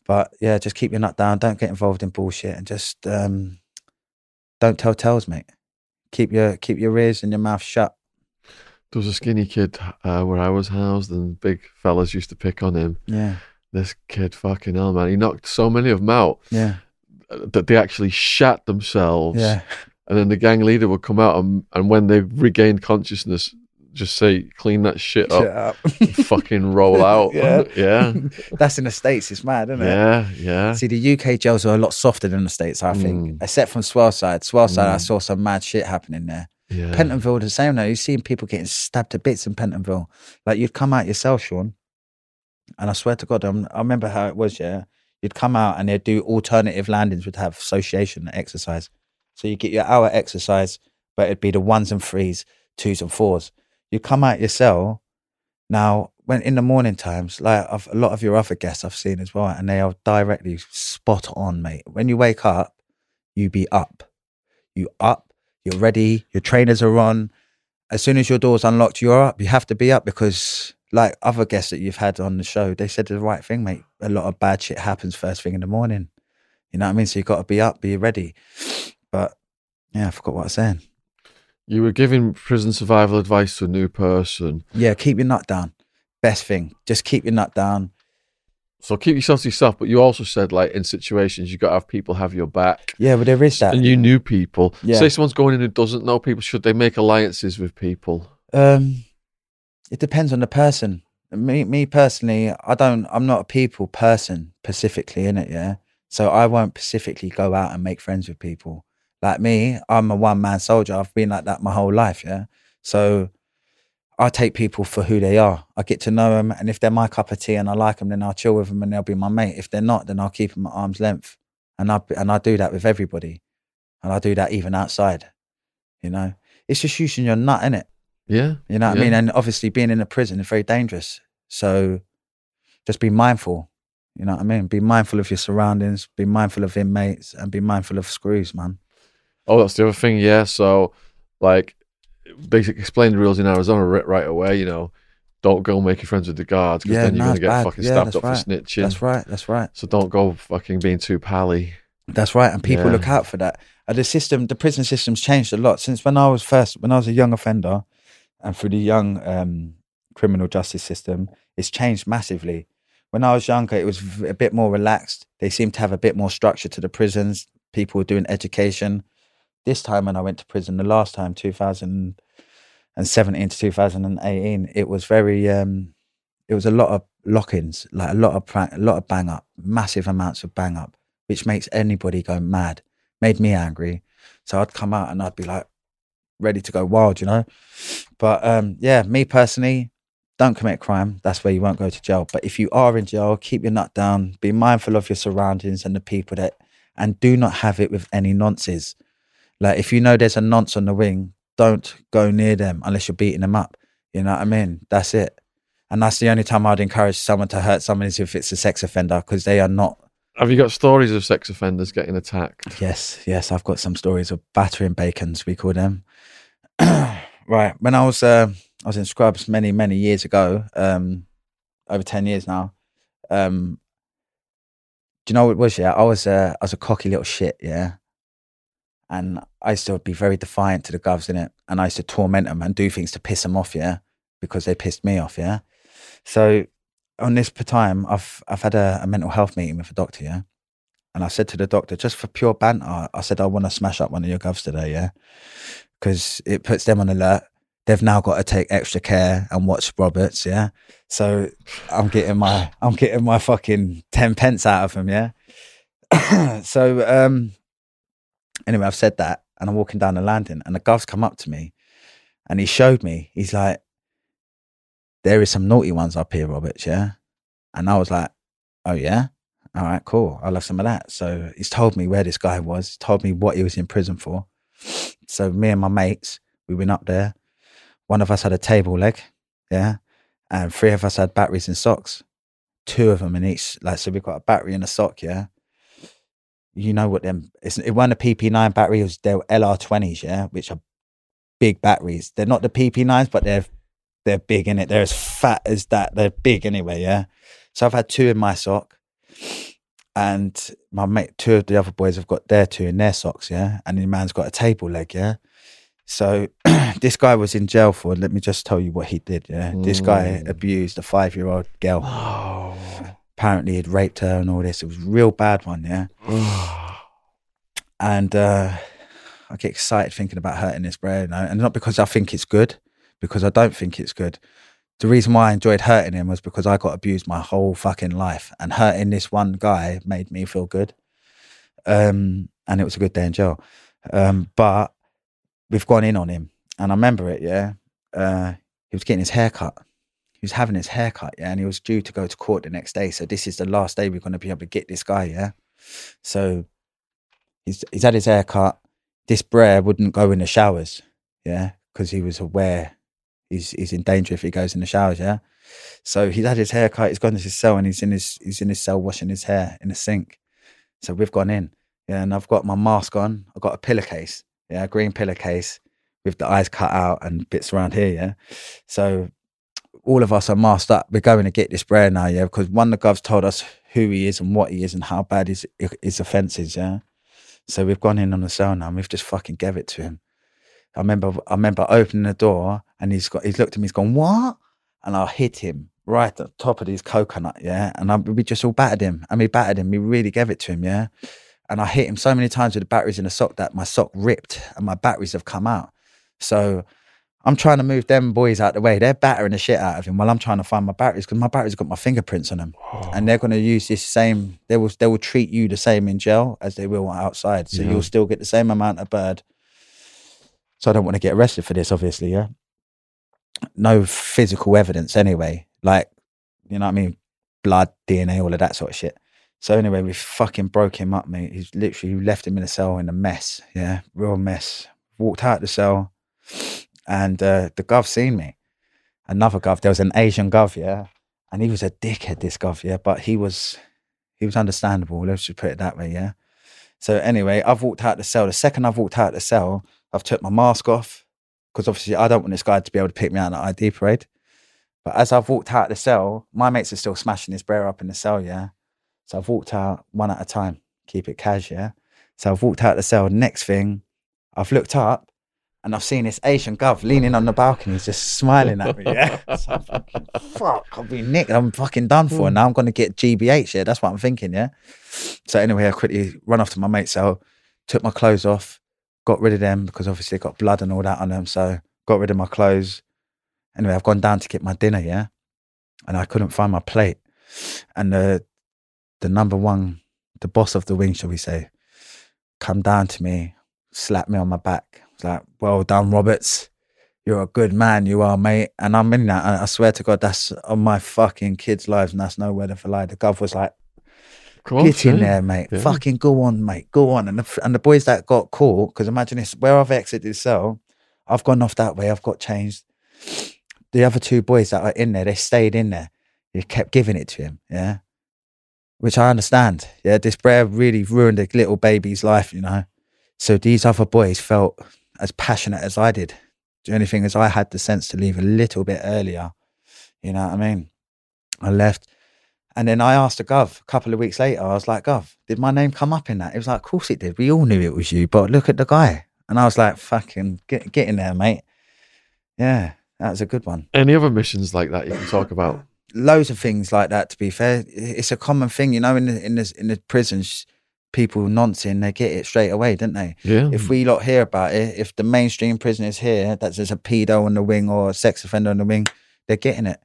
But yeah, just keep your nut down. Don't get involved in bullshit and just um, don't tell tales, mate. Keep your keep your ears and your mouth shut. There was a skinny kid uh, where I was housed, and big fellas used to pick on him. Yeah, This kid, fucking hell, man, he knocked so many of them out yeah, that they actually shat themselves. yeah. And then the gang leader would come out, and, and when they regained consciousness, just say, "Clean that shit up." Up. fucking roll out. Yeah. yeah, That's in the states. It's mad, isn't it? yeah, yeah. See, the UK jails are a lot softer than the States, I think. Mm. Except from Swaleside. Swaleside, I Mm. saw some mad shit happening there. yeah. Pentonville, the same though. You've seen people getting stabbed to bits in Pentonville. Like you'd come out yourself, Sean, and I swear to God, I'm, I remember how it was, yeah. You'd come out and they'd do alternative landings, would have association exercise. So you get your hour exercise, but it'd be the ones and threes, twos and fours. You come out your cell. Now, when in the morning times, like I've, a lot of your other guests I've seen as well, and they are directly spot on, mate. When you wake up, you be up. You up, you're ready, your trainers are on. As soon as your door's unlocked, you're up. You have to be up because, like other guests that you've had on the show, they said the right thing, mate. A lot of bad shit happens first thing in the morning. You know what I mean? So you've got to be up, be ready. But yeah, I forgot what I was saying. You were giving prison survival advice to a new person, Yeah, keep your nut down. Best thing, just keep your nut down. so keep yourself to yourself. But you also said, like in situations, you got to have people have your back. Yeah, but there is that. And you knew people. Yeah. Say someone's going in who doesn't know people. Should they make alliances with people? Um, it depends on the person. Me, me personally, I don't. I'm not a people person specifically in it. Yeah, so I won't specifically go out and make friends with people. Like me, I'm a one man soldier. I've been like that my whole life. Yeah, so I take people for who they are. I get to know them, and if they're my cup of tea and I like them, then I'll chill with them and they'll be my mate. If they're not, then I'll keep them at arm's length. And I and I do that with everybody, and I do that even outside. You know, it's just using your nut in it. Yeah. You know what I mean? And obviously, being in a prison is very dangerous. So just be mindful. You know what I mean? Be mindful of your surroundings, be mindful of inmates, and be mindful of screws, man. Oh, that's the other thing. Yeah. So, like, basically explain the rules in Arizona right, right away. You know, don't go making friends with the guards because Yeah, then you're no, gonna get bad. fucking Yeah, stabbed up right. for snitching. That's right. That's right. So don't go fucking being too pally. That's right. And people Yeah. look out for that. And the system, the prison system's changed a lot since when I was first, when I was a young offender, and through the young um, criminal justice system, it's changed massively. When I was younger, it was a bit more relaxed. They seemed to have a bit more structure to the prisons. People were doing education. This time, when I went to prison, the last time, 2017 to 2018, it was very, um, it was a lot of lock-ins, like a lot of a lot of bang up, massive amounts of bang up, which makes anybody go mad. Made me angry, so I'd come out and I'd be like ready to go wild, you know. But um, yeah, me personally, don't commit crime. That's where you won't go to jail. But if you are in jail, keep your nut down. Be mindful of your surroundings and the people that, and do not have it with any nonces. Like if you know there's a nonce on the wing, don't go near them unless you're beating them up. You know what I mean? That's it. And that's the only time I'd encourage someone to hurt someone is if it's a sex offender because they are not. Have you got stories of sex offenders getting attacked? Yes, yes, I've got some stories of battering bacons, we call them. right. When I was uh, I was in Scrubs many, many years ago, um, over ten years now. Um, do you know what it was? Yeah, I was uh, I was a cocky little shit, yeah. And I used to be very defiant to the govs in it, and I used to torment them and do things to piss them off, yeah, because they pissed me off, yeah. So on this time, I've I've had a, a mental health meeting with a doctor, yeah. And I said to the doctor, just for pure banter, I said, I want to smash up one of your govs today, yeah? Because it puts them on alert. They've now got to take extra care and watch Roberts, yeah? So I'm getting my I'm getting my fucking 10 pence out of them, yeah? so um anyway, I've said that and I'm walking down the landing and the gov's come up to me and he showed me, he's like, There is some naughty ones up here, Roberts, yeah? And I was like, Oh yeah? all right, cool. I'll have some of that. So he's told me where this guy was, told me what he was in prison for. So me and my mates, we went up there, one of us had a table leg, yeah, and three of us had batteries and socks. Two of them in each, like so, we've got a battery and a sock, yeah. You know what them? It's, it wasn't a PP9 battery. It was their LR20s, yeah, which are big batteries. They're not the PP9s, but they're they're big in it. They're as fat as that. They're big anyway, yeah. So I've had two in my sock, and my mate, two of the other boys have got their two in their socks, yeah. And the man's got a table leg, yeah. So this guy was in jail for. Let me just tell you what he did. Yeah, this guy Mm. abused a five-year-old girl. Oh. Apparently, he'd raped her and all this. It was a real bad one. Yeah, and uh, I get excited thinking about hurting this bro, you know? and not because I think it's good, because I don't think it's good. The reason why I enjoyed hurting him was because I got abused my whole fucking life, and hurting this one guy made me feel good. Um, and it was a good day in jail. Um, but we've gone in on him, and I remember it. Yeah, uh, he was getting his hair cut. He was having his hair cut, yeah, and he was due to go to court the next day. So this is the last day we're going to be able to get this guy, yeah. So he's he's had his hair cut. This Brer wouldn't go in the showers, yeah, because he was aware he's he's in danger if he goes in the showers, yeah. So he's had his hair cut. He's gone to his cell and he's in his he's in his cell washing his hair in the sink. So we've gone in, yeah, and I've got my mask on. I've got a pillowcase, yeah, a green pillowcase with the eyes cut out and bits around here, yeah. So all of us are masked up. We're going to get this Brer now, yeah, because one of the govs told us who he is and what he is and how bad his his offence is, yeah. So we've gone in on the cell now and we've just fucking gave it to him. I remember I remember opening the door and he's got he's looked at me, he's gone, What? And I hit him right at the top of his coconut, yeah. And I, we just all battered him. And we battered him. We really gave it to him, yeah. And I hit him so many times with the batteries in the sock that my sock ripped and my batteries have come out. So I'm trying to move them boys out the way. They're battering the shit out of him while I'm trying to find my batteries because my batteries got my fingerprints on them, oh. and they're going to use this same. They will they will treat you the same in jail as they will outside, so Yeah. you'll still get the same amount of bird. So I don't want to get arrested for this, obviously. Yeah, no physical evidence anyway. Like you know what I mean, blood, DNA, all of that sort of shit. So anyway, we fucking broke him up, mate. He's literally left him in a cell in a mess. Yeah, real mess. Walked out the cell, and uh, the gov seen me. Another gov. There was an Asian gov, yeah, and he was a dickhead. This gov, yeah, but he was he was understandable. Let's just put it that way, yeah. So anyway, I've walked out the cell. The second I've walked out the cell, I've took my mask off because obviously I don't want this guy to be able to pick me out at ID parade. But as I've walked out the cell, my mates are still smashing his brer up in the cell, yeah. So I've walked out one at a time, keep it cash, yeah. So I've walked out the cell. Next thing, I've looked up and I've seen this Asian gov leaning on the balcony, just smiling at me. Yeah. So I'm thinking, fuck, I've been nicked. I'm fucking done for. And now I'm going to get GBH. Yeah. That's what I'm thinking. Yeah. So anyway, I quickly run off to my mate's cell, took my clothes off, got rid of them because obviously got blood and all that on them. So got rid of my clothes. Anyway, I've gone down to get my dinner. Yeah. And I couldn't find my plate. And the, the number one, the boss of the wing, shall we say, come down to me, slapped me on my back. Like, "Well done, Roberts. You're a good man, you are, mate." And I'm in that. and I swear to God, that's on my fucking kids' lives, and that's nowhere to lie. The gov was like, Come on, "Get in there, mate. Yeah. Fucking go on, mate. Go on." And the and the boys that got caught, because imagine this: where I've exited the cell, I've gone off that way. I've got changed. The other two boys that are in there, they stayed in there. They kept giving it to him. Yeah. Which I understand. Yeah. This Brer really ruined a little baby's life, you know. So these other boys felt as passionate as I did. The only thing is, I had the sense to leave a little bit earlier. You know what I mean? I left. And then I asked the Gov a couple of weeks later, I was like, Gov, did my name come up in that? It was like, of course it did. We all knew it was you, but look at the guy. And I was like, fucking get, get in there, mate. Yeah, that was a good one Any other missions like that you can talk about? loads of things like that. To be fair, it's a common thing, you know. In the in the in the prisons, people noncing, they get it straight away, don't they? Yeah. If we lot hear about it, if the mainstream prisoners hear that there's a pedo on the wing or a sex offender on the wing, they're getting it,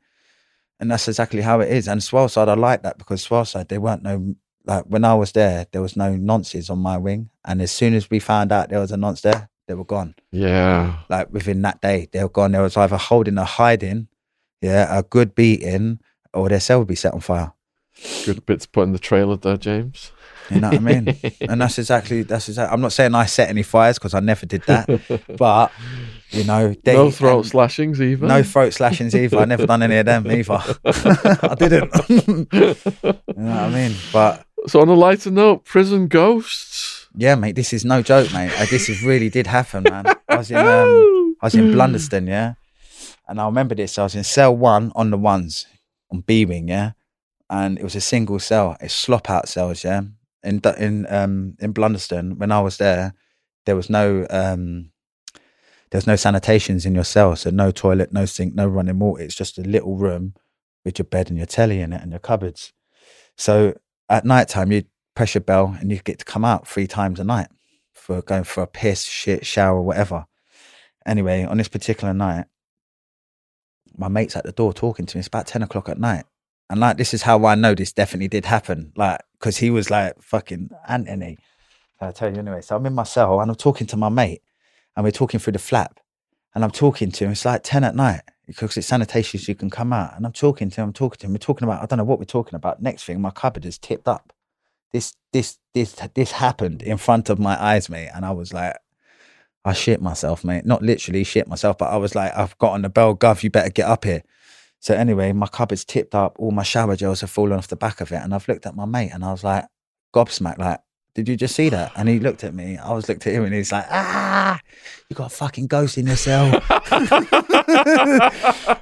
and that's exactly how it is. And Swaleside, I like that because Swaleside, there weren't no like when I was there, there was no nonces on my wing, and as soon as we found out there was a nonce there, they were gone yeah. like within that day, they were gone. There was either holding or hiding, yeah, a good beating, or their cell would be set on fire. Good bit to put in the trailer there, James. You know what I mean? and that's exactly that's exactly. I'm not saying I set any fires because I never did that, but you know, they, no throat and slashings either. no throat slashings either. I never done any of them either. I didn't. you know what I mean? But So on a lighter note, prison ghosts. yeah, mate, this is no joke, mate. Uh, This is really did happen, man. I was in um, I was in Blundeston, yeah, and I remember this. I was in cell one on the ones on B wing, yeah, and it was a single cell. It's slop out cells, yeah. In in um in Blundeston, when I was there, there was no um there was no sanitations in your cell, so no toilet, no sink, no running water. It's just a little room with your bed and your telly in it and your cupboards. So at night time, you press your bell and you get to come out three times a night for going for a piss, shit, shower, whatever. Anyway, on this particular night, my mate's at the door talking to me. It's about 10 o'clock at night. And like, this is how I know this definitely did happen. Like, because he was like fucking Anthony. I'll tell you anyway. So I'm in my cell and I'm talking to my mate and we're talking through the flap. And I'm talking to him. It's like 10 at night because it's sanitation, so you can come out. And I'm talking to him, I'm talking to him. We're talking about, I don't know what we're talking about. Next thing, my cupboard is tipped up. This, this, this, this happened in front of my eyes, mate. And I was like, I shit myself, mate. Not literally shit myself, but I was like, I've got on the bell, Gov, you better get up here. So anyway, my cupboard's tipped up, all my shower gels have fallen off the back of it. And I've looked at my mate and I was like, gobsmacked, like, did you just see that? And he looked at me. I was looked at him and he's like, ah, you got a fucking ghost in your cell.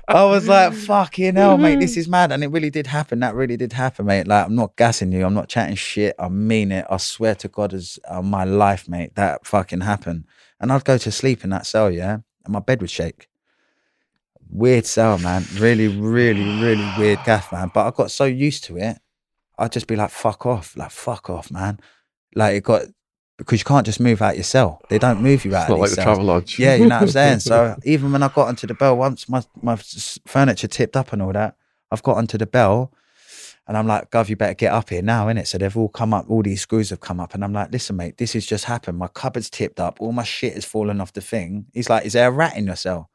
I was like, fucking hell, mate, this is mad. And it really did happen. That really did happen, mate. Like, I'm not gassing you. I'm not chatting shit. I mean it. I swear to God, as on my life, mate, that fucking happened. And I'd go to sleep in that cell, yeah, and my bed would shake. Weird cell, man. Really, really, really weird gaff, man. But I got so used to it, I'd just be like, fuck off, like, fuck off, man. Like, it got, because you can't just move out your cell. They don't move you out It's of not like these the cells. Travelodge. Yeah, you know what I'm saying. So even when I got onto the bell, once my my furniture tipped up and all that, I've got onto the bell, and I'm like, "Gov, you better get up here now, innit?" So they've all come up, all these screws have come up, and I'm like, "Listen, mate, this has just happened. My cupboard's tipped up, all my shit has fallen off the thing." He's like, "Is there a rat in your cell?"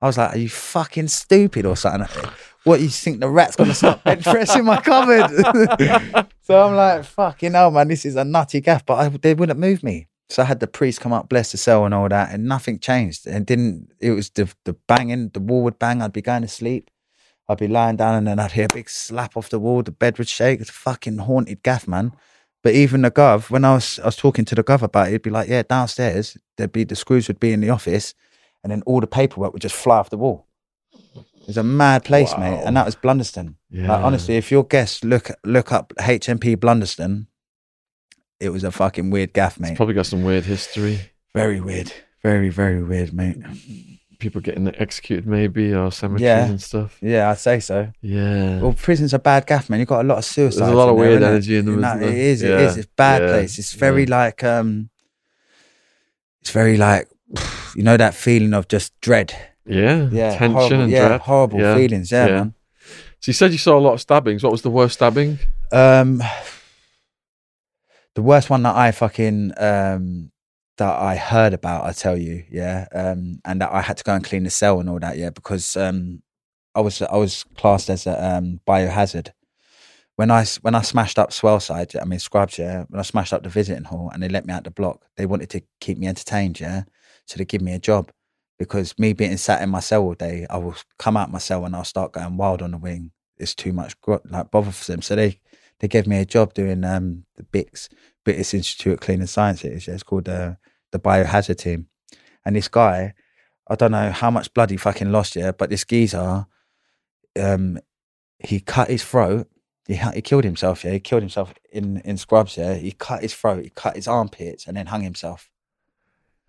I was like, "Are you fucking stupid or something?" What do you think the rat's gonna start bench pressing my cupboard? so I'm like, "Fucking hell, man, this is a nutty gaff." But I, they wouldn't move me. So I had the priest come up, bless the cell and all that, and nothing changed. And didn't it was the the banging, the wall would bang, I'd be going to sleep. I'd be lying down and then I'd hear a big slap off the wall, the bed would shake. It's fucking haunted gaff, man. But even the gov, when I was I was talking to the gov about it, he'd be like, Yeah, downstairs, there'd be the screws would be in the office, and then all the paperwork would just fly off the wall. It was a mad place, mate. And that was Blundeston. Yeah. Like, honestly, if your guests look look up HMP Blundeston, it was a fucking weird gaff, It's mate. probably got some weird history. Very weird. Very, very weird, mate. People getting executed, maybe, or cemeteries Yeah. and stuff. Yeah, I'd say so. Yeah. Well, prison's a bad gaff, man. You've got a lot of suicide. There's a lot of weird energy in them, You know, isn't there? It is, it Yeah. is. It's a bad Yeah. place. It's very like um it's very like you know that feeling of just dread. yeah. Yeah. Tension horrible, and yeah, dread. horrible Yeah. feelings, yeah, Yeah. man. So you said you saw a lot of stabbings. What was the worst stabbing? Um, the worst one that I fucking um that I heard about, I tell you, yeah, um, and that I had to go and clean the cell and all that, yeah, because um, I was I was classed as a um biohazard. When I when I smashed up Swaleside, I mean Scrubs, yeah, when I smashed up the visiting hall and they let me out the block, they wanted to keep me entertained, yeah, so they give me a job because me being sat in my cell all day, I will come out my cell and I'll start going wild on the wing. It's too much like bother for them, so they they gave me a job doing um the BICS, British Institute of Cleaning Sciences. Yeah, it's called the the biohazard team. And this guy, I don't know how much blood he fucking lost, yeah, but this geezer, um, he cut his throat. He he killed himself, yeah. He killed himself in in scrubs, yeah. He cut his throat, he cut his armpits, and then hung himself.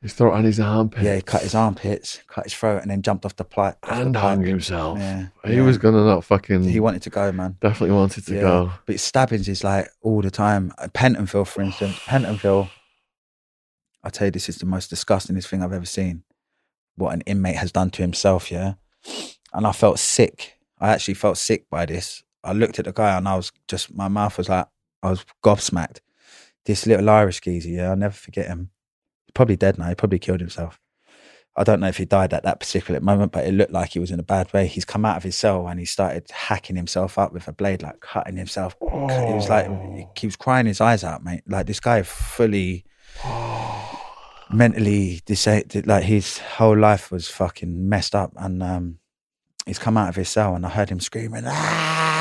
His throat and his armpit. Yeah, he cut his armpits, cut his throat, and then jumped off the pipe. off the and hung himself. Yeah, He yeah. was gonna not fucking. He wanted to go, man. definitely wanted to Yeah. go. But stabbings is like all the time. Uh, Pentonville, for instance, Pentonville. I tell you, this is the most disgustingest thing I've ever seen. What an inmate has done to himself, yeah. And I felt sick. I actually felt sick by this. I looked at the guy and I was just, my mouth was like, I was gobsmacked. This little Irish geezer, yeah, I'll never forget him. Probably dead now. He probably killed himself. I don't know if he died at that particular moment, but it looked like he was in a bad way. He's come out of his cell and he started hacking himself up with a blade, like cutting himself. He was like, he was crying his eyes out, mate. Like this guy fully mentally disabled, like his whole life was fucking messed up. And um, he's come out of his cell and I heard him screaming, ah!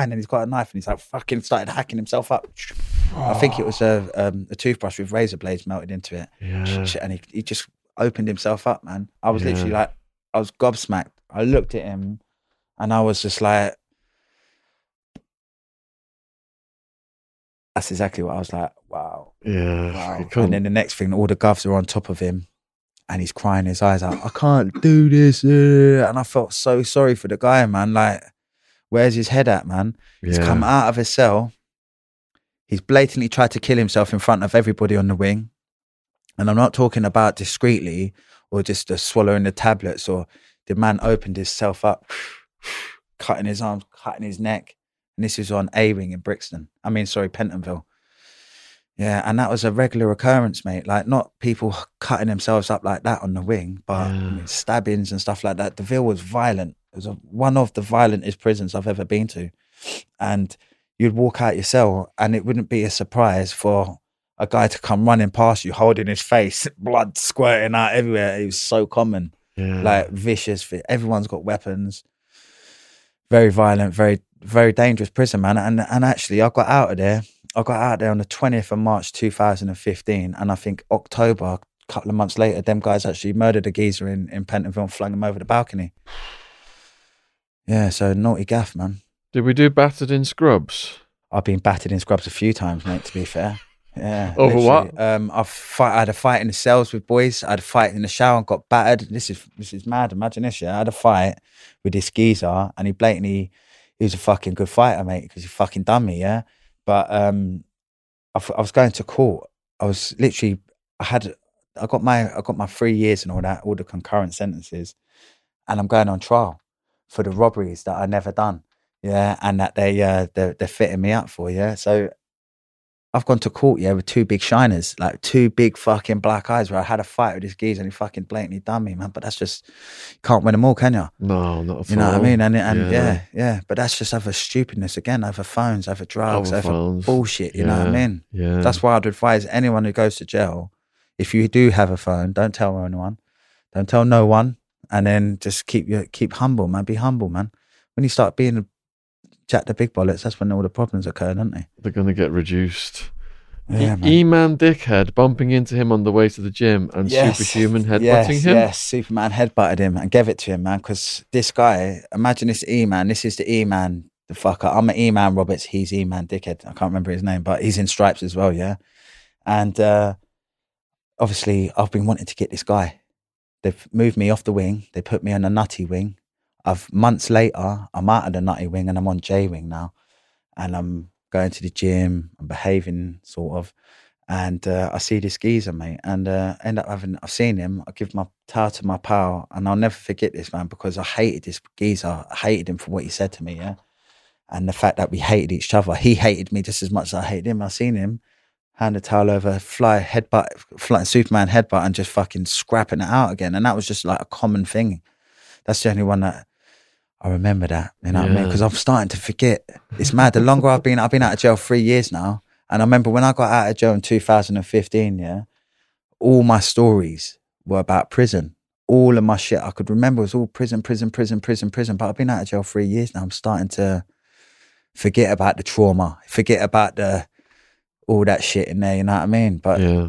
And then he's got a knife and he's like fucking started hacking himself up. I think it was a, um, a toothbrush with razor blades melted into it. Yeah. And he, he just opened himself up, man. I was Yeah. literally like, I was gobsmacked. I looked at him and I was just like, that's exactly what I was like, wow. Yeah. Wow. And then the next thing, all the govs are on top of him and he's crying his eyes out. I can't do this. uh," And I felt so sorry for the guy, man. Like, where's his head at, man? He's yeah. come out of his cell. He's blatantly tried to kill himself in front of everybody on the wing. And I'm not talking about discreetly or just uh, swallowing the tablets or the man opened himself up, cutting his arms, cutting his neck. And this is on A Wing in Brixton. I mean, sorry, Pentonville. Yeah, and that was a regular occurrence, mate. Like not people cutting themselves up like that on the wing, but I Yeah. mean, stabbings and stuff like that. The Ville was violent. It was a, one of the violentest prisons I've ever been to, and you'd walk out your cell, and it wouldn't be a surprise for a guy to come running past you, holding his face, blood squirting out everywhere. It was so common, yeah. like vicious. Everyone's got weapons. Very violent, very very dangerous prison, man. And and actually, I got out of there. I got out there on the twentieth of March, two thousand and fifteen, and I think October, a couple of months later, them guys actually murdered a geezer in in Pentonville and flung him over the balcony. Yeah, so naughty gaff, man. Did we do battered in scrubs? I've been battered in scrubs a few times, mate. To be fair, yeah. Over what? Um, I've fight. I had a fight in the cells with boys. I had a fight in the shower and got battered. This is this is mad. Imagine this. Yeah, I had a fight with this geezer, and he blatantly he was a fucking good fighter, mate, because he fucking done me. Yeah, but um, I, f- I was going to court. I was literally. I had. I got my. I got my three years and all that. All the concurrent sentences, and I'm going on trial for the robberies that I never done yeah, and that they uh they're, they're fitting me up for, yeah. So I've gone to court, yeah, with two big shiners, like two big fucking black eyes, where I had a fight with this geezer and he fucking blatantly done me, man. But that's just you can't win them all, can you? No, not You know what I mean? And and Yeah. yeah, yeah. But that's just other stupidness again, over phones, over drugs, Over over bullshit. You know what I mean? Yeah. That's why I'd advise anyone who goes to jail, if you do have a phone, don't tell anyone, don't tell no one, and then just keep your keep humble, man. Be humble, man. When you start being jack the big bollocks, that's when all the problems occur, don't they? They're going to get reduced. Yeah, man. E Man Dickhead bumping into him on the way to the gym and Superhuman headbutting yes, him. Yes, Superman headbutted him and gave it to him, man. Because this guy, imagine this E Man. This is the E Man, the fucker. I'm an E Man Roberts. He's E Man Dickhead. I can't remember his name, but he's in stripes as well, yeah. And uh, obviously, I've been wanting to get this guy. They've moved me off the wing. They put me on a nutty wing. I've months later, I'm out of the nutty wing and I'm on J wing now, and I'm going to the gym. I'm behaving sort of and uh, I see this geezer, mate, and uh, end up having. I've seen him. I give my towel to my pal, and I'll never forget this man because I hated this geezer. I hated him for what he said to me, yeah, and the fact that we hated each other. He hated me just as much as I hated him. I seen him hand a towel over, fly headbutt, fly Superman headbutt, and just fucking scrapping it out again, and that was just like a common thing. That's the only one that. I remember that, you know what I mean? Because I'm starting to forget. It's mad. The longer I've been, I've been out of jail three years now, and I remember when I got out of jail in 2015, yeah, all my stories were about prison. All of my shit I could remember was all prison, prison, prison, prison, prison. But I've been out of jail three years now. I'm starting to forget about the trauma, forget about the all that shit in there. You know what I mean? But yeah,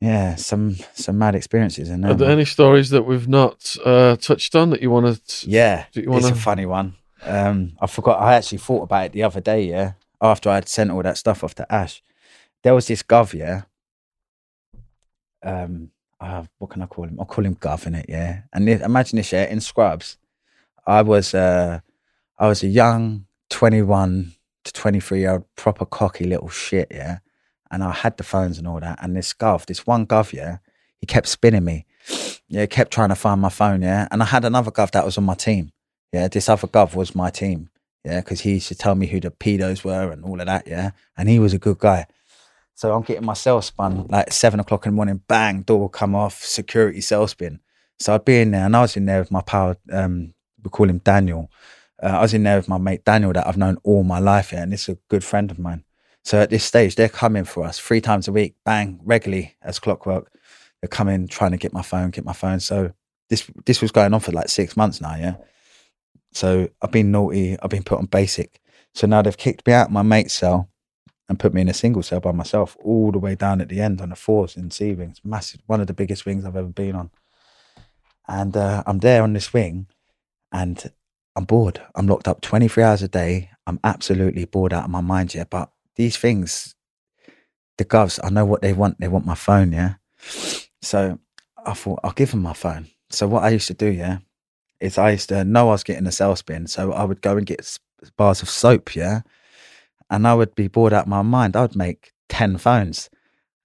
Yeah. some some mad experiences in there. Are there any stories that we've not uh, touched on that you want to? Yeah, you it's a funny one. Um, I forgot. I actually thought about it the other day. Yeah, after I had sent all that stuff off to Ash, there was this gov. Yeah. Um, uh, what can I call him? I'll call him Gov in it. Yeah, and if, imagine this. Yeah, in Scrubs, I was uh, I was a young twenty-one to twenty-three year old proper cocky little shit. Yeah, and I had the phones and all that. And this Gov, this one Gov, yeah, he kept spinning me. Yeah, kept trying to find my phone. Yeah, and I had another Gov that was on my team. Yeah, this other Gov was my team. Yeah, because he used to tell me who the pedos were and all of that. Yeah, and he was a good guy. So I'm getting my cell spun like seven o'clock in the morning. Bang, door will come off. Security cell spin. So I'd be in there, and I was in there with my pal. Um, we call him Daniel. Uh, I was in there with my mate Daniel that I've known all my life, yeah, and this is a good friend of mine. So at this stage, they're coming for us three times a week, bang, regularly as clockwork. They're coming, trying to get my phone, get my phone. So this this was going on for like six months now, yeah. So I've been naughty. I've been put on basic. So now they've kicked me out of my mate's cell and put me in a single cell by myself, all the way down at the end on the fours in C wings, massive, one of the biggest wings I've ever been on. And uh, I'm there on this wing, and I'm bored. I'm locked up 23 hours a day. I'm absolutely bored out of my mind, yeah. But these things, the govs, I know what they want. They want my phone, yeah. So I thought I'll give them my phone. So what I used to do, yeah, is I used to know I was getting a cell spin, so I would go and get bars of soap, yeah, and I would be bored out of my mind. I would make ten phones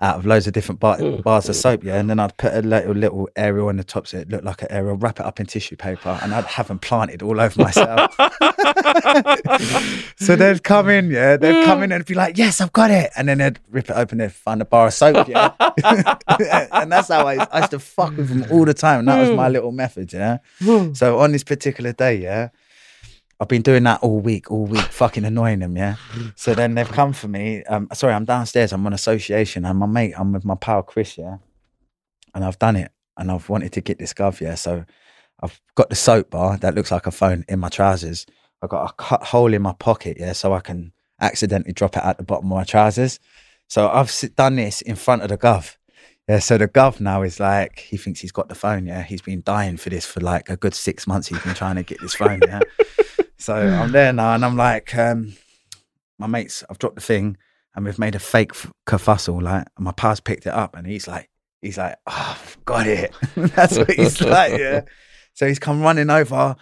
out of loads of different bar- Mm. bars of soap, yeah, and then I'd put a little little aerial on the top so it looked like an aerial, wrap it up in tissue paper, and I'd have them planted all over myself. so they'd come in, yeah, they'd come in hmm. and be like, "Yes, I've got it," and then they'd rip it open, they'd find a bar of soap, yeah, and that's how I, I used to fuck with them all the time. And that was my hmm. little method, yeah. Hmm. So on this particular day, yeah, I've been doing that all week, all week, fucking annoying them, yeah. So then they've come for me. Um, sorry, I'm downstairs. I'm on association, and my mate, I'm with my pal Chris, yeah, and I've done it, and I've wanted to get this gov, yeah. So I've got the soap bar that looks like a phone in my trousers. I've got a cut hole in my pocket, yeah, so I can accidentally drop it at the bottom of my trousers. So I've done this in front of the gov. Yeah, so the gov now is like he thinks he's got the phone. Yeah, he's been dying for this for like a good six months. He's been trying to get this phone. Yeah, so I'm there now, and I'm like, um, my mates, I've dropped the thing, and we've made a fake kerfuffle. Like, and my pa's picked it up, and he's like, he's like, oh, I've got it. That's what he's like. Yeah. So he's come running over,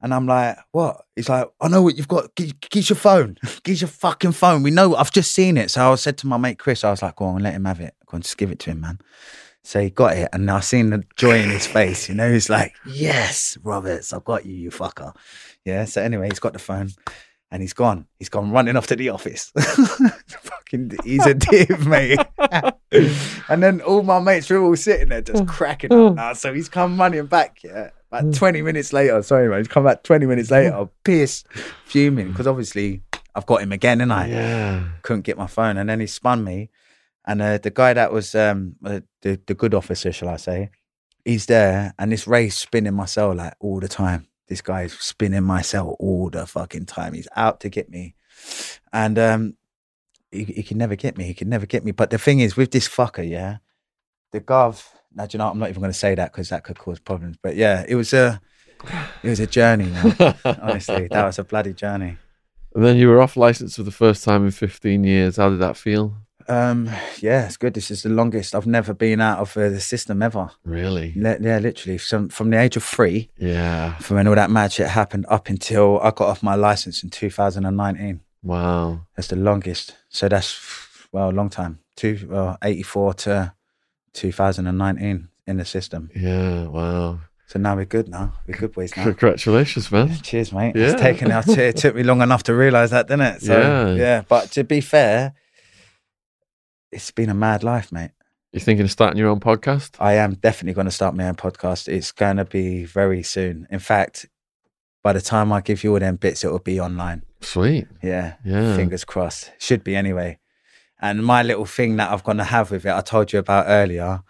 and I'm like, what? He's like, I know what you've got. Get your phone. Get your fucking phone. We know. I've just seen it. So I said to my mate Chris, I was like, go on, let him have it. Go on, just give it to him, man. So he got it, and I seen the joy in his face. You know, he's like, "Yes, Roberts, I've got you, you fucker." Yeah. So anyway, he's got the phone, and he's gone. He's gone running off to the office. Fucking, he's a div, mate. and then all my mates were all sitting there just cracking up now. So he's come running back. Yeah. About twenty minutes later, sorry, man. He's come back twenty minutes later, pissed, fuming, because obviously I've got him again, and I yeah. couldn't get my phone, and then he spun me, and uh, the guy that was um uh, the the good officer, shall I say, he's there, and this Ray's spinning my cell like all the time. This guy's spinning my cell all the fucking time. He's out to get me, and um, he, he can never get me. He can never get me. But the thing is, with this fucker, yeah, the gov. Now, do you know, I'm not even going to say that because that could cause problems. But yeah, it was a, it was a journey, man. Honestly, that was a bloody journey. And then you were off license for the first time in 15 years. How did that feel? Um, yeah, it's good. This is the longest I've never been out of uh, the system ever. Really? Le- yeah, literally from from the age of three, Yeah. from when all that mad shit happened, up until I got off my license in 2019. Wow. That's the longest. So that's well, a long time. Two, well, 84 to 2019 in the system. Yeah. Wow. So now we're good. Now we're good boys now. Congratulations, man. Cheers, mate. Yeah. It's taken out. It took me long enough to realise that, didn't it? So, Yeah. yeah. But to be fair, it's been a mad life, mate. You thinking of starting your own podcast? I am definitely going to start my own podcast. It's going to be very soon. In fact, by the time I give you all them bits, it will be online. Sweet. Yeah. Yeah. Fingers crossed. Should be anyway. And my little thing that I'm going to have with it, I told you about earlier,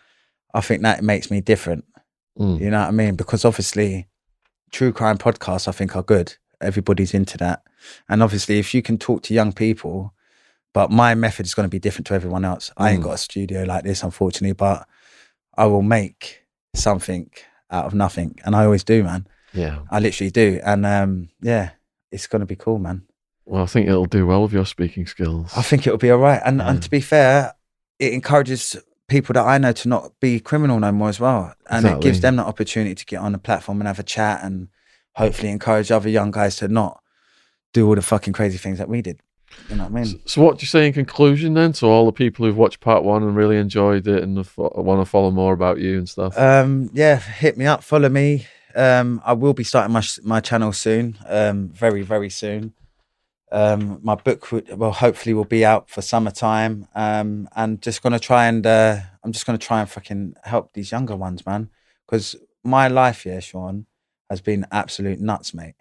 I think that makes me different. Mm. You know what I mean? Because obviously, true crime podcasts, I think, are good. Everybody's into that. And obviously, if you can talk to young people, but my method is going to be different to everyone else. I ain't Mm. got a studio like this, unfortunately, but I will make something out of nothing. And I always do, man. Yeah. I literally do. And um, yeah, it's going to be cool, man. Well, I think it'll do well with your speaking skills. I think it'll be all right. And, Yeah. and to be fair, it encourages people that I know to not be criminal no more as well. And it gives them the opportunity to get on the platform and have a chat and hopefully encourage other young guys to not do all the fucking crazy things that we did. You know what I mean? So, what do you say in conclusion then to all the people who've watched part one and really enjoyed it and want to follow more about you and stuff? Um, yeah, hit me up, follow me. Um, I will be starting my my channel soon, um, very very soon. Um, my book would, well, hopefully, will be out for summertime. Um, and just gonna try and uh, I'm just gonna try and fucking help these younger ones, man. Because my life here, Sean, has been absolute nuts, mate.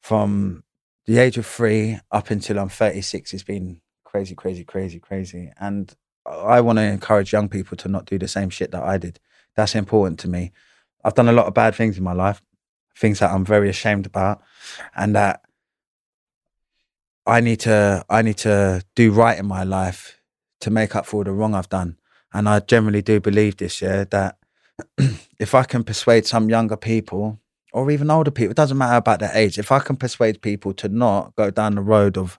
From the age of three up until I'm 36, it's been crazy, crazy, crazy, crazy. And I want to encourage young people to not do the same shit that I did. That's important to me. I've done a lot of bad things in my life, things that I'm very ashamed about, and that I need to I need to do right in my life to make up for all the wrong I've done. And I generally do believe this, year that if I can persuade some younger people or even older people, it doesn't matter about their age, if I can persuade people to not go down the road of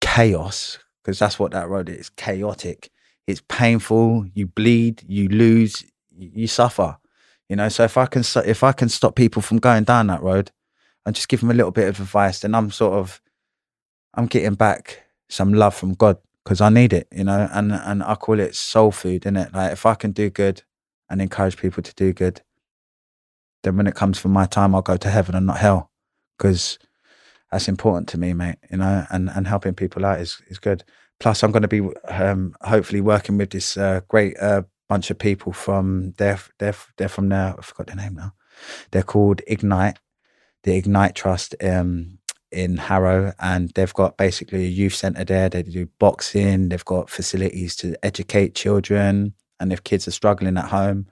chaos, because that's what that road is chaotic. It's painful, you bleed, you lose, you suffer. You know, so if I can if I can stop people from going down that road and just give them a little bit of advice, then I'm sort of I'm getting back some love from God because I need it, you know, and and I call it soul food, in it. Like if I can do good and encourage people to do good, then when it comes for my time, I'll go to heaven and not hell, because that's important to me, mate. You know, and and helping people out is is good. Plus, I'm going to be um, hopefully working with this uh, great uh, bunch of people from they're they're they're from there. I forgot their name now. They're called Ignite, the Ignite Trust. Um, in Harrow, and they've got basically a youth centre there. They do boxing. They've got facilities to educate children, and if kids are struggling at home,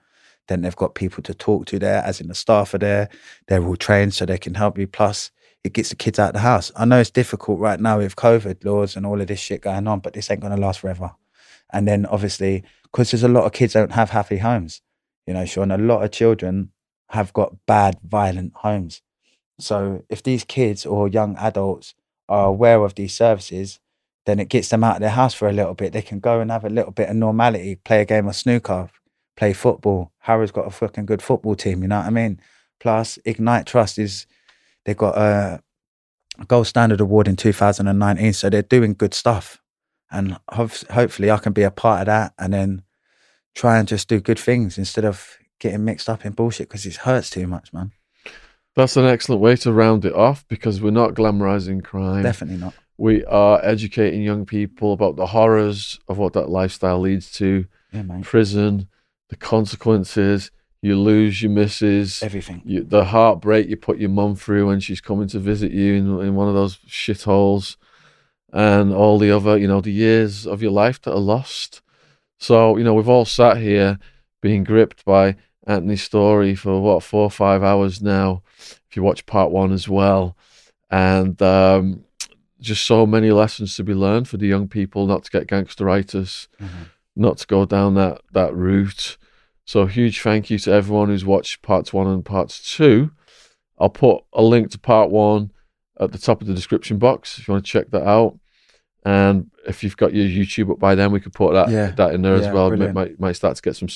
then they've got people to talk to there, as in the staff are there. They're all trained so they can help you. Plus, it gets the kids out of the house. I know it's difficult right now with COVID laws and all of this shit going on, but this ain't going to last forever. And then obviously, because there's a lot of kids don't have happy homes, you know, Sean, a lot of children have got bad, violent homes. So if these kids or young adults are aware of these services, then it gets them out of their house for a little bit. They can go and have a little bit of normality, play a game of snooker, play football. Harrow's got a fucking good football team, you know what I mean? Plus, Ignite Trust is, they've got a gold standard award in 2019. So they're doing good stuff. And ho- hopefully I can be a part of that and then try and just do good things instead of getting mixed up in bullshit because it hurts too much, man. That's an excellent way to round it off because we're not glamorizing crime. Definitely not. We are educating young people about the horrors of what that lifestyle leads to. Yeah. Prison, the consequences. You lose your missus. Everything. You, the heartbreak you put your mum through when she's coming to visit you in, in one of those shitholes, and all the other, you know, the years of your life that are lost. So, you know, we've all sat here being gripped by Anthony's story for what four or five hours now. If you watch part one as well, and um, just so many lessons to be learned for the young people not to get gangsteritis, Mm-hmm. Not to go down that that route. So huge thank you to everyone who's watched parts one and parts two. I'll put a link to part one at the top of the description box if you want to check that out. And if you've got your YouTube up by then, we could put that Yeah. that in there as well. Might, might might start to get some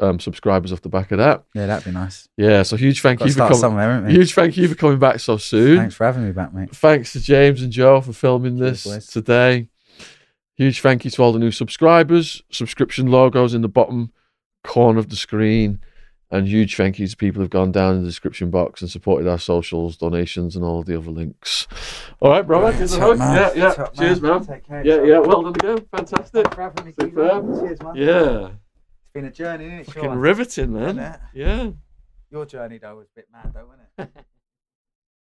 um, subscribers off the back of that. Yeah, that'd be nice. Yeah. So huge thank Got you for coming. somewhere, haven't we? Huge thank you for coming back so soon. Thanks for having me back, mate. Thanks to James and Joe for filming Cheers, this boys. today. Huge thank you to all the new subscribers. Subscription logos in the bottom corner of the screen. And huge thank you to people who've gone down in the description box and supported our socials, donations, and all the other links. All right, brother. Give Top man. Yeah, yeah. Top Cheers, man. Take care Yeah, yeah. Well done again. Fantastic. Thanks for having me. Superb. Cheers, man. Yeah. It's been a journey, isn't it? Fucking Sean? riveting, man. Yeah. Your journey, though, was a bit mad, though, wasn't it?